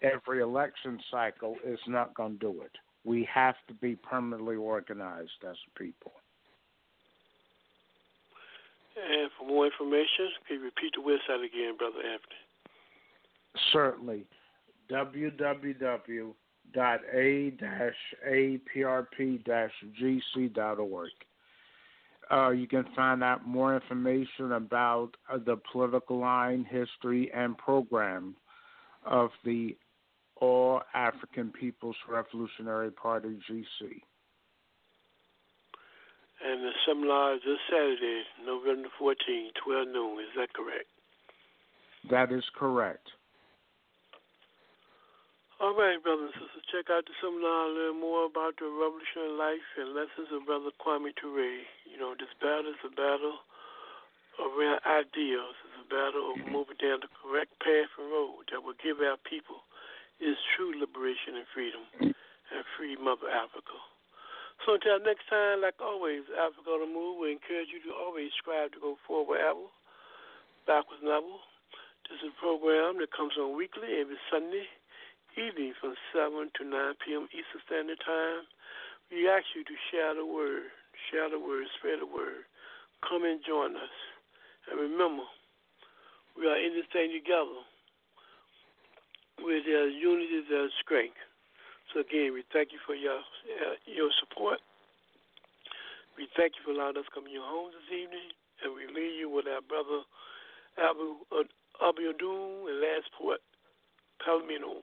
every election cycle is not going to do it. We have to be permanently organized as a people. And for more information, can you repeat the website again, Brother Anthony? Certainly. www.a-aprp-gc.org. Uh, you can find out more information about uh, the political line, history, and program of the All African People's Revolutionary Party, GC. And the seminar is this Saturday, November 14, 12 noon. Is that correct? That is correct. All right, brothers and sisters, check out the seminar, learn more about the revolutionary life and lessons of Brother Kwame Ture. You know, this battle is a battle of real ideals. It's a battle of mm-hmm. moving down the correct path and road that will give our people its true liberation and freedom and free Mother Africa. So until next time, like always, Africa on the move. We encourage you to always strive to go forward ever, backwards never. This is a program that comes on weekly every Sunday evening from 7 to 9 p.m. Eastern Standard Time. We ask you to share the word, share the word, spread the word. Come and join us. And remember, we are in this thing together. Where there's unity, there's strength. So again, we thank you for your uh, your support. We thank you for allowing us to come in your home this evening, and we leave you with our brother Abu uh, Abiodun and last port, Pelourinho.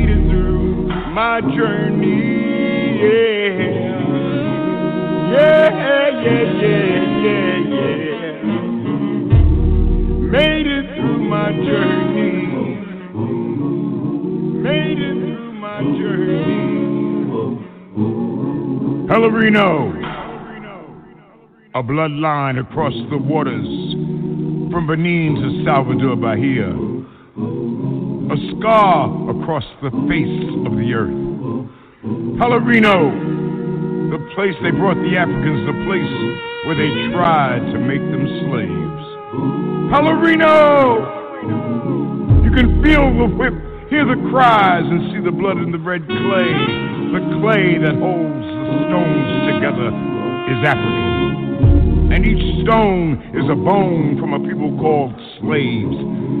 my journey. Yeah, yeah, yeah, yeah, yeah, yeah. Made it through my journey. Made it through my journey. Pelourinho, a bloodline across the waters from Benin to Salvador Bahia, a scar across the face of the earth. Pelourinho, the place they brought the Africans, the place where they tried to make them slaves. Pelourinho, you can feel the whip, hear the cries, and see the blood in the red clay. The clay that holds the stones together is African. And each stone is a bone from a people called slaves.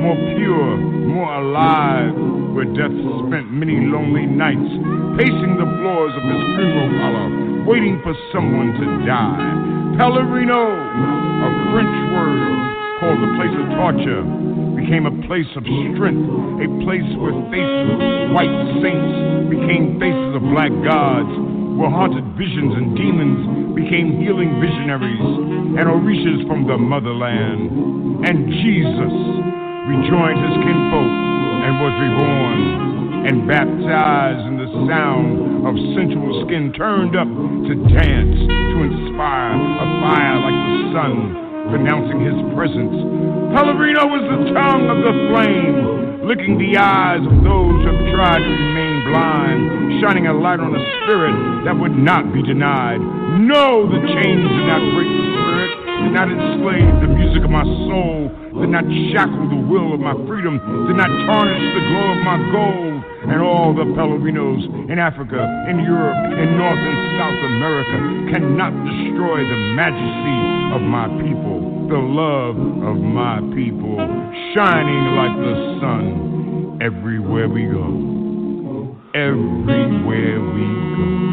more pure, more alive, where death spent many lonely nights pacing the floors of his funeral parlor, waiting for someone to die. Pelourinho, a French word called the place of torture, became a place of strength, a place where faces of white saints became faces of black gods, where haunted visions and demons became healing visionaries and orishas from the motherland. And Jesus rejoined his kinfolk and was reborn and baptized in the sound of sensual skin turned up to dance, to inspire a fire like the sun, pronouncing his presence. Pelourinho was the tongue of the flame, licking the eyes of those who have tried to remain blind, shining a light on a spirit that would not be denied. No, the chains did not break the did not enslave the music of my soul, did not shackle the will of my freedom, did not tarnish the glow of my gold. And all the Pelourinhos in Africa, in Europe, in North and South America cannot destroy the majesty of my people, the love of my people, shining like the sun everywhere we go. Everywhere we go.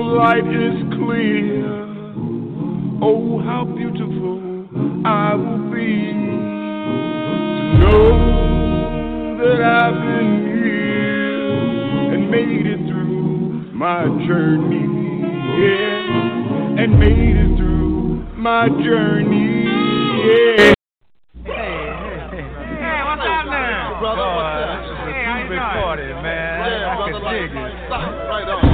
When light is clear. Oh, how beautiful I will be to know that I've been here and made it through my journey. Yeah, and made it through my journey. Yeah. Hey, what's up now? Brother, Boy, what's up? This is a Hey, how you doing? party, man. Yeah, I brother, can like- dig it. Right on.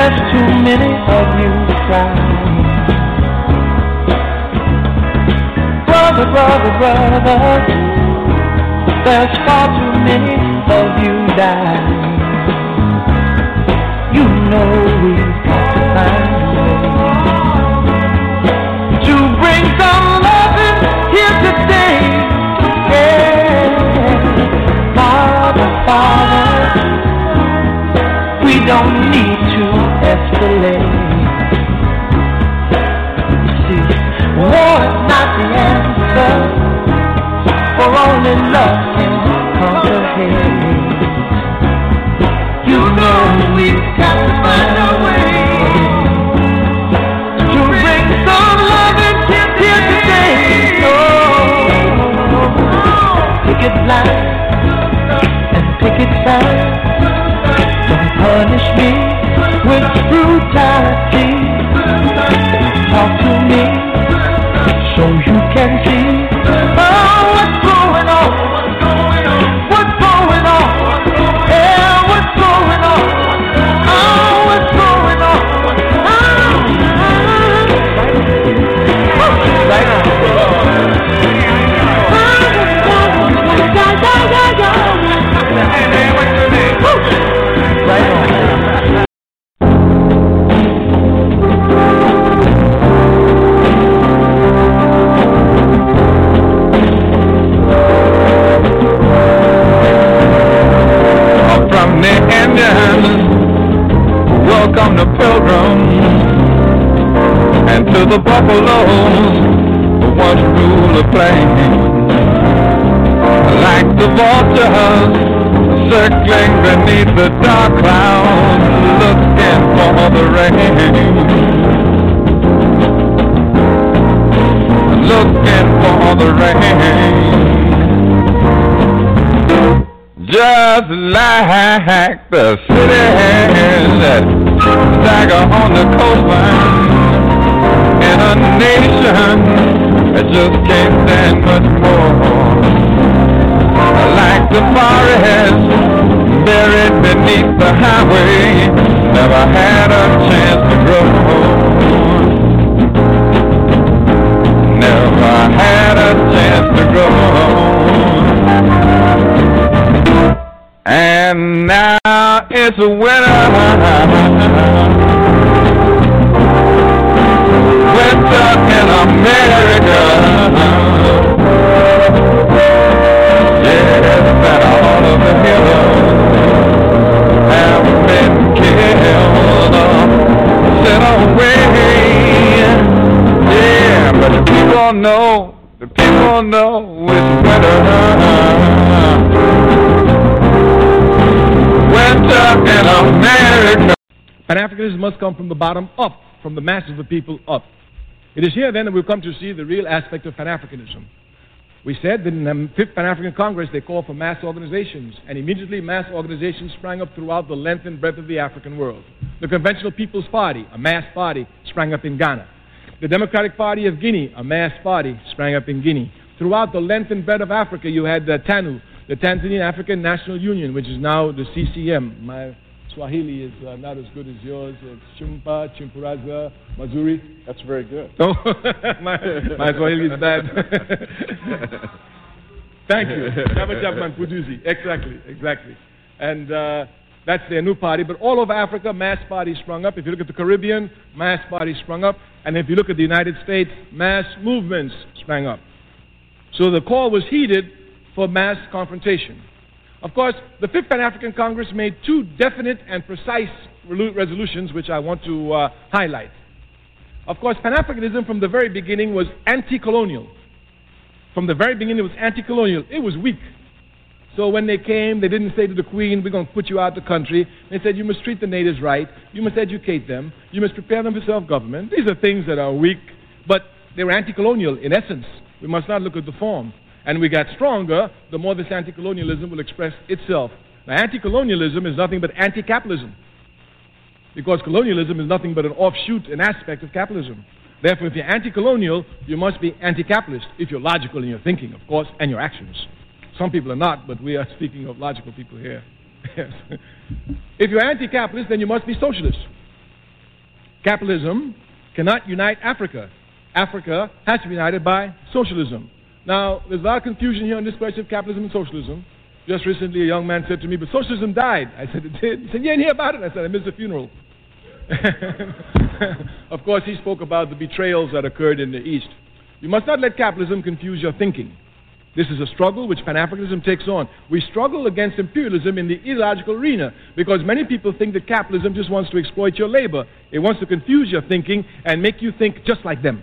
There's too many of you crying. Brother, brother, brother, there's far too many of you dying. Escalate. You see, war is not the answer, for only love can conquer hate. You know we've got to find a way to bring some love loving here today. Oh, pick it line with like the city that stagger on the coastline in a nation that just can't stand much more. Like the forest buried beneath the highway, never had a chance to grow. Never had a chance to grow. It's a winter. Winter in America. Yes, all of the heroes have been killed. Yeah, but the people know, the people know must come from the bottom up, from the masses of the people up. It is here then that we've come to see the real aspect of Pan Africanism. We said that in the Fifth Pan African Congress they called for mass organizations, and immediately mass organizations sprang up throughout the length and breadth of the African world. The Conventional People's Party, a mass party, sprang up in Ghana. The Democratic Party of Guinea, a mass party, sprang up in Guinea. Throughout the length and breadth of Africa, you had the TANU, the Tanzanian African National Union, which is now the CCM. My Swahili is uh, not as good as yours. It's Chumpa, Chimpuraza, Mazuri. That's very good. Oh, my, my Swahili is bad. Thank you. Chama Cha Mapinduzi. Exactly, exactly. And uh, that's their new party. But all over Africa, mass parties sprung up. If you look at the Caribbean, mass parties sprung up. And if you look at the United States, mass movements sprang up. So the call was heeded for mass confrontation. Of course, the Fifth Pan African Congress made two definite and precise resolutions which I want to uh, highlight. Of course, Pan Africanism from the very beginning was anti colonial. From the very beginning, it was anti colonial. It was weak. So when they came, they didn't say to the Queen, We're going to put you out of the country. They said, You must treat the natives right. You must educate them. You must prepare them for self government. These are things that are weak, but they were anti colonial in essence. We must not look at the form. And we got stronger the more this anti colonialism will express itself. Now, anti colonialism is nothing but anti capitalism. Because colonialism is nothing but an offshoot, an aspect of capitalism. Therefore, if you're anti colonial, you must be anti capitalist, if you're logical in your thinking, of course, and your actions. Some people are not, but we are speaking of logical people here. If you're anti capitalist, then you must be socialist. Capitalism cannot unite Africa. Africa has to be united by socialism. Now, there's a lot of confusion here on this question of capitalism and socialism. Just recently, a young man said to me, But socialism died. I said, It did. He said, You didn't hear about it? I said, I missed the funeral. of course, he spoke about the betrayals that occurred in the East. You must not let capitalism confuse your thinking. This is a struggle which Pan Africanism takes on. We struggle against imperialism in the ideological arena because many people think that capitalism just wants to exploit your labor. It wants to confuse your thinking and make you think just like them.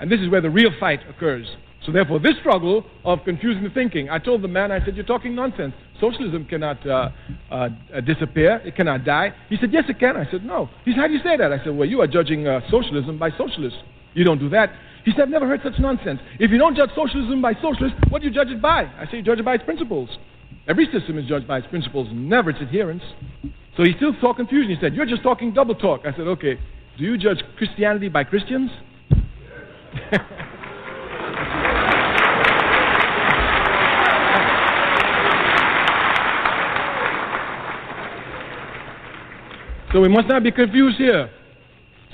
And this is where the real fight occurs. So, therefore, this struggle of confusing the thinking, I told the man, I said, You're talking nonsense. Socialism cannot uh, uh, disappear, it cannot die. He said, Yes, it can. I said, No. He said, How do you say that? I said, Well, you are judging uh, socialism by socialists. You don't do that. He said, I've never heard such nonsense. If you don't judge socialism by socialists, what do you judge it by? I said, You judge it by its principles. Every system is judged by its principles, never its adherents. So he still saw confusion. He said, You're just talking double talk. I said, Okay, do you judge Christianity by Christians? So we must not be confused here.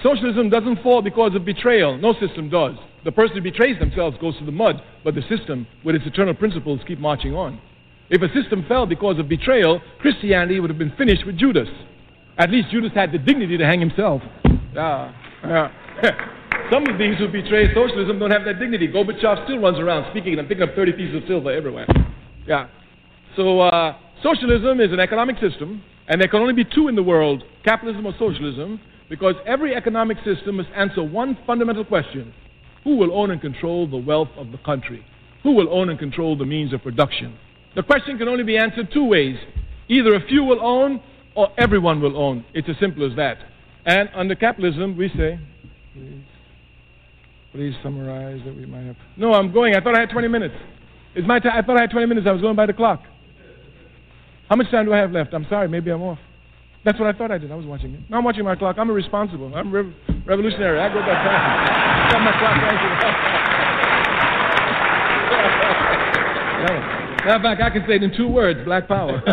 Socialism doesn't fall because of betrayal. No system does. The person who betrays themselves goes to the mud, but the system, with its eternal principles, keep marching on. If a system fell because of betrayal, Christianity would have been finished with Judas. At least Judas had the dignity to hang himself. Yeah, yeah. Some of these who betray socialism don't have that dignity. Gorbachev still runs around speaking and picking up 30 pieces of silver everywhere. Yeah. So uh, socialism is an economic system and there can only be two in the world capitalism or socialism because every economic system must answer one fundamental question Who will own and control the wealth of the country? Who will own and control the means of production? The question can only be answered two ways either a few will own or everyone will own. It's as simple as that. And under capitalism, we say, please, please summarize that we might have. No, I'm going. I thought I had 20 minutes. It's my time. I thought I had 20 minutes. I was going by the clock. How much time do I have left? I'm sorry, maybe I'm off. That's what I thought I did. I was watching it. Now I'm watching my clock. I'm irresponsible. I'm rev- revolutionary. I go by time. Got my clock right Matter of fact, I can say it in two words black power.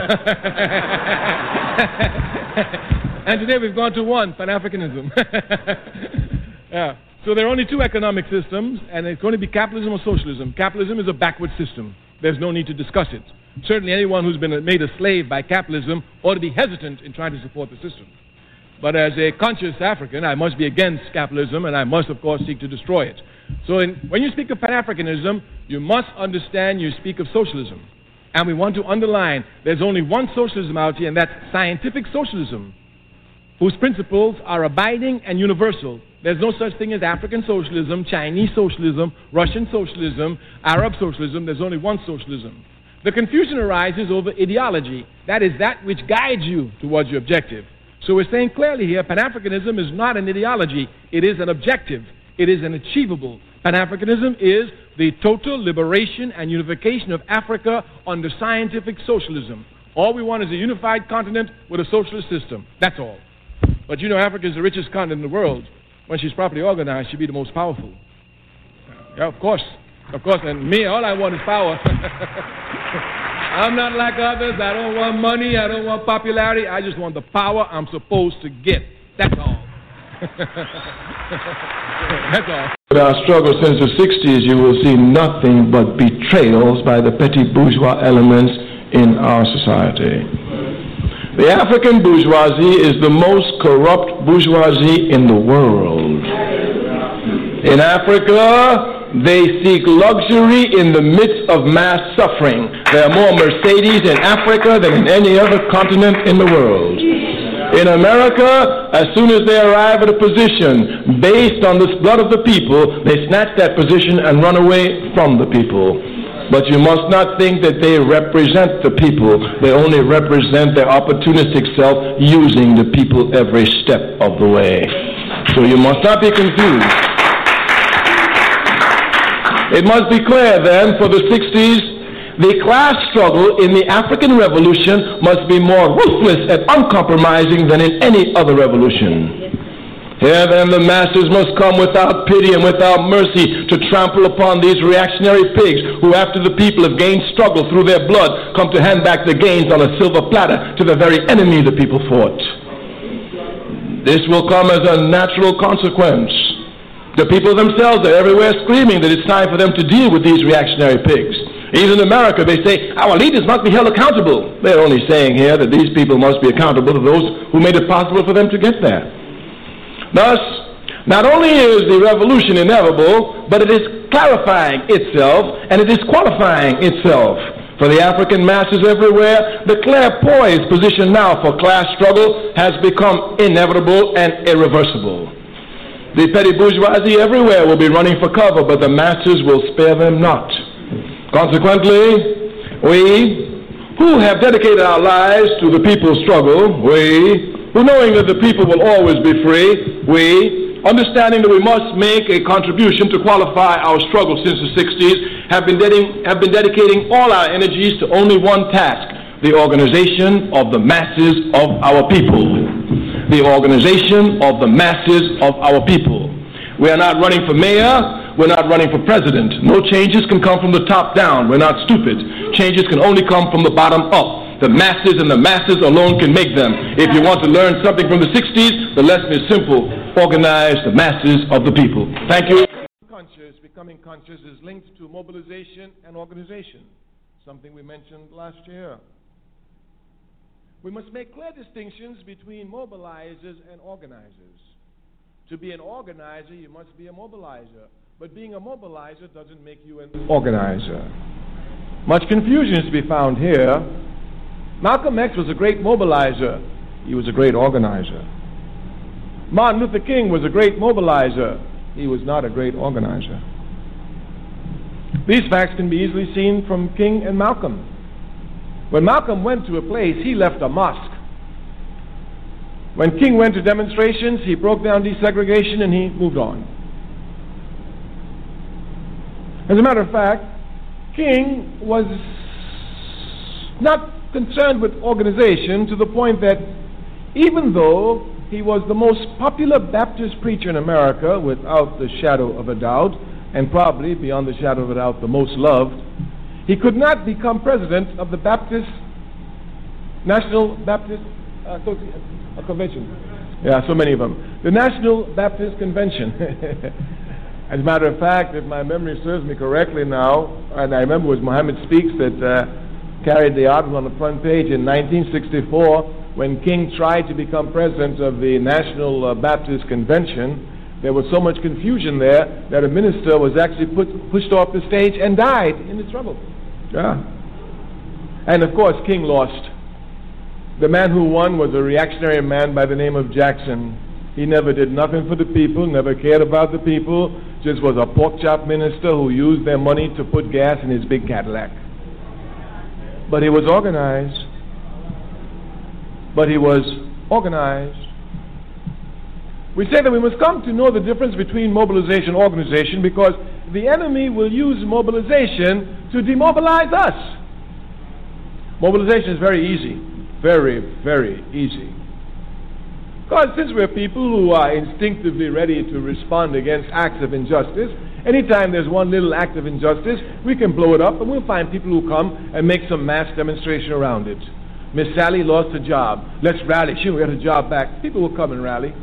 and today we've gone to one Pan Africanism. yeah. So there are only two economic systems, and it's going to be capitalism or socialism. Capitalism is a backward system. There's no need to discuss it. Certainly, anyone who's been made a slave by capitalism ought to be hesitant in trying to support the system. But as a conscious African, I must be against capitalism, and I must, of course, seek to destroy it. So, in, when you speak of Pan Africanism, you must understand you speak of socialism. And we want to underline there's only one socialism out here, and that's scientific socialism, whose principles are abiding and universal. There's no such thing as African socialism, Chinese socialism, Russian socialism, Arab socialism. There's only one socialism. The confusion arises over ideology. That is that which guides you towards your objective. So we're saying clearly here Pan Africanism is not an ideology, it is an objective, it is an achievable. Pan Africanism is the total liberation and unification of Africa under scientific socialism. All we want is a unified continent with a socialist system. That's all. But you know, Africa is the richest continent in the world. When she's properly organized, she'll be the most powerful. Yeah, of course. Of course, and me, all I want is power. I'm not like others. I don't want money. I don't want popularity. I just want the power I'm supposed to get. That's all. That's all. In our struggle since the 60s, you will see nothing but betrayals by the petty bourgeois elements in our society. The African bourgeoisie is the most corrupt bourgeoisie in the world. In Africa, they seek luxury in the midst of mass suffering. There are more Mercedes in Africa than in any other continent in the world. In America, as soon as they arrive at a position based on the blood of the people, they snatch that position and run away from the people. But you must not think that they represent the people. They only represent their opportunistic self using the people every step of the way. So you must not be confused. It must be clear then for the 60s the class struggle in the African Revolution must be more ruthless and uncompromising than in any other revolution. Here then the masters must come without pity and without mercy to trample upon these reactionary pigs who after the people have gained struggle through their blood come to hand back the gains on a silver platter to the very enemy the people fought. This will come as a natural consequence. The people themselves are everywhere screaming that it's time for them to deal with these reactionary pigs. Even in America, they say our leaders must be held accountable. They're only saying here that these people must be accountable to those who made it possible for them to get there. Thus, not only is the revolution inevitable, but it is clarifying itself and it is qualifying itself. For the African masses everywhere, the clairpoised position now for class struggle has become inevitable and irreversible. The petty bourgeoisie everywhere will be running for cover, but the masses will spare them not. Consequently, we who have dedicated our lives to the people's struggle, we who knowing that the people will always be free, we, understanding that we must make a contribution to qualify our struggle since the 60s, have been, have been dedicating all our energies to only one task, the organization of the masses of our people. The organization of the masses of our people. We are not running for mayor, we're not running for president. No changes can come from the top down. We're not stupid. Changes can only come from the bottom up. The masses and the masses alone can make them. If you want to learn something from the 60s, the lesson is simple. Organize the masses of the people. Thank you. Conscious, becoming conscious is linked to mobilization and organization, something we mentioned last year. We must make clear distinctions between mobilizers and organizers. To be an organizer, you must be a mobilizer. But being a mobilizer doesn't make you an organizer. Much confusion is to be found here Malcolm X was a great mobilizer, he was a great organizer. Martin Luther King was a great mobilizer, he was not a great organizer. These facts can be easily seen from King and Malcolm. When Malcolm went to a place, he left a mosque. When King went to demonstrations, he broke down desegregation and he moved on. As a matter of fact, King was not concerned with organization to the point that even though he was the most popular Baptist preacher in America, without the shadow of a doubt, and probably beyond the shadow of a doubt, the most loved, he could not become president of the Baptist National Baptist uh, Convention. Yeah, so many of them. The National Baptist Convention. As a matter of fact, if my memory serves me correctly now, and I remember it was Muhammad Speaks that uh, carried the article on the front page in 1964 when King tried to become president of the National uh, Baptist Convention. There was so much confusion there that a minister was actually put, pushed off the stage and died in the trouble. Yeah. And of course, King lost. The man who won was a reactionary man by the name of Jackson. He never did nothing for the people, never cared about the people, just was a pork chop minister who used their money to put gas in his big Cadillac. But he was organized. But he was organized. We say that we must come to know the difference between mobilization and organization because the enemy will use mobilization to demobilize us. Mobilization is very easy. Very, very easy. Because since we're people who are instinctively ready to respond against acts of injustice, anytime there's one little act of injustice, we can blow it up and we'll find people who come and make some mass demonstration around it. Miss Sally lost a job. Let's rally. She will get her job back. People will come and rally.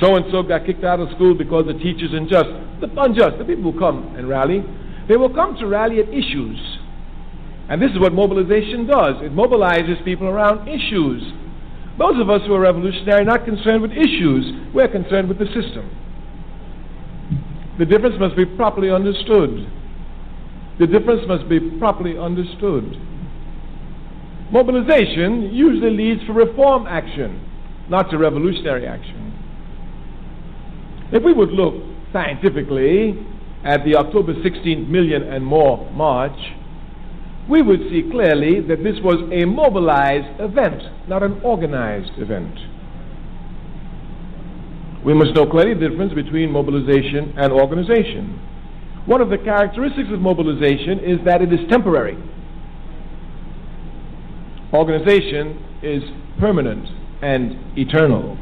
So and so got kicked out of school because the teacher's unjust. The unjust. The people will come and rally. They will come to rally at issues. And this is what mobilization does. It mobilizes people around issues. Those of us who are revolutionary are not concerned with issues, we're concerned with the system. The difference must be properly understood. The difference must be properly understood. Mobilization usually leads for reform action. not to revolutionary action. If we would look scientifically at the October 16th million and more march, we would see clearly that this was a mobilized event, not an organized event. We must know clearly the difference between mobilization and organization. One of the characteristics of mobilization is that it is temporary. Organization is permanent and eternal.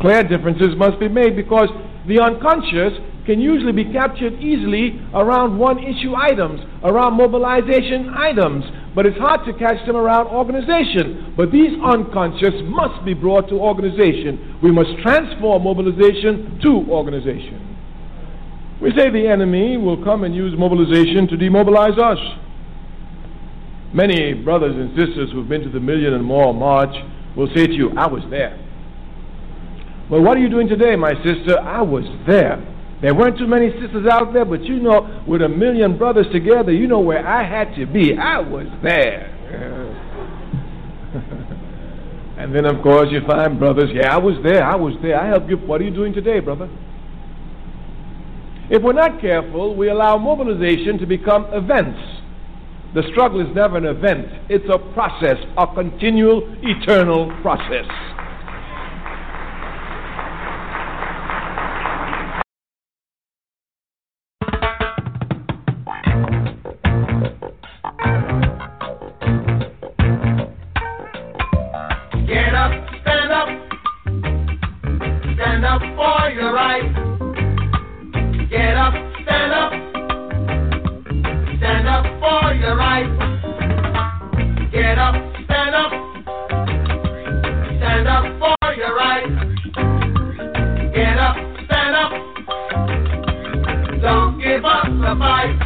Clear differences must be made because the unconscious can usually be captured easily around one issue items, around mobilization items, but it's hard to catch them around organization. But these unconscious must be brought to organization. We must transform mobilization to organization. We say the enemy will come and use mobilization to demobilize us. Many brothers and sisters who've been to the Million and More March will say to you, I was there. Well, what are you doing today, my sister? I was there. There weren't too many sisters out there, but you know, with a million brothers together, you know where I had to be. I was there. and then, of course, you find brothers, yeah, I was there, I was there. I helped you. What are you doing today, brother? If we're not careful, we allow mobilization to become events. The struggle is never an event, it's a process, a continual, eternal process. Give